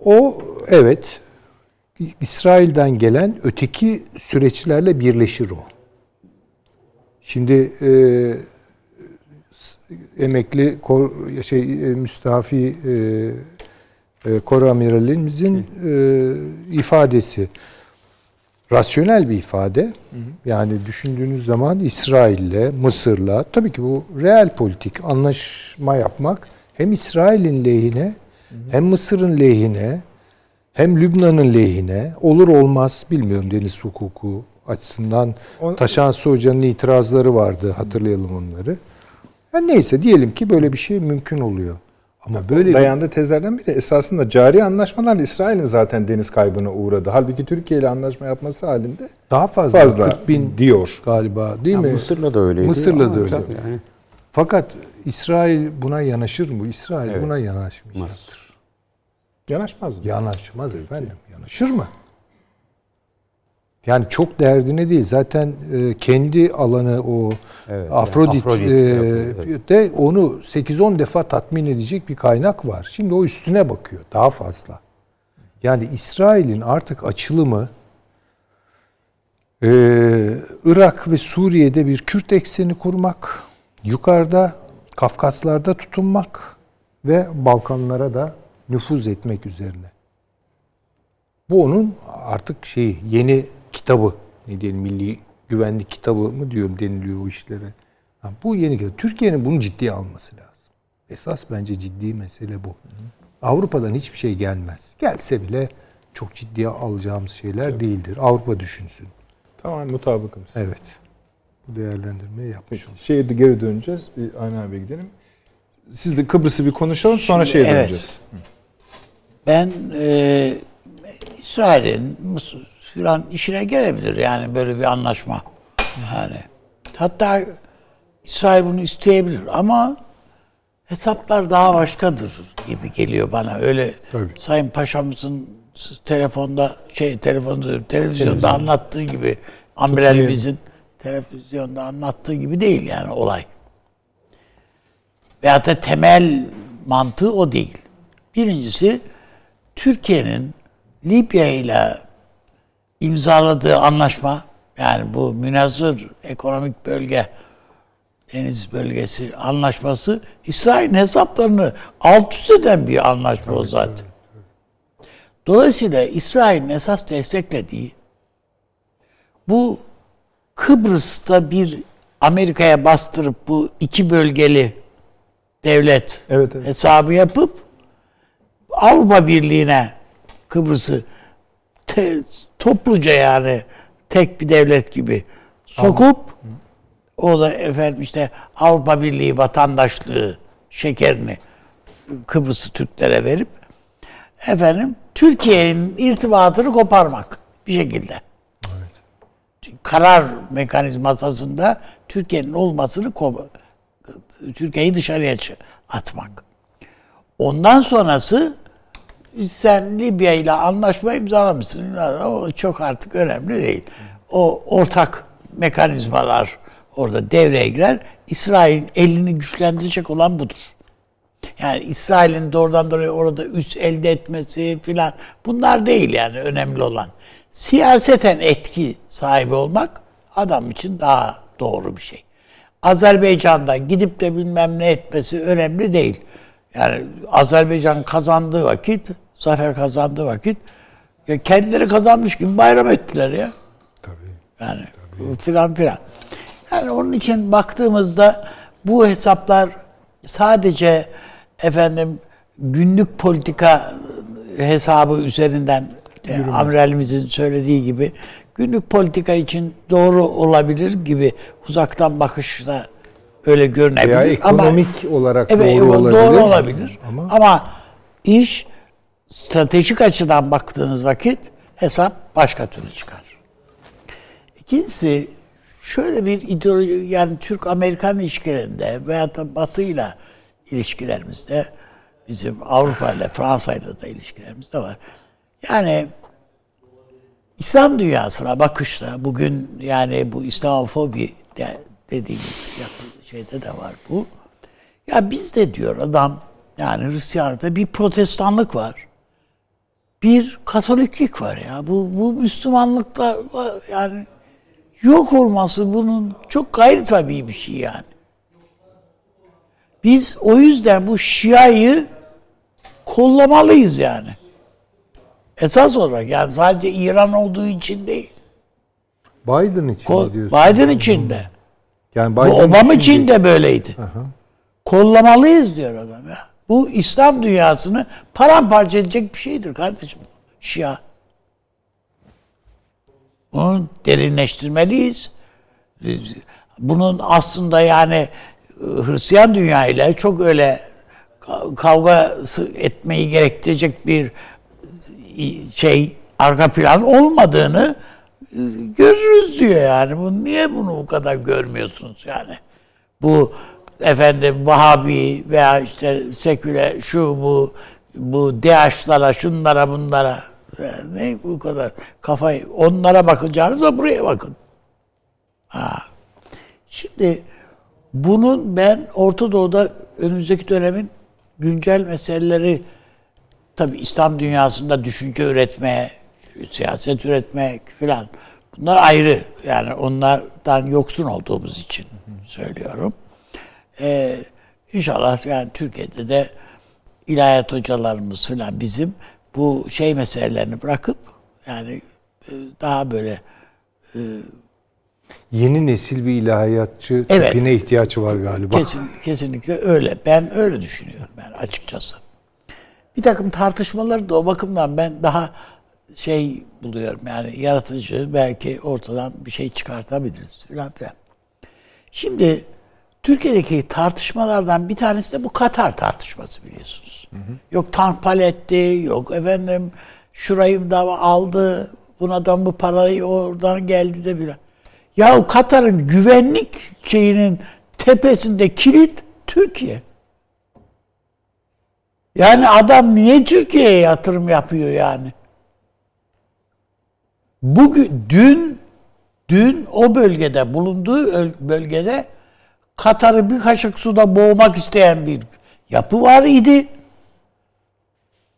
O evet İsrail'den gelen öteki süreçlerle birleşir o. Şimdi e, emekli kor, şey e, müstafi e, e, kor amiralimizin e, ifadesi rasyonel bir ifade. Yani düşündüğünüz zaman İsrail'le, Mısır'la tabii ki bu real politik anlaşma yapmak hem İsrail'in lehine hem Mısır'ın lehine hem Lübnan'ın lehine olur olmaz bilmiyorum deniz hukuku açısından O- Taşansı Hoca'nın itirazları vardı hatırlayalım onları. Yani neyse diyelim ki böyle bir şey mümkün oluyor. Ama böyle bir- Dayandığı tezlerden biri esasında cari anlaşmalarla İsrail'in zaten deniz kaybına uğradı. Halbuki Türkiye ile anlaşma yapması halinde daha fazla, fazla 40 bin diyor. galiba değil Ya mi? Mısır'la da öyleydi. Mısır'la da öyle. Yani, Fakat İsrail buna yanaşır mı? İsrail Evet. buna yanaşmayacaktır. Yanaşmaz mı? Yanaşmaz efendim. Yanaşır mı? Yani çok derdine değil. Zaten e, kendi alanı o Evet, Afrodit, Afrodit e, de onu 8-10 defa tatmin edecek bir kaynak var. Şimdi o üstüne bakıyor daha fazla. Yani İsrail'in artık açılımı e, Irak ve Suriye'de bir Kürt ekseni kurmak, yukarıda Kafkaslar'da tutunmak ve Balkanlara da nüfuz etmek üzerine. Bu onun artık şeyi yeni kitabı ne diyelim milli güvenlik kitabı mı diyorum deniliyor o işlere. Ha, bu yeni kitap. Türkiye'nin bunu ciddiye alması lazım. Esas bence ciddi mesele bu. Avrupa'dan hiçbir şey gelmez. Gelse bile çok ciddiye alacağımız şeyler değildir. Avrupa düşünsün. Tamam mutabıkımız. Evet. Bu değerlendirmeyi yapmış olduk. Şeye de geri döneceğiz. Bir Aynen abiye gidelim. Siz de Kıbrıs'ı bir konuşalım sonra şeye evet. döneceğiz. Ben e, İsrail'in Mısır filan işine gelebilir yani böyle bir anlaşma. Yani hatta İsrail bunu isteyebilir ama hesaplar daha başkadır gibi geliyor bana. Öyle Tabii. Sayın Paşa'mızın telefonda şey telefonda televizyonda anlattığı gibi amiralimizin televizyonda anlattığı gibi değil yani olay. Veyahut da temel mantığı o değil. Birincisi Türkiye'nin Libya ile imzaladığı anlaşma yani bu münazır ekonomik bölge deniz bölgesi anlaşması İsrail'in hesaplarını alt üst eden bir anlaşma o zaten. Dolayısıyla İsrail'in esas desteklediği bu Kıbrıs'ta bir Amerika'ya bastırıp bu iki bölgeli devlet Evet, evet. hesabı yapıp Avrupa Birliği'ne Kıbrıs'ı topluca yani tek bir devlet gibi sokup o da efendim işte Avrupa Birliği vatandaşlığı şekerini Kıbrıs'ı Türklere verip efendim Türkiye'nin irtibatını koparmak bir şekilde. Karar mekanizmasında Türkiye'nin olmasını Türkiye'yi dışarıya atmak. Ondan sonrası sen Libya ile anlaşma imzalamışsın. O çok artık önemli değil. O ortak mekanizmalar orada devreye girer. İsrail'in elini güçlendirecek olan budur. Yani İsrail'in doğrudan doğruya orada üs elde etmesi filan bunlar değil yani önemli olan. Siyaseten etki sahibi olmak adam için daha doğru bir şey. Azerbaycan'da gidip de bilmem ne etmesi önemli değil. Yani Azerbaycan kazandığı vakit, zafer kazandığı vakit ya kendileri kazanmış gibi bayram ettiler ya. Tabii. Yani filan filan. Yani onun için baktığımızda bu hesaplar sadece efendim günlük politika hesabı üzerinden e, amiralimizin söylediği gibi günlük politika için doğru olabilir gibi uzaktan bakışla öyle görünebilir. Veya ama ekonomik olarak evet, doğru doğru olabilir. olabilir. Ama- Ama, iş stratejik açıdan baktığınız vakit hesap başka türlü çıkar. İkincisi şöyle bir ideoloji yani Türk-Amerikan ilişkilerinde veya da Batı'yla ilişkilerimizde bizim Avrupa ile Fransa ile de ilişkilerimizde var. Yani İslam dünyasına bakışta bugün yani bu İslamofobi de, dediğimiz şeyde de var bu. Ya bizde diyor adam yani Hristiyanlıkta bir protestanlık var. Bir katoliklik var ya. Bu, bu Müslümanlıkta var- yani yok olması bunun çok gayri tabii bir şey yani. Biz o yüzden bu Şia'yı kollamalıyız yani. Esas olarak yani sadece İran olduğu için değil. Biden için Ko- diyorsun? Biden için de. Yani Bu Biden Obama için için de böyleydi. Kollamalıyız diyor adam ya. Bu İslam dünyasını paramparça edecek bir şeydir kardeşim. Şia. Bunu derinleştirmeliyiz. Bunun aslında yani e, Hristiyan dünya ile çok öyle ka- kavga etmeyi gerektirecek bir şey arka plan olmadığını e, görürüz diyor yani. Bu niye bunu bu kadar görmüyorsunuz yani? Bu efendim Vahabi veya işte seküler şu bu bu DH'lara şunlara bunlara ne bu kadar kafayı onlara bakacağınıza buraya bakın. Ha. Şimdi bunun ben Orta Doğu'da önümüzdeki dönemin güncel meseleleri tabi İslam dünyasında düşünce üretmeye, siyaset üretmek filan bunlar ayrı. Yani onlardan yoksun olduğumuz için söylüyorum. Ee, inşallah yani Türkiye'de de ilahiyat hocalarımız filan bizim bu şey meselelerini bırakıp yani e, daha böyle Yeni nesil bir ilahiyatçı Evet. tipine ihtiyaç var galiba. Kesin, kesinlikle öyle. Ben öyle düşünüyorum ben açıkçası. Bir takım tartışmaları da o bakımdan ben daha şey buluyorum yani yaratıcı belki ortadan bir şey çıkartabiliriz filan filan. Şimdi Türkiye'deki tartışmalardan bir tanesi de bu Katar tartışması biliyorsunuz. Yok tank paletti, yok efendim şurayı da aldı, buna bu parayı oradan geldi de bile. Ya Katar'ın güvenlik şeyinin tepesinde kilit Türkiye. Yani adam niye Türkiye'ye yatırım yapıyor yani? Bugün dün dün o bölgede bulunduğu öl- bölgede Katar'ı bir kaşık suda boğmak isteyen bir yapı var idi.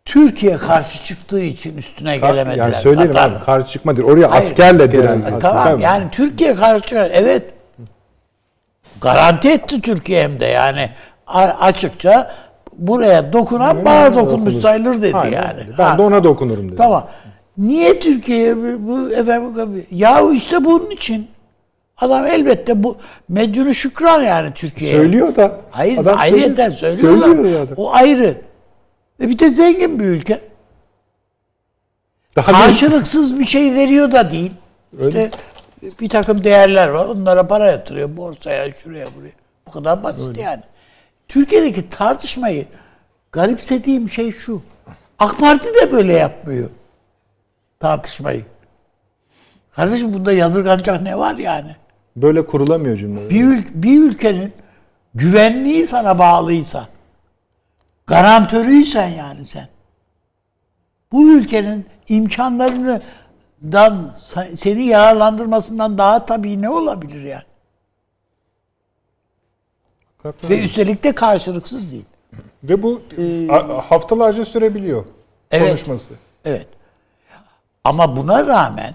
Türkiye karşı çıktığı için üstüne gelemediler. Yani söyleyelim Katar. abi karşı çıkma değil. Oraya Hayır, askerle asker- diren. E, Tamam Tabii. yani Türkiye karşı evet garanti etti Türkiye hem de yani açıkça buraya dokunan bana dokunmuş sayılır dedi Aynen yani. Ben Ha, de ona dokunurum dedi. Tamam. Niye Türkiye bu- bu efendim ya işte bunun için adam elbette bu medyunu şükran yani Türkiye'ye. Söylüyor da. Hayır Adam ayrıyeten söylüyor. söylüyorlar. Söylüyor adam. O ayrı. E bir de zengin bir ülke. Daha Karşılıksız bir şey veriyor da değil. Öyle. İşte bir takım değerler var. Onlara para yatırıyor. Borsaya, şuraya, buraya. Bu kadar basit yani. Türkiye'deki tartışmayı garipsediğim şey şu. AK Parti de böyle yapmıyor. Tartışmayı. Kardeşim bunda yadırganacak ne var yani? Böyle kurulamıyor cümle. Bir, ül- bir ülkenin güvenliği sana bağlıysa, garantörüysen yani sen, bu ülkenin imkanlarını dan seni yararlandırmasından daha tabii ne olabilir yani? Ve üstelik de karşılıksız değil. Ve bu a- haftalarca sürebiliyor Evet. konuşması. Evet. Ama buna rağmen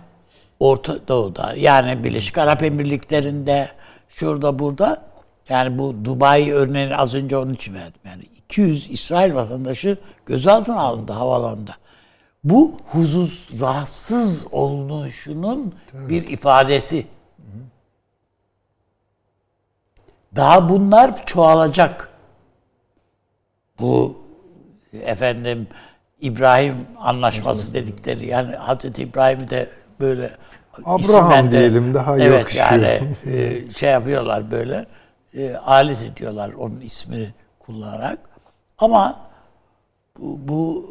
Orta Doğu'da yani Birleşik Arap Emirlikleri'nde şurada burada yani bu Dubai örneğini az önce onun için verdim. Yani 200 İsrail vatandaşı gözaltına alındı havalanında. Bu huzuz, rahatsız olunuşunun bir ifadesi. Daha bunlar çoğalacak. Bu efendim İbrahim anlaşması dedikleri yani Hazreti İbrahim'i de böyle Abraham diyelim, daha evet, yakışıyor. yani e, şey yapıyorlar böyle e, alet ediyorlar onun ismini kullanarak. Ama bu, bu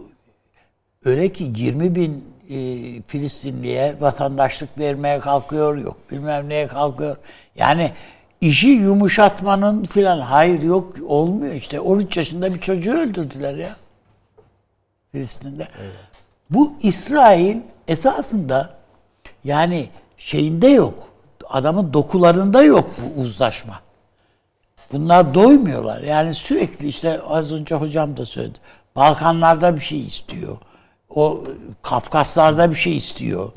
öyle ki 20 bin e, Filistinliye vatandaşlık vermeye kalkıyor yok bilmem neye kalkıyor. Yani işi yumuşatmanın filan hayır yok olmuyor işte. 13 yaşında bir çocuğu öldürdüler ya Filistin'de. Bu İsrail esasında yani şeyinde yok. Adamın dokularında yok bu uzlaşma. Bunlar doymuyorlar. Yani sürekli işte az önce hocam da söyledi. Balkanlarda bir şey istiyor. O Kafkaslarda bir şey istiyor.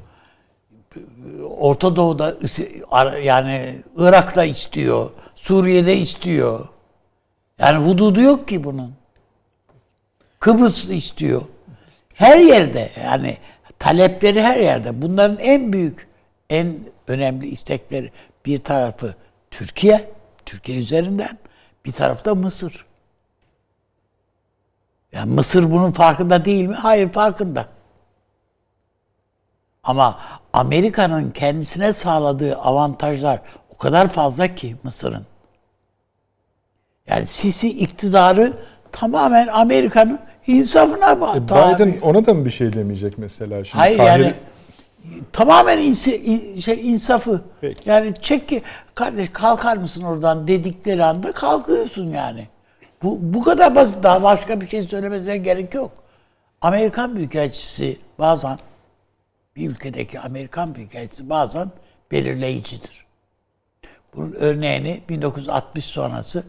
Orta Doğu'da yani Irak'ta istiyor. Suriye'de istiyor. Yani hududu yok ki bunun. Kıbrıs istiyor. Her yerde yani talepleri her yerde. Bunların en büyük, en önemli istekleri bir tarafı Türkiye, Türkiye üzerinden bir tarafta Mısır. Yani Mısır bunun farkında değil mi? Hayır farkında. Ama Amerika'nın kendisine sağladığı avantajlar o kadar fazla ki Mısır'ın. Yani Sisi iktidarı tamamen Amerika'nın insafına bağlı. Biden ona da mı bir şey demeyecek mesela şimdi? Hayır Kahire- yani tamamen insi, in- şey, insafı. Peki. Yani çek ki kardeş kalkar mısın oradan dedikleri anda kalkıyorsun yani. Bu, bu kadar basit. Daha başka bir şey söylemesine gerek yok. Amerikan Büyükelçisi bazen bir ülkedeki Amerikan Büyükelçisi bazen belirleyicidir. Bunun örneğini 1960 sonrası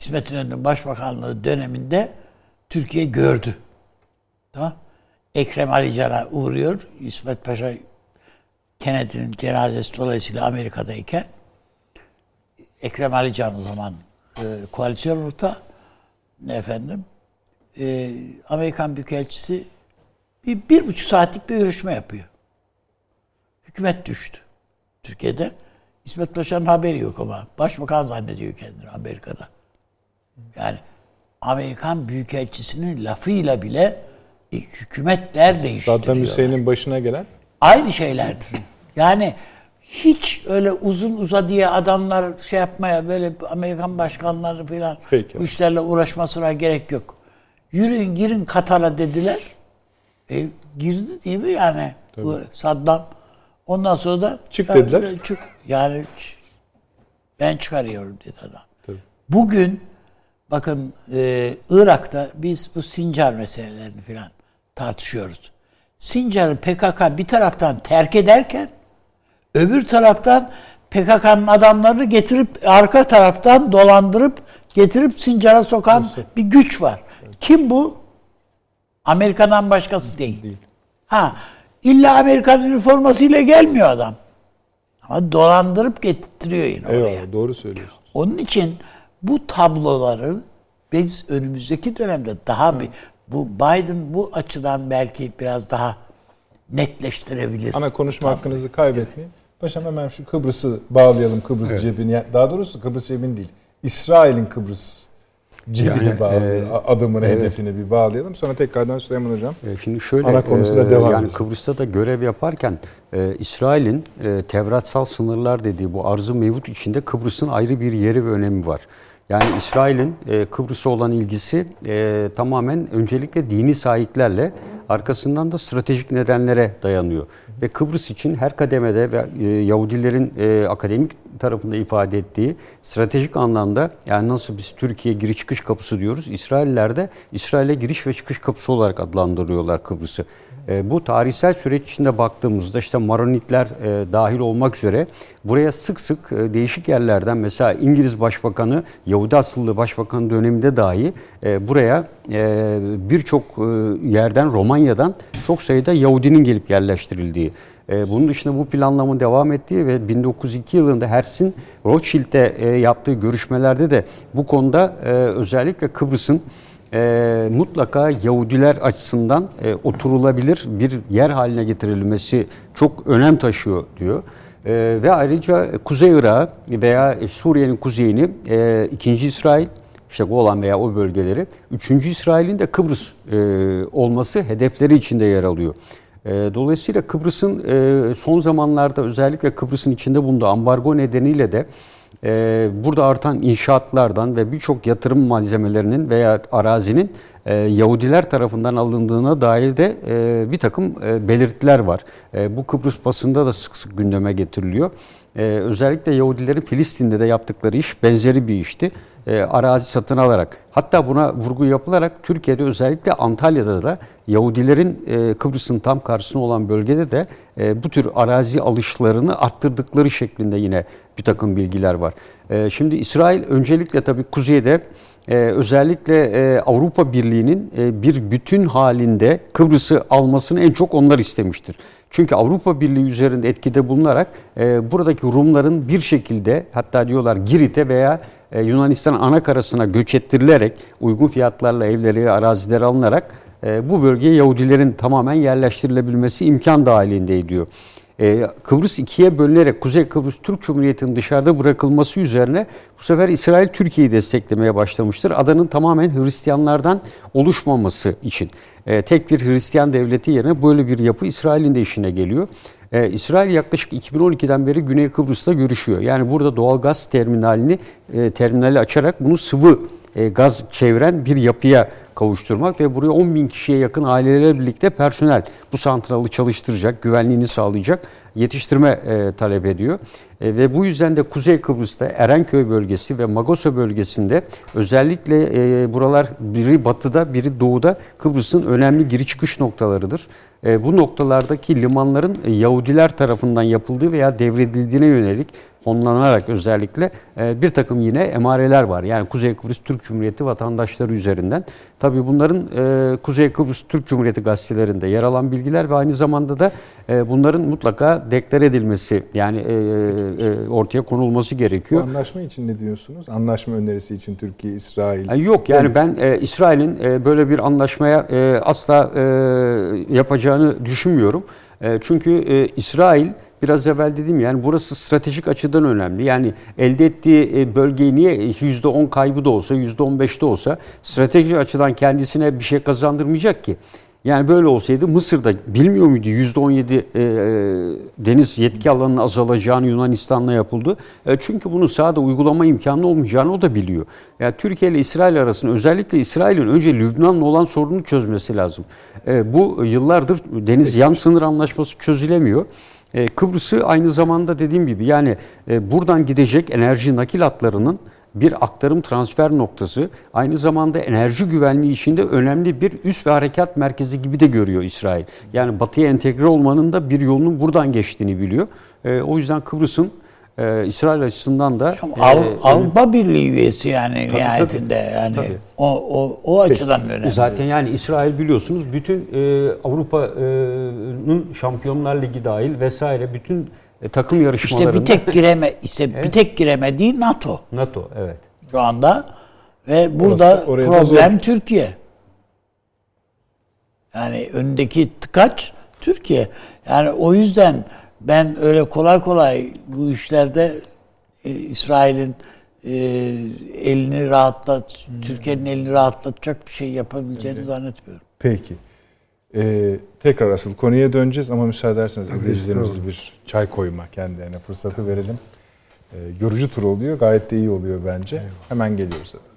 İsmet İnönü'nün başbakanlığı döneminde Türkiye gördü. Tamam. Ekrem Ali Can'a uğruyor. İsmet Paşa Kennedy'nin cenazesi dolayısıyla Amerika'dayken Ekrem Ali o zaman e, koalisyon ortağı efendim e, Amerikan Büyükelçisi bir, bir buçuk saatlik bir görüşme yapıyor. Hükümet düştü Türkiye'de. İsmet Paşa'nın haberi yok ama başbakan zannediyor kendini Amerika'da. Yani Amerikan Büyükelçisinin lafıyla bile e, hükümetler değiştiriyor. Saddam Hüseyin'in başına gelen Aynı şeylerdir. Yani hiç öyle uzun uzadıya adamlar şey yapmaya böyle Amerikan başkanları falan Peki. bu işlerle uğraşmasına gerek yok. Yürüyün girin Katar'a dediler. E, girdi değil mi yani bu Saddam. Ondan sonra da Çık Ya, dediler. e, Çık. Yani ben çıkarıyorum dedi adam. Tabii. Bugün bakın e, Irak'ta biz bu Sincar meselelerini falan tartışıyoruz. Sincar'ı PKK bir taraftan terk ederken öbür taraftan PKK'nın adamlarını getirip arka taraftan dolandırıp getirip Sincar'a sokan bir güç var. Kim bu? Amerika'dan başkası değil. Ha, illa Amerikan üniformasıyla gelmiyor adam. Ama dolandırıp getiriyor yine oraya. eyvallah doğru söylüyorsun. Onun için bu tabloları biz önümüzdeki dönemde daha bir bu Biden bu açıdan belki biraz daha netleştirebilir. Ana konuşma hakkınızı kaybetmeyin. Paşam hemen şu Kıbrıs'ı bağlayalım Kıbrıs cebini. Yani Daha doğrusu Kıbrıs cebini değil. İsrail'in Kıbrıs cebini Yani, bağlayalım. e, adımını, evet. hedefini bir bağlayalım. Sonra tekrardan Süleyman Hocam. E, Şimdi şöyle, Ana konusu da e, devam yani edecek. Kıbrıs'ta da görev yaparken e, İsrail'in e, Tevratsal sınırlar dediği bu arzu mevcut içinde Kıbrıs'ın ayrı bir yeri ve önemi var. Yani İsrail'in e, Kıbrıs'a olan ilgisi e, tamamen öncelikle dini sahiplerle arkasından da stratejik nedenlere dayanıyor. ve Kıbrıs için her kademede ve e, Yahudilerin e, akademik tarafında ifade ettiği stratejik anlamda yani nasıl biz Türkiye giriş çıkış kapısı diyoruz. İsrailler de İsrail'e giriş ve çıkış kapısı olarak adlandırıyorlar Kıbrıs'ı. E, bu tarihsel süreç içinde baktığımızda işte Maronitler e, dahil olmak üzere buraya sık sık e, değişik yerlerden mesela İngiliz Başbakanı Yahudi asıllı Başbakan döneminde dahi e, buraya e, birçok e, yerden Romanya'dan çok sayıda Yahudinin gelip yerleştirildiği e, bunun dışında bu planlamanın devam ettiği ve 1902 yılında Herz'in Rothschild'e e, yaptığı görüşmelerde de bu konuda e, özellikle Kıbrıs'ın e, mutlaka Yahudiler açısından e, oturulabilir bir yer haline getirilmesi çok önem taşıyor diyor. E, ve ayrıca Kuzey Irak veya Suriye'nin kuzeyini e, ikinci İsrail, işte Golan veya o bölgeleri, üçüncü İsrail'in de Kıbrıs e, olması hedefleri içinde yer alıyor. E, dolayısıyla Kıbrıs'ın e, son zamanlarda özellikle Kıbrıs'ın içinde bulunduğu ambargo nedeniyle de e, burada artan inşaatlardan ve birçok yatırım malzemelerinin veya arazinin e, Yahudiler tarafından alındığına dair de e, bir takım e, belirtiler var. Bu Kıbrıs basında da sık sık gündeme getiriliyor. E, özellikle Yahudilerin Filistin'de de yaptıkları iş benzeri bir işti. E, arazi satın alarak hatta buna vurgu yapılarak Türkiye'de özellikle Antalya'da da Yahudilerin e, Kıbrıs'ın tam karşısında olan bölgede de e, bu tür arazi alışlarını arttırdıkları şeklinde yine bir takım bilgiler var. E, şimdi İsrail öncelikle tabii kuzeyde e, özellikle e, Avrupa Birliği'nin e, bir bütün halinde Kıbrıs'ı almasını en çok onlar istemiştir. Çünkü Avrupa Birliği üzerinde etkide bulunarak e, buradaki Rumların bir şekilde hatta diyorlar Girit'e veya e, Yunanistan ana karasına göç ettirilerek uygun fiyatlarla evleri, arazileri alınarak e, bu bölgeye Yahudilerin tamamen yerleştirilebilmesi imkan dahilinde ediyor. E, Kıbrıs ikiye bölünerek Kuzey Kıbrıs Türk Cumhuriyeti'nin dışarıda bırakılması üzerine bu sefer İsrail Türkiye'yi desteklemeye başlamıştır. Adanın tamamen Hristiyanlardan oluşmaması için. E, tek bir Hristiyan devleti yerine böyle bir yapı İsrail'in de işine geliyor. Ee, İsrail yaklaşık 2012'den beri Güney Kıbrıs'ta görüşüyor. Yani burada doğal gaz terminalini e, terminali açarak bunu sıvı e, gaz çeviren bir yapıya kavuşturmak ve buraya 10 bin kişiye yakın ailelerle birlikte personel bu santralı çalıştıracak, güvenliğini sağlayacak yetiştirme e, talep ediyor. E, ve bu yüzden de Kuzey Kıbrıs'ta Erenköy bölgesi ve Magosa bölgesinde özellikle e, buralar biri batıda biri doğuda Kıbrıs'ın önemli giriş çıkış noktalarıdır. E, bu noktalardaki limanların Yahudiler tarafından yapıldığı veya devredildiğine yönelik fonlanarak özellikle e, bir takım yine emareler var. Yani Kuzey Kıbrıs Türk Cumhuriyeti vatandaşları üzerinden. Tabi bunların e, Kuzey Kıbrıs Türk Cumhuriyeti gazetelerinde yer alan bilgiler ve aynı zamanda da e, bunların mutlaka deklar edilmesi yani e, e, ortaya konulması gerekiyor. Bu anlaşma için ne diyorsunuz? Anlaşma önerisi için Türkiye, İsrail. Yani yok yani ben e, İsrail'in e, böyle bir anlaşmaya e, asla e, yapacağını düşünmüyorum. E, çünkü e, İsrail biraz evvel dedim yani burası stratejik açıdan önemli. Yani elde ettiği e, bölgeyi niye %10 kaybı da olsa %15 de olsa stratejik açıdan kendisine bir şey kazandırmayacak ki. Yani böyle olsaydı Mısır'da bilmiyor muydu %17 e, e, deniz yetki alanının azalacağını Yunanistan'la yapıldı. E, çünkü bunu sahada uygulama imkanı olmayacağını o da biliyor. Yani Türkiye ile İsrail arasında özellikle İsrail'in önce Lübnan'la olan sorununu çözmesi lazım. E, bu yıllardır deniz yan sınır anlaşması çözülemiyor. E, Kıbrıs'ı aynı zamanda dediğim gibi yani e, buradan gidecek enerji nakil hatlarının bir aktarım transfer noktası aynı zamanda enerji güvenliği içinde önemli bir üst ve harekat merkezi gibi de görüyor İsrail. Yani batıya entegre olmanın da bir yolunun buradan geçtiğini biliyor. E, o yüzden Kıbrıs'ın e, İsrail açısından da e, Avrupa Birliği üyesi yani tabii, nihayetinde tabii, yani tabii. o o o açıdan Peki, önemli. Zaten yani İsrail biliyorsunuz bütün e, Avrupa'nın Şampiyonlar Ligi dahil vesaire bütün e, takım yarışmalarında İşte bir tek gireme işte evet. bir tek giremediği NATO. NATO evet. Şu anda ve burada Orası, problem Türkiye. Yani önündeki tıkaç Türkiye. Yani o yüzden ben öyle kolay kolay bu işlerde e, İsrail'in e, elini rahatlat, hmm. Türkiye'nin elini rahatlatacak bir şey yapabileceğini evet. zannetmiyorum. Peki. Ee, tekrar asıl konuya döneceğiz ama müsaade ederseniz izleyicilerimize bir çay koyma kendilerine fırsatı verelim. Ee, yorucu tur oluyor. Gayet de iyi oluyor bence. Eyvallah. Hemen geliyoruz. Efendim.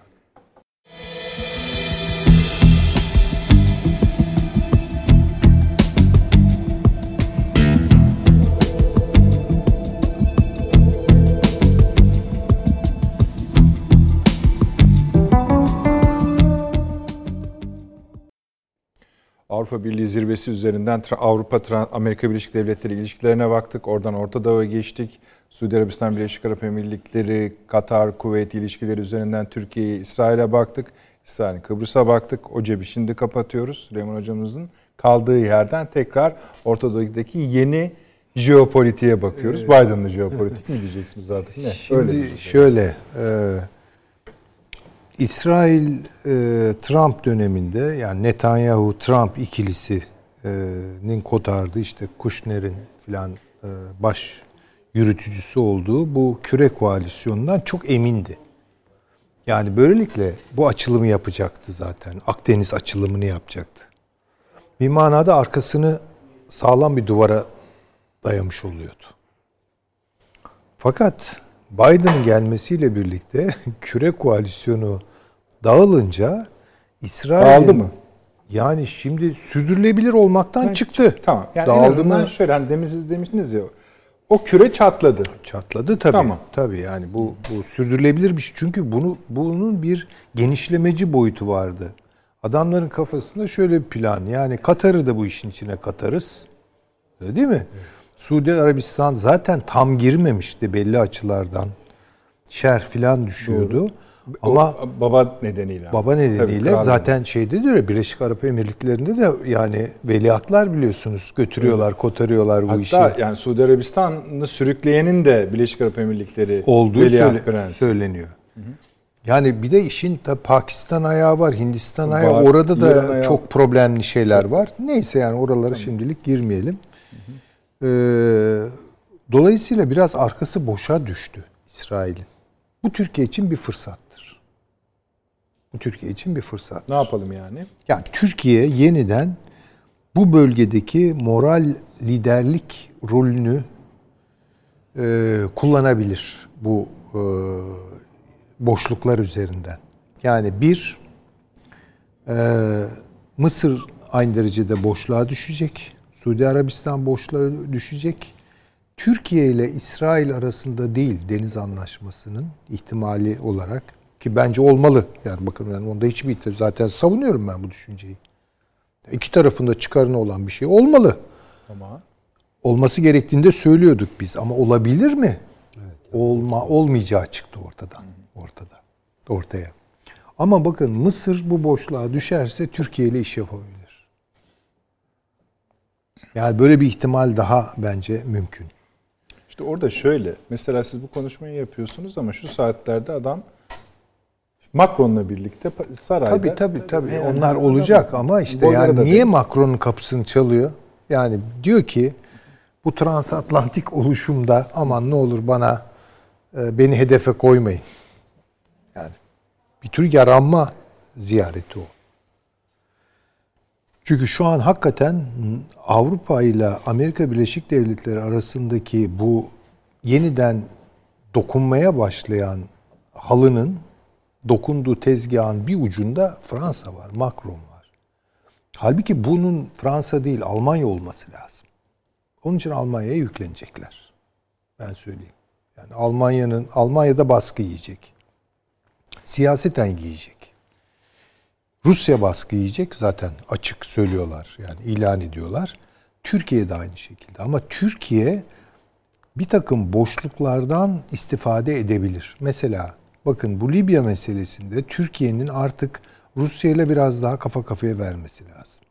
Avrupa Birliği zirvesi üzerinden Avrupa Amerika Birleşik Devletleri ilişkilerine baktık. Oradan Orta Doğu'ya geçtik. Suudi Arabistan, Birleşik Arap Emirlikleri, Katar, Kuveyt ilişkileri üzerinden Türkiye'ye, İsrail'e baktık. İsrail'in Kıbrıs'a baktık. O cebi şimdi kapatıyoruz. Süleyman Hocamızın kaldığı yerden tekrar Orta Doğu'daki yeni jeopolitiğe bakıyoruz. Ee, Biden'lı jeopolitik mi diyeceksiniz artık? Ne? Şimdi Öyle şöyle, e, İsrail e, Trump döneminde yani Netanyahu Trump ikilisinin kotardığı işte Kushner'in filan e, baş yürütücüsü olduğu bu küre koalisyonundan çok emindi. Yani böylelikle bu açılımı yapacaktı zaten. Akdeniz açılımını yapacaktı. Bir manada arkasını sağlam bir duvara dayamış oluyordu. Fakat Biden gelmesiyle birlikte <laughs> küre koalisyonu dağılınca İsrail dağıldı mı? Yani şimdi sürdürülebilir olmaktan yani, çıktı. Tamam. Yani dağıldı en azından mı? şöyle hani demin siz demiştiniz ya o küre çatladı. Çatladı tabii. Tamam. Tabii yani bu bu sürdürülebilir bir şey. Çünkü bunu bunun bir genişlemeci boyutu vardı. Adamların kafasında şöyle bir plan. Yani Katar'ı da bu işin içine katarız. Değil mi? Evet. Suudi Arabistan zaten tam girmemişti belli açılardan. Şer filan düşüyordu. Doğru. Ama o, baba nedeniyle. Baba nedeniyle Tabii, zaten şeyde diyor Birleşik Arap Emirlikleri'nde de yani veliahtlar biliyorsunuz götürüyorlar, evet. kotarıyorlar bu Hatta işi. Hatta yani Suudi Arabistan'ı sürükleyenin de Birleşik Arap Emirlikleri olduğu veliaht söyle, söyleniyor. Hı hı. Yani bir de işin da Pakistan ayağı var, Hindistan ayağı. Var, Orada da ayağı. çok problemli şeyler var. Neyse yani oralara tamam. şimdilik girmeyelim. Ee, dolayısıyla biraz arkası boşa düştü İsrail'in. Bu Türkiye için bir fırsattır. Bu Türkiye için bir fırsat. Ne yapalım yani? Yani Türkiye yeniden bu bölgedeki moral liderlik rolünü e, kullanabilir bu e, boşluklar üzerinden. Yani bir, e, Mısır aynı derecede boşluğa düşecek. Suudi Arabistan boşluğa düşecek. Türkiye ile İsrail arasında değil deniz anlaşmasının ihtimali olarak ki bence olmalı. Yani bakın yani onda hiçbir itiraz zaten savunuyorum ben bu düşünceyi. İki tarafında çıkarına olan bir şey olmalı. Tamam. Olması gerektiğinde söylüyorduk biz ama olabilir mi? Evet. Olma olmayacağı çıktı ortadan. Ortada. Ortaya. Ama bakın Mısır bu boşluğa düşerse Türkiye ile iş yapabilir. Yani böyle bir ihtimal daha bence mümkün. İşte orada şöyle. Mesela siz bu konuşmayı yapıyorsunuz ama şu saatlerde adam Macron'la birlikte sarayda. Tabii tabii tabii. Yani Onlar olacak ama işte yani niye Macron'un kapısını çalıyor? Yani diyor ki bu transatlantik oluşumda aman ne olur bana e, beni hedefe koymayın. Yani bir tür yaranma ziyareti o. Çünkü şu an hakikaten Avrupa ile Amerika Birleşik Devletleri arasındaki bu yeniden dokunmaya başlayan halının dokunduğu tezgahın bir ucunda Fransa var, Macron var. Halbuki bunun Fransa değil Almanya olması lazım. Onun için Almanya'ya yüklenecekler. Ben söyleyeyim. Yani Almanya'nın Almanya'da baskı yiyecek. Siyaseten yiyecek. Rusya baskı yiyecek zaten açık söylüyorlar yani ilan ediyorlar. Türkiye de aynı şekilde ama Türkiye bir takım boşluklardan istifade edebilir. Mesela bakın bu Libya meselesinde Türkiye'nin artık Rusya ile biraz daha kafa kafaya vermesi lazım.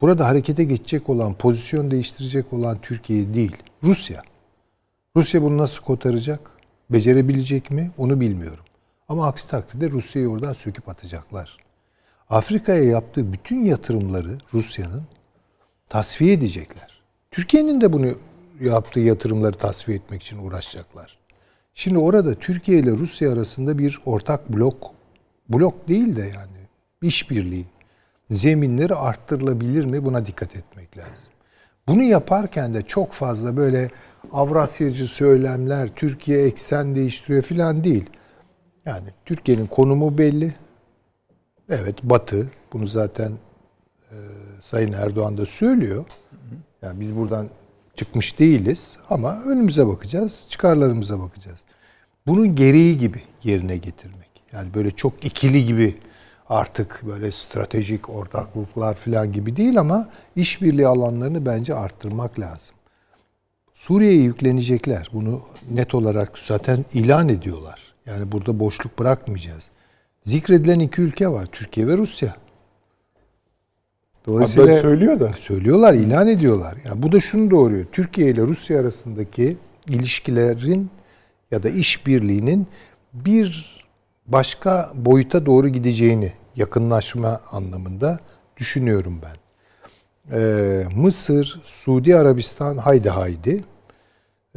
Burada harekete geçecek olan, pozisyon değiştirecek olan Türkiye değil, Rusya. Rusya bunu nasıl kotaracak? Becerebilecek mi? Onu bilmiyorum. Ama aksi takdirde Rusya'yı oradan söküp atacaklar. Afrika'ya yaptığı bütün yatırımları Rusya'nın tasfiye edecekler. Türkiye'nin de bunu yaptığı yatırımları tasfiye etmek için uğraşacaklar. Şimdi orada Türkiye ile Rusya arasında bir ortak blok, blok değil de yani işbirliği zeminleri arttırılabilir mi buna dikkat etmek lazım. Bunu yaparken de çok fazla böyle Avrasyacı söylemler, Türkiye eksen değiştiriyor falan değil. Yani Türkiye'nin konumu belli. Evet Batı bunu zaten e, Sayın Erdoğan da söylüyor. Yani biz buradan çıkmış değiliz ama önümüze bakacağız, çıkarlarımıza bakacağız. Bunun gereği gibi yerine getirmek. Yani böyle çok ikili gibi artık böyle stratejik ortaklıklar falan gibi değil ama işbirliği alanlarını bence arttırmak lazım. Suriye'ye yüklenecekler. Bunu net olarak zaten ilan ediyorlar. Yani burada boşluk bırakmayacağız. Zikredilen iki ülke var. Türkiye ve Rusya. Hatta söylüyor da. Söylüyorlar, ilan ediyorlar. Yani bu da şunu doğuruyor. Türkiye ile Rusya arasındaki ilişkilerin ya da işbirliğinin bir başka boyuta doğru gideceğini yakınlaşma anlamında düşünüyorum ben. Ee, Mısır, Suudi Arabistan haydi haydi.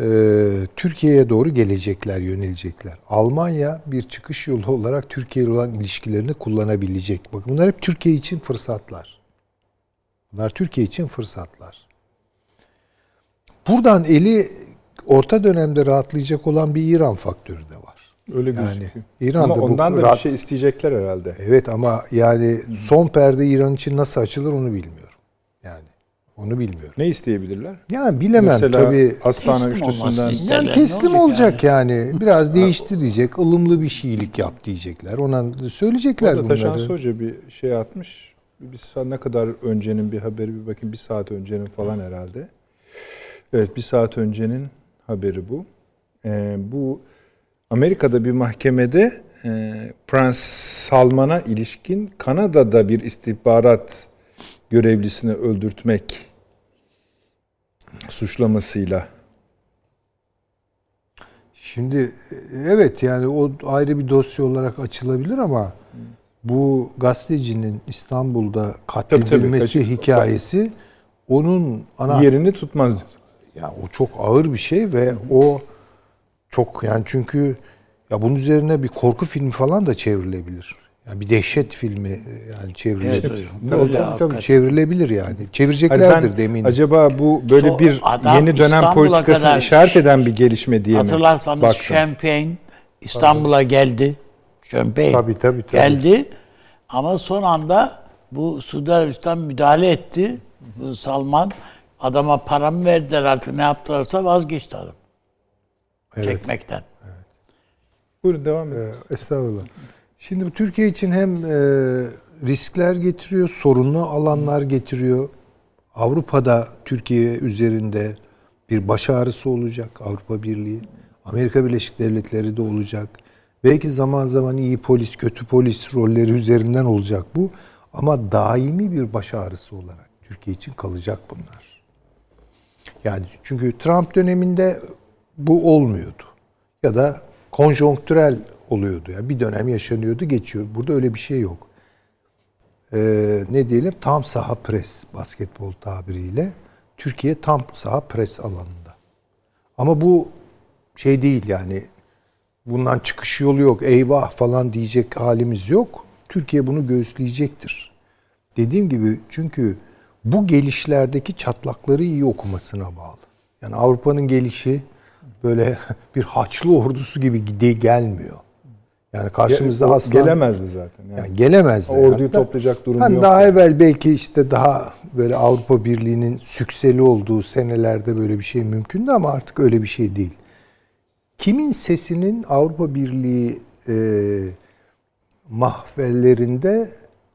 Ee, Türkiye'ye doğru gelecekler, yönelecekler. Almanya bir çıkış yolu olarak Türkiye ile olan ilişkilerini kullanabilecek. Bakın bunlar hep Türkiye için fırsatlar. Bunlar Türkiye için fırsatlar. Buradan eli orta dönemde rahatlayacak olan bir İran faktörü de var. Öyle Yani gözüküyor. İran'da Ama bu ondan da bir rahat- şey isteyecekler herhalde. Evet ama yani son perde İran için nasıl açılır onu bilmiyorum. Yani onu bilmiyorum. Ne isteyebilirler? Yani bilemem Mesela tabii. Olması üçlüsünden. Yani teslim olacak olacak yani. <laughs> Biraz değiştirecek, ılımlı bir şeylik yap diyecekler. Ona söyleyecekler Orada bunları. Taşansı Hoca bir şey atmış. Bir saat ne kadar öncenin bir haberi bir bakayım. Bir saat öncenin falan herhalde. Evet bir saat öncenin haberi bu. Ee, bu Amerika'da bir mahkemede e, Prens Salman'a ilişkin Kanada'da bir istihbarat görevlisini öldürtmek suçlamasıyla Şimdi evet yani o ayrı bir dosya olarak açılabilir ama bu gazetecinin İstanbul'da katledilmesi Tabii, tabii. hikayesi onun ana yerini tutmaz. ya o çok ağır bir şey ve o çok yani çünkü ya bunun üzerine bir korku filmi falan da çevrilebilir. Yani bir dehşet filmi e, yani çevrilebilir. Evet, Tabii, öyle tabii, çevrilebilir yani. Hani Çevireceklerdir ben de eminim. acaba bu böyle So- bir adam yeni dönem İstanbul'a politikasını kadar- işaret eden bir gelişme diye mi Hatırlarsanız? Champagne İstanbul'a geldi. Champagne Tabii, tabii, tabii. geldi. Ama son anda bu Suudi Arabistan müdahale etti. Bu Salman adama para mı verdiler artık ne yaptılarsa vazgeçti adam. Çekmekten. Buyurun devam edin. Ee, Estağfurullah. Şimdi bu Türkiye için hem e, riskler getiriyor, sorunlu alanlar getiriyor. Avrupa'da Türkiye üzerinde bir baş ağrısı olacak Avrupa Birliği. Amerika Birleşik Devletleri de olacak. Belki zaman zaman iyi polis, kötü polis rolleri üzerinden olacak bu. Ama daimi bir baş ağrısı olarak Türkiye için kalacak bunlar. Yani çünkü Trump döneminde bu olmuyordu. Ya da konjonktürel oluyordu. Yani bir dönem yaşanıyordu, geçiyor. Burada öyle bir şey yok. Ee, ne diyelim? Tam saha pres basketbol tabiriyle. Türkiye tam saha pres alanında. Ama bu şey değil yani bundan çıkış yolu yok. Eyvah falan diyecek halimiz yok. Türkiye bunu göğüsleyecektir. Dediğim gibi çünkü bu gelişlerdeki çatlakları iyi okumasına bağlı. Yani Avrupa'nın gelişi böyle <laughs> bir haçlı ordusu gibi gide gelmiyor. Yani karşımızda aslan gelemezdi zaten. Yani. yani gelemezdi. Orduyu Hatta- toplayacak durum Hani yok. Daha yani. evvel belki işte daha böyle Avrupa Birliği'nin sükseli olduğu senelerde böyle bir şey mümkündü ama artık öyle bir şey değil. Kimin sesinin Avrupa Birliği e, mahvellerinde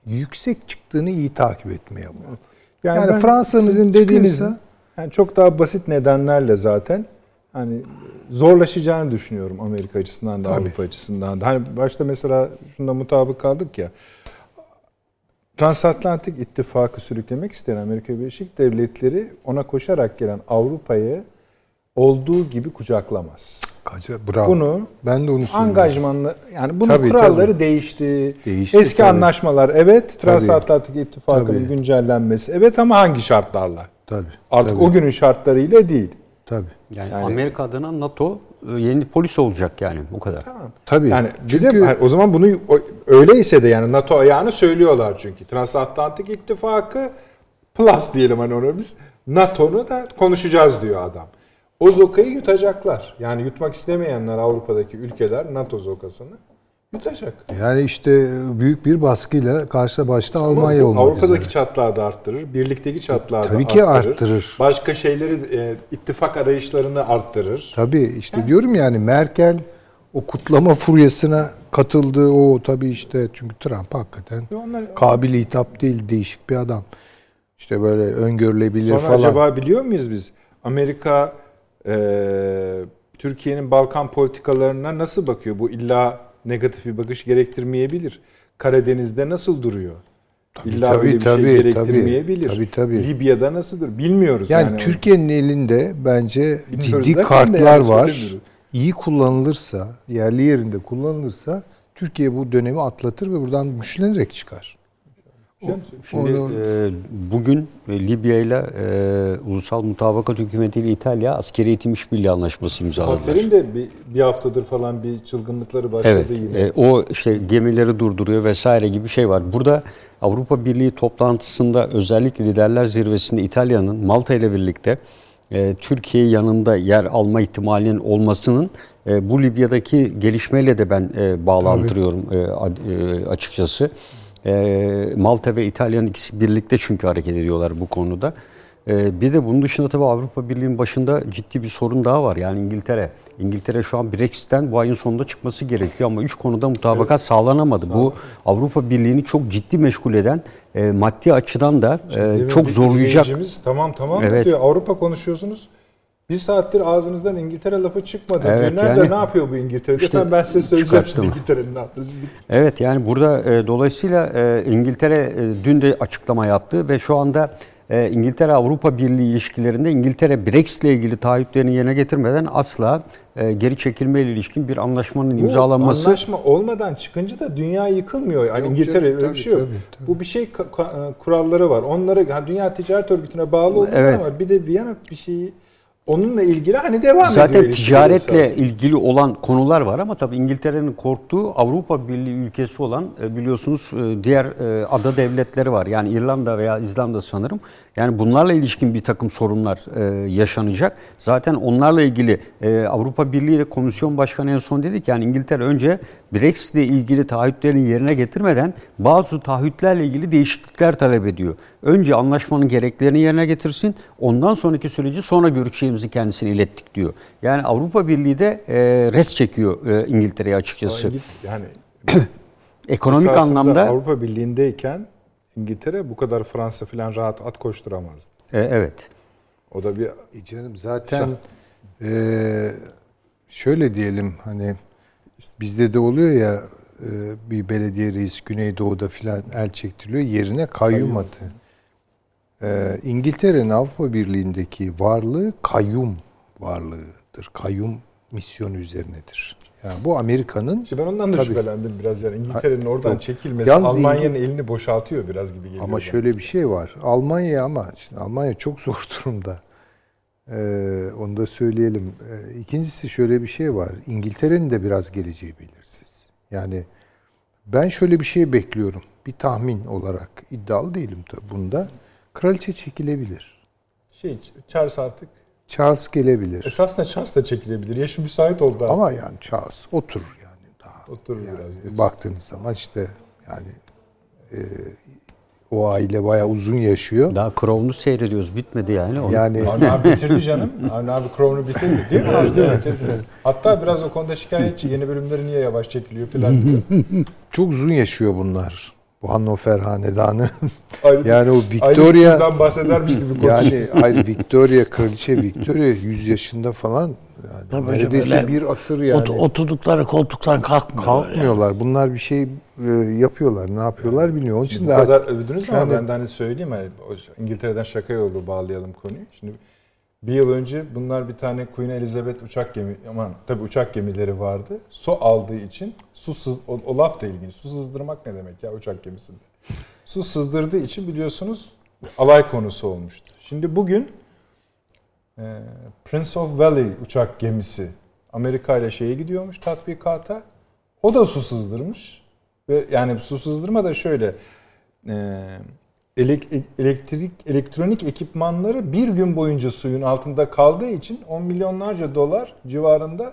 yüksek çıktığını iyi takip etmeye bağlı. Yani ben Fransa'nın dediğiniz yani çok daha basit nedenlerle zaten hani zorlaşacağını düşünüyorum Amerika açısından da Tabii. Avrupa açısından da. Hani başta mesela şunda mutabık kaldık ya. Transatlantik ittifakı sürüklemek isteyen Amerika Birleşik Devletleri ona koşarak gelen Avrupa'yı olduğu gibi kucaklamaz. Kaca, bravo. Bunu ben de onu söylüyorum. Angajmanlı yani bunun Tabii, kuralları tabii. değişti. Değişti, Eski tabii. anlaşmalar evet. Transatlantik ittifakının Tabii. güncellenmesi evet ama hangi şartlarla? Tabii. Artık tabii, o günün şartlarıyla değil. tabii. Yani, Yani- Amerika adına NATO e, yeni polis olacak yani bu kadar. Tabii. Yani çünkü o zaman bunu öyleyse de yani NATO ayağını söylüyorlar çünkü. Transatlantik ittifakı plus diyelim hani onu biz. NATO'nu da konuşacağız diyor adam. O zokayı yutacaklar. Yani yutmak istemeyenler Avrupa'daki ülkeler NATO zokasını yutacak. yani işte büyük bir baskıyla karşı başta Almanya olmak Avrupa'daki üzere. çatlağı da arttırır, birlikteki çatlağı da Tabii ki arttırır. arttırır. Başka şeyleri e, ittifak arayışlarını arttırır. Tabii işte diyorum yani Merkel o kutlama furyasına katıldığı o tabii işte çünkü Trump hakikaten onlar kabil hitap değil değişik bir adam. İşte böyle öngörülebilir Sonra falan. acaba biliyor muyuz biz Amerika e, Türkiye'nin Balkan politikalarına nasıl bakıyor? Bu illa negatif bir bakış gerektirmeyebilir. Karadeniz'de nasıl duruyor? illa tabii, öyle bir tabii, şey gerektirmeyebilir. tabii, tabii. Libya'da nasıldır? Bilmiyoruz yani, yani. Türkiye'nin elinde bence Bilmiyoruz ciddi kartlar var. İyi kullanılırsa, yerli yerinde kullanılırsa Türkiye bu dönemi atlatır ve buradan güçlenerek çıkar. Şimdi e, bugün e, Libya ile e, Ulusal Mutabakat Hükümeti ile İtalya askeri eğitim işbirliği anlaşması imzaladılar. Halter'in de bir, bir haftadır falan bir çılgınlıkları başladı Evet, yine. e, o işte gemileri durduruyor vesaire gibi şey var. Burada Avrupa Birliği toplantısında özellikle liderler zirvesinde İtalya'nın Malta ile birlikte e, Türkiye yanında yer alma ihtimalinin olmasının e, bu Libya'daki gelişmeyle de ben e, bağlantırıyorum e, e, açıkçası. E, Malta ve İtalya'nın ikisi birlikte çünkü hareket ediyorlar bu konuda. Ee, Bir de bunun dışında tabii Avrupa Birliği'nin başında ciddi bir sorun daha var. Yani İngiltere. İngiltere şu an Brexit'ten bu ayın sonunda çıkması gerekiyor ama üç konuda mutabakat sağlanamadı. Bu Avrupa Birliği'ni çok ciddi meşgul eden e, maddi açıdan da e, çok zorlayacak. Tamam tamam Evet. diyor. Avrupa konuşuyorsunuz. Bir saattir ağzınızdan İngiltere lafı çıkmadı. Evet. Nerede yani- ne yapıyor bu İngiltere'de? İşte Efendim ben size söyleyeceğim İngiltere'nin ne yaptığını. Evet yani burada e, dolayısıyla e, İngiltere e, dün de açıklama yaptı ve şu anda e, İngiltere Avrupa Birliği ilişkilerinde İngiltere Brexit ile ilgili taahhütlerini yerine getirmeden asla e, geri çekilme ile ilişkin bir anlaşmanın Bu imzalanması anlaşma olmadan çıkınca da dünya yıkılmıyor. Yani Yok İngiltere canım, öyle bir tabii, şey yok. tabii, tabii. Bu bir şey kuralları var. Onları yani Dünya Ticaret Örgütü'ne bağlı olduğu Evet. ama bir de Viyana bir şeyi onunla ilgili hani devam ediyor. Zaten ticaretle ilgili olan konular var ama tabii İngiltere'nin korktuğu Avrupa Birliği ülkesi olan e, biliyorsunuz e, diğer e, ada devletleri var. Yani İrlanda veya İzlanda sanırım. Yani bunlarla ilişkin bir takım sorunlar e, yaşanacak. Zaten onlarla ilgili e, Avrupa Birliği ile Komisyon Başkanı en son dedi ki yani İngiltere önce Brexit ile ilgili taahhütlerini yerine getirmeden bazı taahhütlerle ilgili değişiklikler talep ediyor. Önce anlaşmanın gereklerini yerine getirsin. Ondan sonraki süreci sonra görüşeceğimizi kendisine ilettik diyor. Yani Avrupa Birliği de e, res çekiyor e, İngiltere'ye açıkçası. Yani <clears throat> Ekonomik anlamda Avrupa Birliği'ndeyken İngiltere bu kadar Fransa falan rahat at koşturamazdı. e, evet. O da bir E canım zaten e, şöyle diyelim hani bizde de oluyor ya e, bir belediye reis Güneydoğu'da filan el çektiriliyor yerine kayyum atı. E, İngiltere'nin Avrupa Birliği'ndeki varlığı kayyum varlığıdır. Kayyum misyonu üzerinedir. Yani bu Amerika'nın İşte ben ondan da Tabii. şüphelendim biraz yani. İngiltere'nin oradan Yok. çekilmesi Almanya'nın İngil- elini boşaltıyor biraz gibi geliyor. Ama bana. şöyle bir şey var. Almanya ama şimdi Almanya çok <laughs> zor durumda. Ee, onu da söyleyelim. Ee, ikincisi şöyle bir şey var. İngiltere'nin de biraz geleceği belirsiz. Yani ben şöyle bir şey bekliyorum. Bir tahmin olarak iddialı değilim tabii bunda. Kraliçe çekilebilir. şey Charles artık Charles gelebilir. esasında Charles da çekilebilir. Yaşı müsait oldu. Ama Ama yani Charles oturur yani daha. oturur Yani biraz. diyorsun. baktığınız zaman işte yani e, o aile bayağı uzun yaşıyor. Daha Crown'u seyrediyoruz. Bitmedi yani. Onu- Yani Avni abi bitirdi canım. Avni abi Crown'u bitirdi değil mi? Bitirdi, bitirdi. Hatta biraz o konuda şikayetçi. Yeni bölümleri niye yavaş çekiliyor falan <laughs> çok uzun yaşıyor bunlar. Bu Hannover hanedanı. <laughs> Ayrı- yani o Aynı Victoria yüzden bahsedermiş gibi yani ayrı Victoria kraliçe Victoria 100 yaşında falan yani Tabii neredeyse öyle bir asır yani. Ot- oturdukları koltuktan kalkmıyorlar. Kalkmıyorlar. Bunlar bir şey e, yapıyorlar. Ne yapıyorlar bilmiyor. Onun için Bu de kadar övdünüz ama Yani- ben de hani söyleyeyim. Hani, o İngiltere'den şaka yolu bağlayalım konuyu. Şimdi bir yıl önce bunlar bir tane Queen Elizabeth uçak gemi, aman tabii uçak gemileri vardı. Su aldığı için, su sız, o, o laf da ilginç. Su sızdırmak ne demek ya uçak gemisinde? Su sızdırdığı için biliyorsunuz alay konusu olmuştu. Şimdi bugün e, Prince of Valley uçak gemisi Amerika ile şeye gidiyormuş tatbikata. O da su sızdırmış. Ve yani su sızdırma da şöyle e, elektrik elektronik ekipmanları bir gün boyunca suyun altında kaldığı için 10 milyonlarca dolar civarında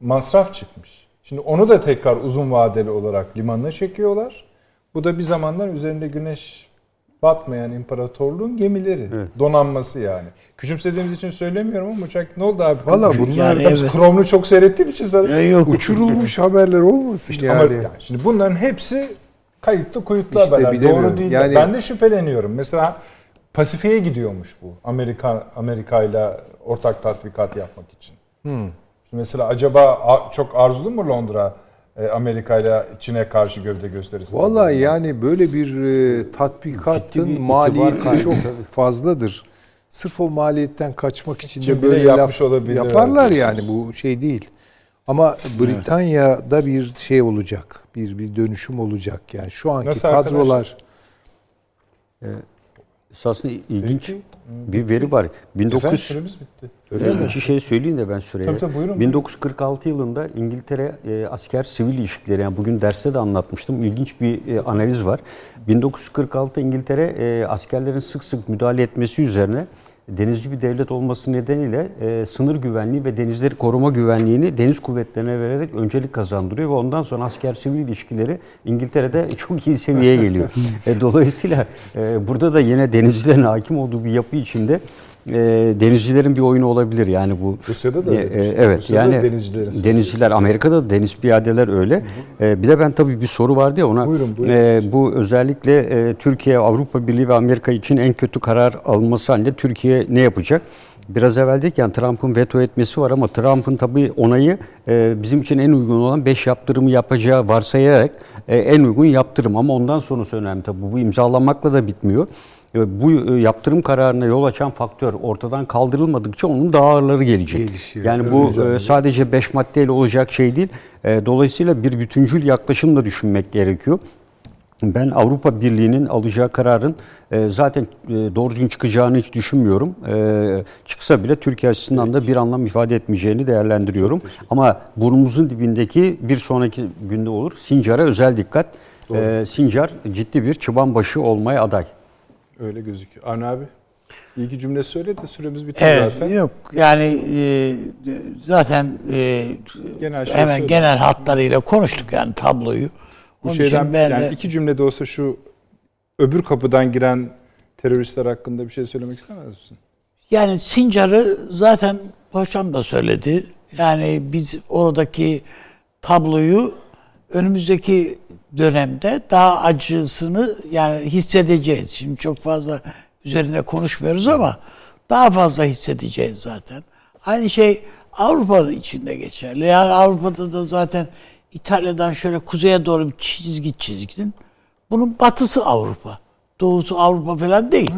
masraf çıkmış. Şimdi onu da tekrar uzun vadeli olarak limanına çekiyorlar. Bu da bir zamanlar üzerinde güneş batmayan imparatorluğun gemileri. Donanması yani. Küçümsediğimiz için söylemiyorum ama uçak ne oldu abi? Valla bunlar Yani evet. Chrome'lu çok seyrettiğim için sana. E, yok. uçurulmuş haberler olmasın Ama yani. yani şimdi bunların hepsi kayıtlı kuyutlu İşte haberler. Doğru değil. de. Yani- Ben de şüpheleniyorum. Mesela Pasifik'e gidiyormuş bu. Amerika Amerika ile ortak tatbikat yapmak için. Hmm. Şimdi mesela acaba çok arzulu mu Londra e, Amerika ile Çin'e karşı gövde gösterisi? Vallahi yani böyle bir e, tatbikatın bir maliyeti çok fazladır. Sırf o maliyetten kaçmak için Çin de böyle yapmış laf olabilir, yaparlar evet. yani bu şey değil. Ama Britanya'da bir şey olacak. Bir bir dönüşüm olacak yani. Şu anki Nasıl kadrolar Esasında ilginç bir veri var. 1900 Süremiz bitti. Öyle İki şey söyleyeyim de ben süreye. Tabii, tabii, buyurun, 1946 yılında İngiltere e, asker sivil ilişkileri yani bugün derste de anlatmıştım. İlginç bir e, analiz var. 1946 İngiltere e, askerlerin sık sık müdahale etmesi üzerine denizci bir devlet olması nedeniyle e, sınır güvenliği ve denizleri koruma güvenliğini deniz kuvvetlerine vererek öncelik kazandırıyor ve ondan sonra asker sivil ilişkileri İngiltere'de çok iyi seviyeye geliyor. <laughs> e, dolayısıyla e, burada da yine denizcilerin hakim olduğu bir yapı içinde e, denizcilerin bir oyunu olabilir yani bu. Rusya'da da E, e, evet Rusya'da da yani denizcilerin denizciler Amerika'da da deniz piyadeler öyle. E, bir de ben tabii bir soru vardı ya ona. Buyurun, buyurun. E, bu özellikle e, Türkiye, Avrupa Birliği ve Amerika için en kötü karar alınması halinde Türkiye ne yapacak? Biraz evvel dedik yani Trump'ın veto etmesi var ama Trump'ın tabii onayı e, bizim için en uygun olan 5 yaptırımı yapacağı varsayarak e, en uygun yaptırım ama ondan sonrası önemli tabii. Bu imzalanmakla da bitmiyor. Bu e, yaptırım kararına yol açan faktör ortadan kaldırılmadıkça onun daha ağırları gelecek. Gelişiyor, yani bu e, sadece 5 maddeyle olacak şey değil. E, Dolayısıyla bir bütüncül yaklaşımla düşünmek gerekiyor. Ben Avrupa Birliği'nin alacağı kararın e, zaten e, doğru düzgün çıkacağını hiç düşünmüyorum. E, çıksa bile Türkiye açısından da bir anlam ifade etmeyeceğini değerlendiriyorum. Ama burnumuzun dibindeki bir sonraki günde olur. Sincar'a özel dikkat. E, Sincar ciddi bir çıban başı olmaya aday. Öyle gözüküyor. Arne abi iyi ki cümle söyle de süremiz bitti Evet, zaten. yok yani e, zaten e, Genel şey hemen söyle. genel hatlarıyla konuştuk yani tabloyu. Bu Onun şeyden ben yani de- iki cümlede olsa şu öbür kapıdan giren teröristler hakkında bir şey söylemek istemez misin? Yani Sincar'ı zaten Paşam da söyledi. Yani biz oradaki tabloyu önümüzdeki dönemde daha acısını yani hissedeceğiz. Şimdi çok fazla üzerinde konuşmuyoruz ama daha fazla hissedeceğiz zaten. Aynı şey Avrupa içinde geçerli. Yani Avrupa'da da zaten İtalya'dan şöyle kuzeye doğru bir çizgi çizgin. Bunun batısı Avrupa. Doğusu Avrupa falan değil.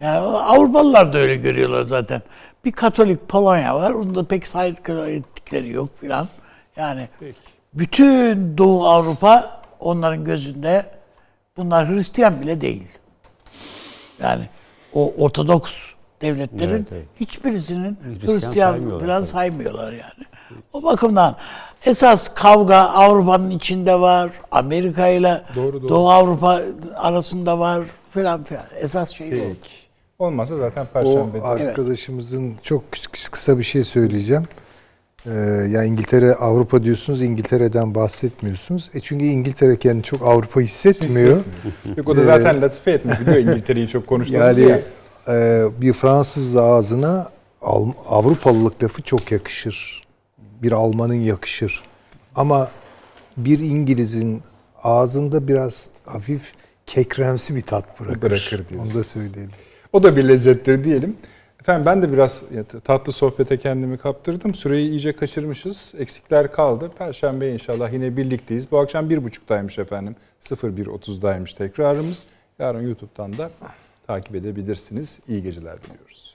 Yani Avrupalılar da öyle görüyorlar zaten. Bir Katolik Polonya var. Onu da pek saygı ettikleri yok filan. Yani bütün Doğu Avrupa onların gözünde bunlar Hristiyan bile değil. Yani o Ortodoks devletlerin Evet, evet. hiçbirisinin Hristiyan Hristiyan, saymıyorlar falan tabii. saymıyorlar yani. O bakımdan esas kavga Avrupa'nın içinde var, Amerika ile Doğru, doğru. Doğu Avrupa arasında var filan filan. Esas şey bu. Olmazsa zaten O Perşembe. arkadaşımızın çok kıs- kısa bir şey söyleyeceğim. Ee, ya İngiltere Avrupa diyorsunuz İngiltere'den bahsetmiyorsunuz. E çünkü İngiltere kendini çok Avrupa hissetmiyor. Yok o da zaten latife etmiş biliyor <laughs> İngiltere'yi çok konuştuğumuz Yani ya. e, bir Fransız ağzına Al- Avrupalılık lafı çok yakışır. Bir Almanın yakışır. Ama bir İngiliz'in ağzında biraz hafif kekremsi bir tat bırakır. Bırakır diyorsun. Onu da söyleyelim. O da bir lezzettir diyelim. Efendim ben de biraz tatlı sohbete kendimi kaptırdım. Süreyi iyice kaçırmışız. Eksikler kaldı. Perşembe inşallah yine birlikteyiz. Bu akşam 1.30'daymış efendim. 01.30'daymış tekrarımız. Yarın YouTube'dan da takip edebilirsiniz. İyi geceler diliyoruz.